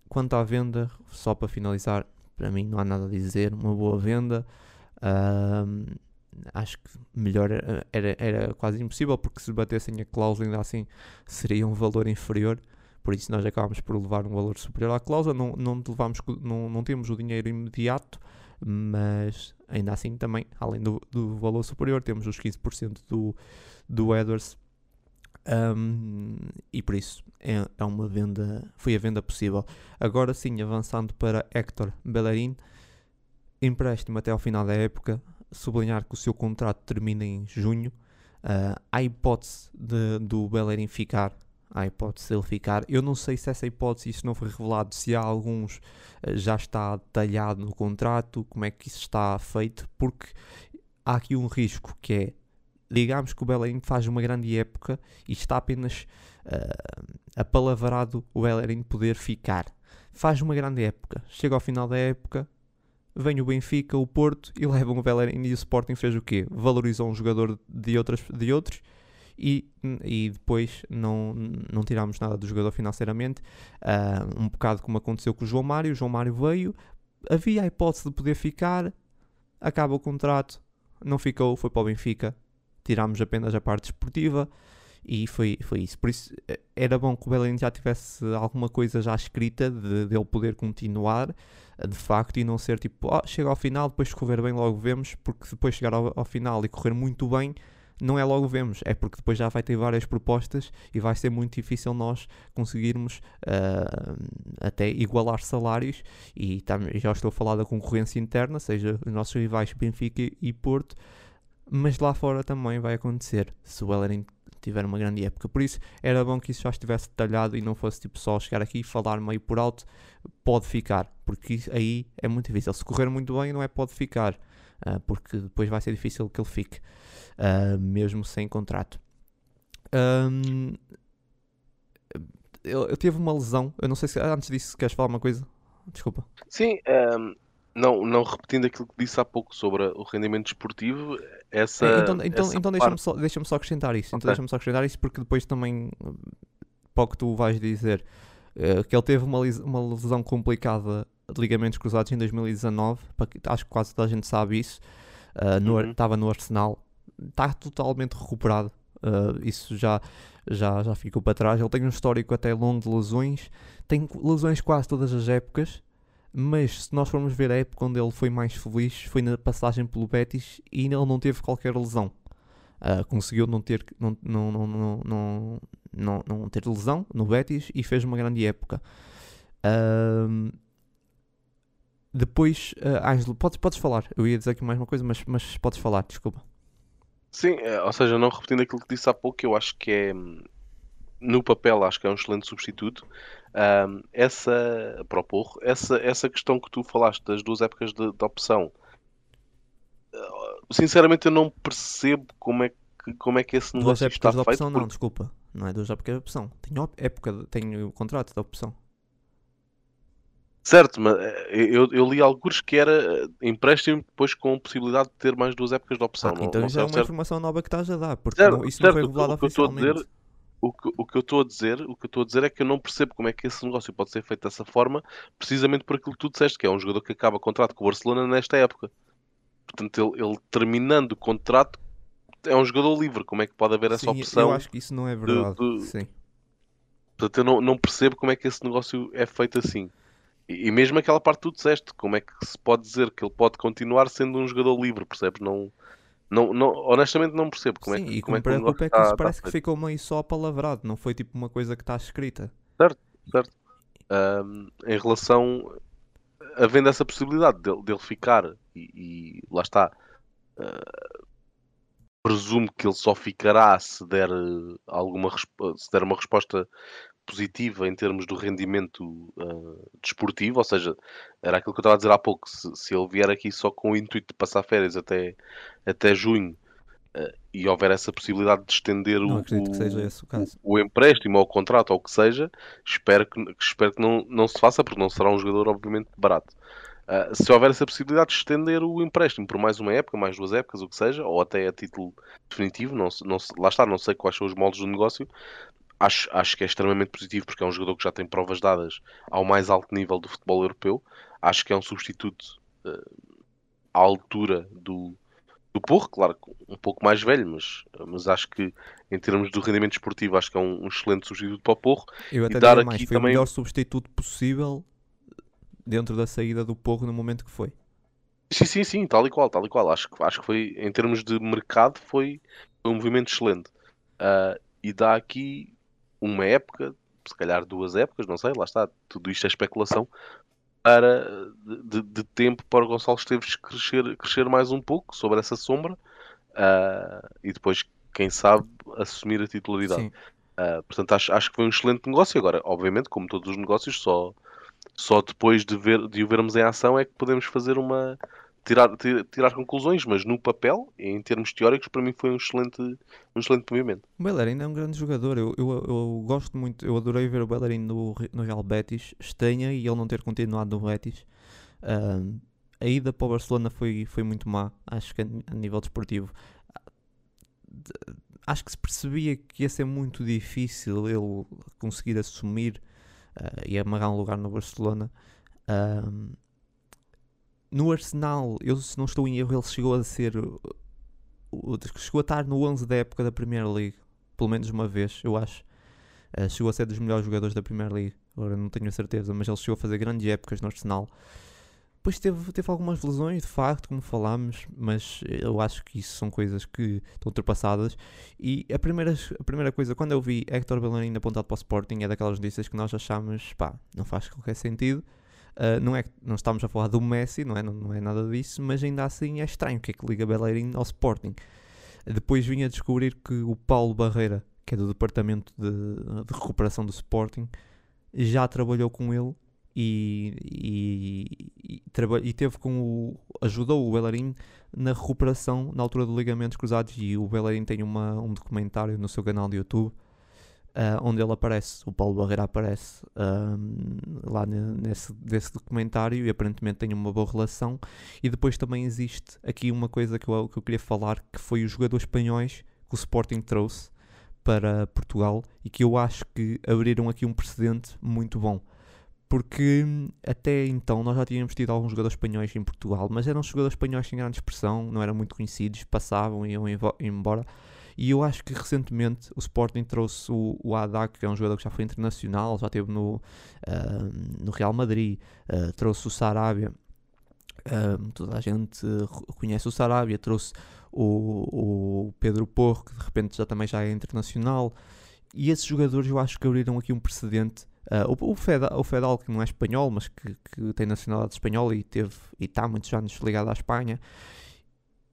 Quanto à venda, só para finalizar, para mim não há nada a dizer, uma boa venda. Ahm, acho que melhor era, era, era quase impossível, porque se batessem a cláusula ainda assim seria um valor inferior. Por isso nós acabámos por levar um valor superior à cláusula, não, não, levamos, não, não temos o dinheiro imediato, mas ainda assim também, além do, do valor superior, temos os 15% do, do Edwards Um, e por isso é, é, uma venda, foi a venda possível. Agora sim, avançando para Héctor Bellerin, empréstimo até ao final da época, sublinhar que o seu contrato termina em junho. Uh, há hipótese de, do Bellerin ficar, há hipótese de ele ficar. Eu não sei se essa hipótese, isso não foi revelado, se há alguns uh, já está detalhado no contrato, como é que isso está feito, porque há aqui um risco que é digamos que o Bellerin faz uma grande época e está apenas uh, apalavrado o Bellerin poder ficar. Faz uma grande época, chega ao final da época, vem o Benfica, o Porto e levam o Bellerin e o Sporting fez o quê? Valorizou um jogador de, outras, de outros e, e depois não, não tiramos nada do jogador financeiramente. Uh, um bocado como aconteceu com o João Mário. O João Mário veio, havia a hipótese de poder ficar, acaba o contrato, não ficou, foi para o Benfica, tirámos apenas a parte esportiva e foi, foi isso. Por isso eh, era bom que o Belém já tivesse alguma coisa já escrita de, de ele poder continuar eh, de facto e não ser tipo, oh, chega ao final, depois se correr bem logo vemos, porque depois chegar ao, ao final e correr muito bem, não é logo vemos, é porque depois já vai ter várias propostas e vai ser muito difícil nós conseguirmos uh, até igualar salários e tam, já estou a falar da concorrência interna, seja os nossos rivais Benfica e Porto, mas lá fora também vai acontecer se o Bellerin tiver uma grande época. Por isso era bom que isso já estivesse detalhado e não fosse tipo só chegar aqui e falar meio por alto, pode ficar, porque aí é muito difícil. Se correr muito bem, não é pode ficar, uh, porque depois vai ser difícil que ele fique, uh, mesmo sem contrato. Um, eu, eu tive uma lesão, eu não sei se antes disso queres falar uma coisa. Desculpa. Sim, um, não, não repetindo aquilo que disse há pouco sobre o rendimento desportivo, essa. É, então então, essa então deixa-me só, deixa só acrescentar isso. Então Ok. deixa-me só acrescentar isso porque depois também, para o que tu vais dizer, eh, que ele teve uma, uma lesão complicada de ligamentos cruzados em 2019, para que- acho que quase toda a gente sabe isso. eh, no Ar- Uhum. Estava no Arsenal, está totalmente recuperado. eh, isso já, já, já ficou para trás. Ele tem um histórico até longo de lesões, tem lesões quase todas as épocas. Mas se nós formos ver a época onde ele foi mais feliz, foi na passagem pelo Betis e ele não teve qualquer lesão. Ah, conseguiu não ter, não, não, não, não, não, não, não ter lesão no Betis e fez uma grande época. Ahm, depois, ah, Ângelo, podes, podes falar. Eu ia dizer aqui mais uma coisa, mas, mas podes falar, desculpa. Sim, é, ou seja, não repetindo aquilo que disse há pouco, eu acho que é hum, no papel acho que é um excelente substituto. Ahm, essa para o Porro, essa, essa questão que tu falaste das duas épocas de, de opção, ah, sinceramente eu não percebo como é que, como é que esse Duas negócio está épocas de feito. opção, não, porque- desculpa. Não é duas épocas de opção. Tenho época, de- tenho o contrato de opção. Certo, mas eh, eu, eu li alguns que era eh, empréstimo depois com possibilidade de ter mais duas épocas de opção. Ah, não, então não já é uma certo. informação nova que estás a dar, porque Certo, não- isso não certo, foi o que- revelado o que eu estou a dizer- oficialmente. O que, o que eu estou a dizer, o que eu estou a dizer é que eu não percebo como é que esse negócio pode ser feito dessa forma, precisamente por aquilo que tu disseste, que é um jogador que acaba contrato com o Barcelona nesta época. Portanto, ele, ele terminando o contrato é um jogador livre. Como é que pode haver essa Sim, opção? Eu acho que isso não é verdade. de- Sim. Portanto, eu não, não percebo como é que esse negócio é feito assim. E, e mesmo aquela parte que tu disseste, como é que se pode dizer que ele pode continuar sendo um jogador livre, percebes? Não, não, não, honestamente não percebo como Sim, é que, e como é que o é que está- está parece que feito. ficou meio só palavrado, não foi tipo uma coisa que está escrita. Ahm, em relação havendo essa possibilidade dele, dele ficar e, e lá está ah, presumo que ele só ficará se der eh, alguma se der uma resposta positiva em termos do rendimento ah, desportivo, ou seja, era aquilo que eu estava a dizer há pouco, se, se ele vier aqui só com o intuito de passar férias até, até junho ah, e houver essa possibilidade de estender Não o, o- o empréstimo ou o contrato ou o que seja, espero que, espero que não, não se faça, porque não será um jogador, obviamente, barato. Ah, se houver essa possibilidade de estender o empréstimo por mais uma época, mais duas épocas, o que seja, ou até a título definitivo, não, não, lá está, não sei quais são os moldes do negócio, acho, acho que é extremamente positivo, porque é um jogador que já tem provas dadas ao mais alto nível do futebol europeu. Acho que é um substituto ah, à altura do, do Porro, claro, um pouco mais velho, mas, mas acho que em termos do rendimento esportivo, acho que é um, um excelente substituto para o Porro. Eu até dar diria mais, aqui foi o também- melhor substituto possível dentro da saída do Porro no momento que foi. Sim, sim, sim, tal e qual, tal e qual. Acho, que- acho que foi, em termos de mercado, foi um movimento excelente. Ah, e dá aqui uma época, se calhar duas épocas, não sei, lá está, tudo isto é especulação, para, de, de tempo para o Gonçalo Esteves crescer, crescer mais um pouco sobre essa sombra uh, e depois, quem sabe, assumir a titularidade. Uh, portanto, acho, acho que foi um excelente negócio. Agora, obviamente, como todos os negócios, só, só depois de, ver, de o vermos em ação é que podemos fazer uma, tirar, tirar conclusões, mas no papel, em termos teóricos, para mim foi um excelente, um excelente movimento. O Bellerin é um grande jogador, eu, eu, eu gosto muito, eu adorei ver o Bellerin no, no Real Betis, estranha e ele não ter continuado no Betis. A ida para o Barcelona foi, foi muito má, acho que a, a nível desportivo. Acho que se percebia que ia ser muito difícil ele conseguir assumir uh, e amarrar um lugar no Barcelona. No Arsenal, eu se não estou em erro, ele chegou a ser. Chegou a estar no 11 da época da Premier League, pelo menos uma vez, eu acho. Uh, chegou a ser dos melhores jogadores da Premier League, agora não tenho a certeza, mas ele chegou a fazer grandes épocas no Arsenal. Depois teve, teve algumas lesões, de facto, como falámos, mas eu acho que isso são coisas que estão ultrapassadas. E a primeira, a primeira coisa, quando eu vi Hector Bellerin apontado para o Sporting, é daquelas notícias que nós achamos, pá, não faz qualquer sentido. Uh, não é não estamos a falar do Messi, não é, não, não, é nada disso, mas ainda assim é estranho o que é que liga Bellerin ao Sporting. Depois vim a descobrir que o Paulo Barreira, que é do departamento de, de recuperação do Sporting, já trabalhou com ele e, e, e, e, teve com o, ajudou o Bellerin na recuperação na altura de ligamentos cruzados e o Bellerin tem uma, um documentário no seu canal de YouTube uh, onde ele aparece, o Paulo Barreira aparece uh, lá nesse, nesse documentário e aparentemente tem uma boa relação. E depois também existe aqui uma coisa que eu, que eu queria falar, que foi os jogadores espanhóis que o Sporting trouxe para Portugal e que eu acho que abriram aqui um precedente muito bom. Porque até então nós já tínhamos tido alguns jogadores espanhóis em Portugal, mas eram jogadores espanhóis sem grande expressão, não eram muito conhecidos, passavam e iam embora. E eu acho que recentemente o Sporting trouxe o, o que é um jogador que já foi internacional, já esteve no, uh, no Real Madrid, uh, trouxe o Sarabia. Uh, toda a gente conhece o Sarabia, trouxe o, o Pedro Porro, que de repente já também já é internacional. E esses jogadores eu acho que abriram aqui um precedente Uh, o, o, Fedal, o, Fedal, que não é espanhol, mas que, que tem nacionalidade espanhola e, teve, e está muitos anos ligado à Espanha,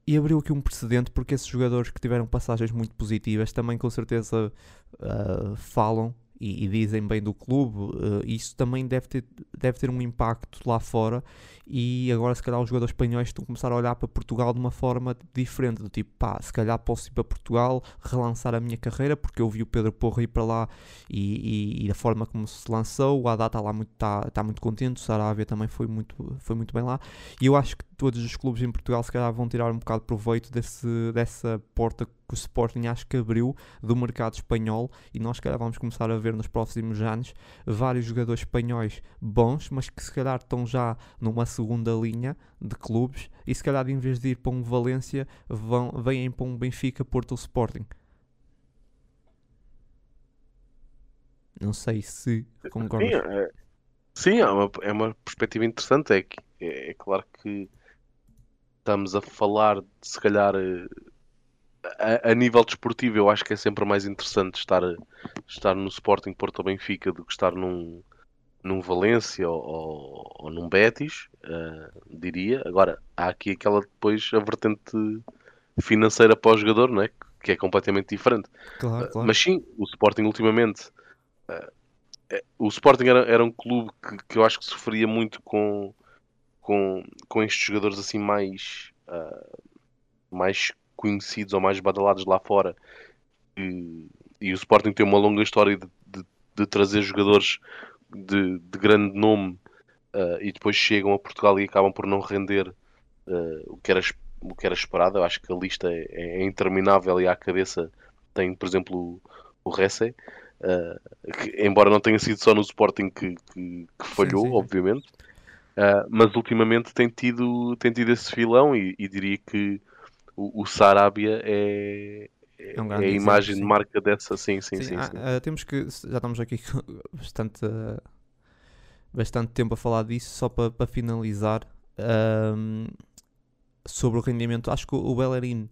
e abriu aqui um precedente porque esses jogadores que tiveram passagens muito positivas também com certeza uh, falam e, e, dizem bem do clube, uh, isso também deve ter, deve ter um impacto lá fora. E agora, se calhar, os jogadores espanhóis estão a começar a olhar para Portugal de uma forma diferente: do tipo, pá, se calhar posso ir para Portugal, relançar a minha carreira, porque eu vi o Pedro Porro ir para lá e, e, e a forma como se lançou. O Haddad está lá muito, está, está muito contente, o Sarabia também foi muito, foi muito bem lá. E eu acho que todos os clubes em Portugal, se calhar, vão tirar um bocado de proveito desse, dessa porta que o Sporting acho que abriu do mercado espanhol e nós, se calhar, vamos começar a ver nos próximos anos vários jogadores espanhóis bons, mas que se calhar estão já numa segunda linha de clubes e se calhar, em vez de ir para um Valência, vão, vêm para um Benfica, Porto ou Sporting. Não sei se concordas. Sim, é, sim, é, uma, é uma perspectiva interessante. É, que, é, é claro que estamos a falar de se calhar eh, a, a, nível desportivo, eu acho que é sempre mais interessante estar, estar no Sporting Porto Benfica do que estar num, num Valência ou, ou, ou num Betis, uh, diria. Agora, há aqui aquela depois a vertente financeira para o jogador, não é? que é completamente diferente. Claro, uh, claro. Mas sim, o Sporting ultimamente. Uh, o Sporting era, era um clube que, que, eu acho que sofria muito com, com, com estes jogadores assim mais, mais conhecidos ou mais badalados lá fora. E, e o Sporting tem uma longa história de, de, de trazer jogadores de, de grande nome uh, e depois chegam a Portugal e acabam por não render uh, o, que era, o que era esperado. Eu acho que a lista é, é interminável e à cabeça tem, por exemplo, o, o Resse, uh, que, embora não tenha sido só no Sporting que, que, que falhou, sim, sim. obviamente. mas ultimamente tem tido, tem tido esse filão e, e diria que o, o Sarabia é, é, um é a imagem de marca dessa, sim, sim, sim. sim, sim. Uh, temos que, já estamos aqui bastante, uh, bastante tempo a falar disso, só para, para finalizar, uh, sobre o rendimento, acho que o Bellerin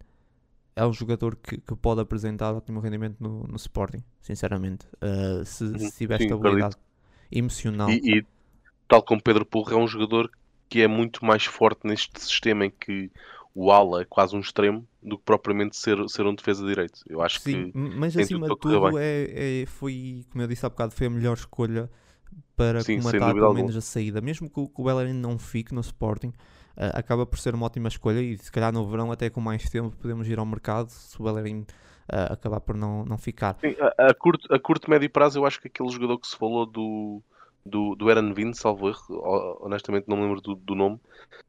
é um jogador que, que pode apresentar ótimo rendimento no, no Sporting, sinceramente. Uh, se, Uhum. se tiver Sim, estabilidade emocional. E, e, tal como Pedro Porro, é um jogador que é muito mais forte neste sistema em que o ala é quase um extremo do que propriamente ser, ser um defesa direito. Eu acho Sim, que mas acima de tudo é, é- foi, como eu disse há bocado, foi a melhor escolha para Sim, comatar pelo alguma. menos a saída. Mesmo que o, que o Bellerin não fique no Sporting, ah, acaba por ser uma ótima escolha e se calhar no verão, até com mais tempo, podemos ir ao mercado se o Bellerin ah, acabar por não, não ficar. Sim, a, a curto, a curto, médio prazo, eu acho que aquele jogador que se falou do, do, do Eran Vin, salvo erro, ho- honestamente não me lembro do, do nome,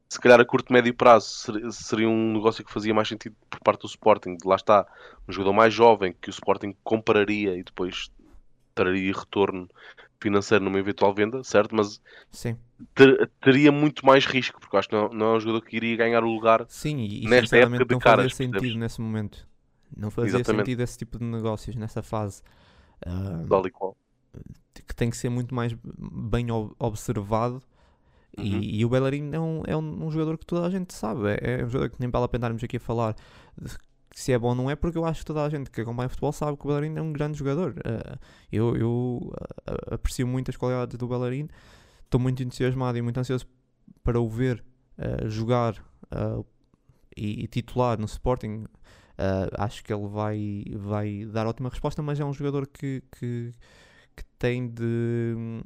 se calhar a curto, médio prazo ser- seria um negócio que fazia mais sentido por parte do Sporting. De lá está, um jogador mais jovem que o Sporting compraria e depois traria retorno financeiro numa eventual venda, certo? Mas Sim, ter- teria muito mais risco, porque acho que não, não é um jogador que iria ganhar o lugar. sim, e, e Nesta época de não fazia caras, sentido percebes? nesse momento. Não fazia Exatamente. sentido esse tipo de negócios nessa fase. Ah, Tal e qual. Que tem que ser muito mais bem ob- observado. Uhum. E, e o Bellerin é, um, é um, um jogador que toda a gente sabe. É, é um jogador que nem vale a pena estarmos aqui a falar de se é bom ou não é, porque eu acho que toda a gente que acompanha futebol sabe que o Bellerin é um grande jogador. Eh, eu eu eh, aprecio muito as qualidades do Bellerin, estou muito entusiasmado e muito ansioso para o ver eh, jogar e, e titular no Sporting. Acho que ele vai, vai dar ótima resposta, mas é um jogador que, que, que tem de hum,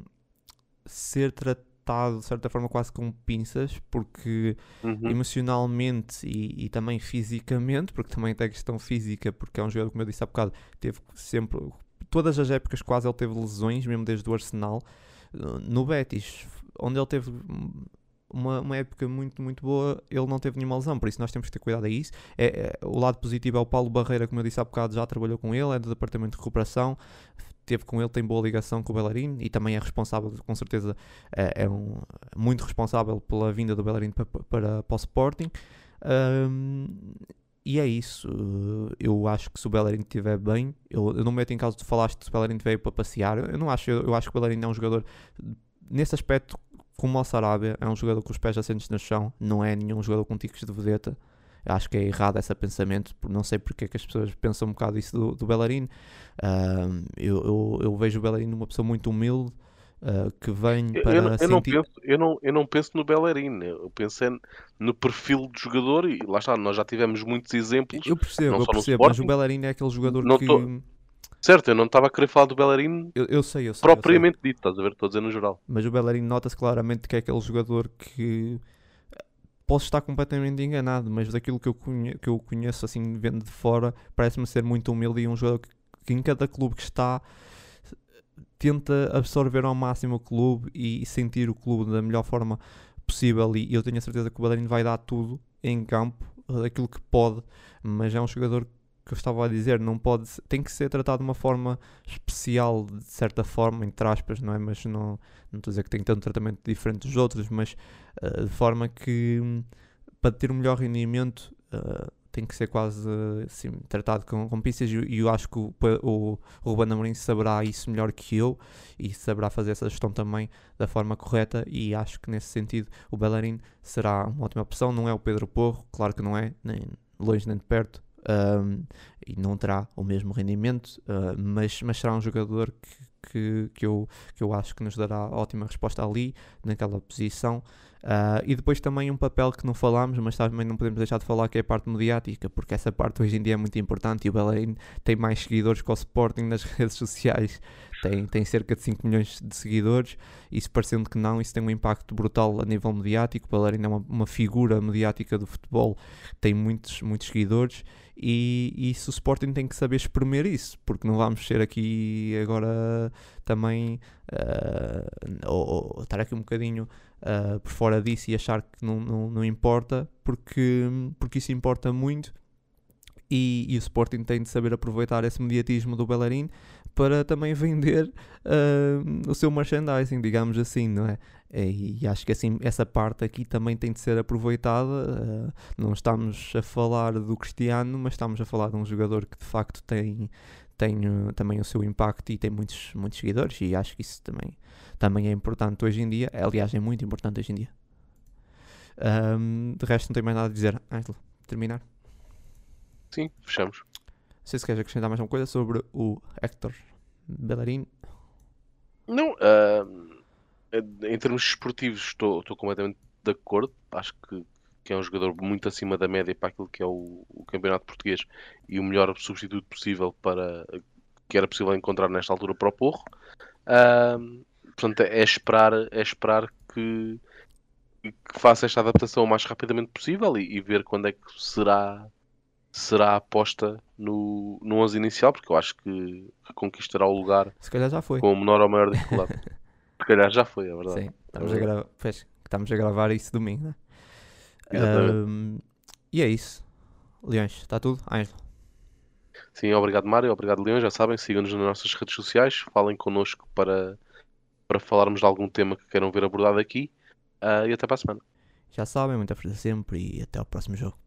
ser tratado de certa forma quase com pinças, porque Uhum. emocionalmente e, e também fisicamente, porque também tem a questão física, porque é um jogador, como eu disse há bocado, teve sempre, todas as épocas quase ele teve lesões, mesmo desde o Arsenal. No Betis, onde ele teve uma, uma época muito, muito boa, ele não teve nenhuma lesão, por isso nós temos que ter cuidado a isso. É, é- o lado positivo é o Paulo Barreira, como eu disse há bocado, já trabalhou com ele, é do departamento de recuperação, teve com ele, tem boa ligação com o Bellerin e também é responsável, com certeza, é, é um, muito responsável pela vinda do Bellerin para, para, para o Sporting. Ahm, e é isso. Eu acho que se o Bellerin estiver bem, eu, eu não meto em causa de falaste que o Bellerin veio para passear. Eu não acho, eu, eu acho que o Bellerin é um jogador nesse aspecto como o Sarabia, é um jogador com os pés assentes no chão, não é nenhum jogador com ticos de vedeta. Acho que é errado esse pensamento, não sei porque é que as pessoas pensam um bocado isso do, do. Ahm, eu, eu, eu vejo o Bellerin uma pessoa muito humilde, ah, que vem para eu não- eu não sentir... penso, eu, não, eu não penso no Bellerin, eu penso é no perfil do jogador e lá está, nós já tivemos muitos exemplos. Eu percebo, não eu percebo, mas o. Bellerin é aquele jogador Não que... tô- Certo, eu não estava a querer falar do Bellerin Eu, eu sei, eu sei, eu sei. propriamente dito, estás a ver? Estou a dizer no geral. Mas o Bellerin nota-se claramente que é aquele jogador que posso estar completamente enganado, mas daquilo que eu, conhe- que eu conheço assim vendo de fora, parece-me ser muito humilde e um jogador que, que em cada clube que está tenta absorver ao máximo o clube e sentir o clube da melhor forma possível. E eu tenho a certeza que o Bellerin vai dar tudo em campo, aquilo que pode, mas é um jogador que eu estava a dizer, não pode, tem que ser tratado de uma forma especial, de certa forma, entre aspas, não é? Mas não, não estou a dizer que tem que ter um tratamento diferente dos outros, mas uh, de forma que hum, para ter um melhor rendimento uh, tem que ser quase assim, tratado com, com pistas e, e eu acho que o, o, o Ruben Amorim saberá isso melhor que eu e saberá fazer essa gestão também da forma correta. E acho que nesse sentido o Bellerin será uma ótima opção, não é o Pedro Porro, claro que não é, nem longe nem de perto, um, e não terá o mesmo rendimento, uh, mas, mas será um jogador que, que, que, eu, que eu acho que nos dará ótima resposta ali, naquela posição. Uh, e depois também um papel que não falámos, mas também não podemos deixar de falar que é a parte mediática, porque essa parte hoje em dia é muito importante e o Bellerin tem mais seguidores que o Sporting nas redes sociais, tem, tem cerca de 5 milhões de seguidores, se parecendo que não, isso tem um impacto brutal a nível mediático. O Bellerin é uma, uma figura mediática do futebol, tem muitos, muitos seguidores, e, e isso o Sporting tem que saber espremer isso, porque não vamos ser aqui agora também uh, ou, ou estar aqui um bocadinho uh, por fora disso e achar que não, não, não importa, porque, porque isso importa muito. E, e o Sporting tem de saber aproveitar esse mediatismo do Bellerin para também vender uh, o seu merchandising, digamos assim, não é? E, acho que assim essa parte aqui também tem de ser aproveitada. Uh, não estamos a falar do Cristiano, mas estamos a falar de um jogador que de facto tem, tem uh, também o seu impacto e tem muitos, muitos seguidores. E acho que isso também, também é importante hoje em dia. Aliás, é muito importante hoje em dia. Um, de resto, não tenho mais nada a dizer. Ângelo, terminar. Sim, fechamos. Não sei se queres acrescentar mais uma coisa sobre o Hector Bellerin. Não, ah, em termos esportivos estou, estou completamente de acordo. Acho que, que é um jogador muito acima da média para aquilo que é o, o campeonato português e o melhor substituto possível para que era possível encontrar nesta altura para o Porro. Ah, portanto, é esperar, é esperar que, que faça esta adaptação o mais rapidamente possível e, e ver quando é que será será aposta no, no 11 inicial, porque eu acho que, conquistará o lugar Se calhar já foi. com menor ou maior dificuldade. Se calhar já foi, é verdade. Sim, estamos a, gra... Pois, estamos a gravar isso domingo, né? Ahm, e é isso. Leões, está tudo? Ângelo. Sim, obrigado Mário, obrigado Leão. Já sabem, sigam-nos nas nossas redes sociais, falem connosco para, para falarmos de algum tema que queiram ver abordado aqui. Ah, e até para a semana. Já sabem, muita força sempre e até ao próximo jogo.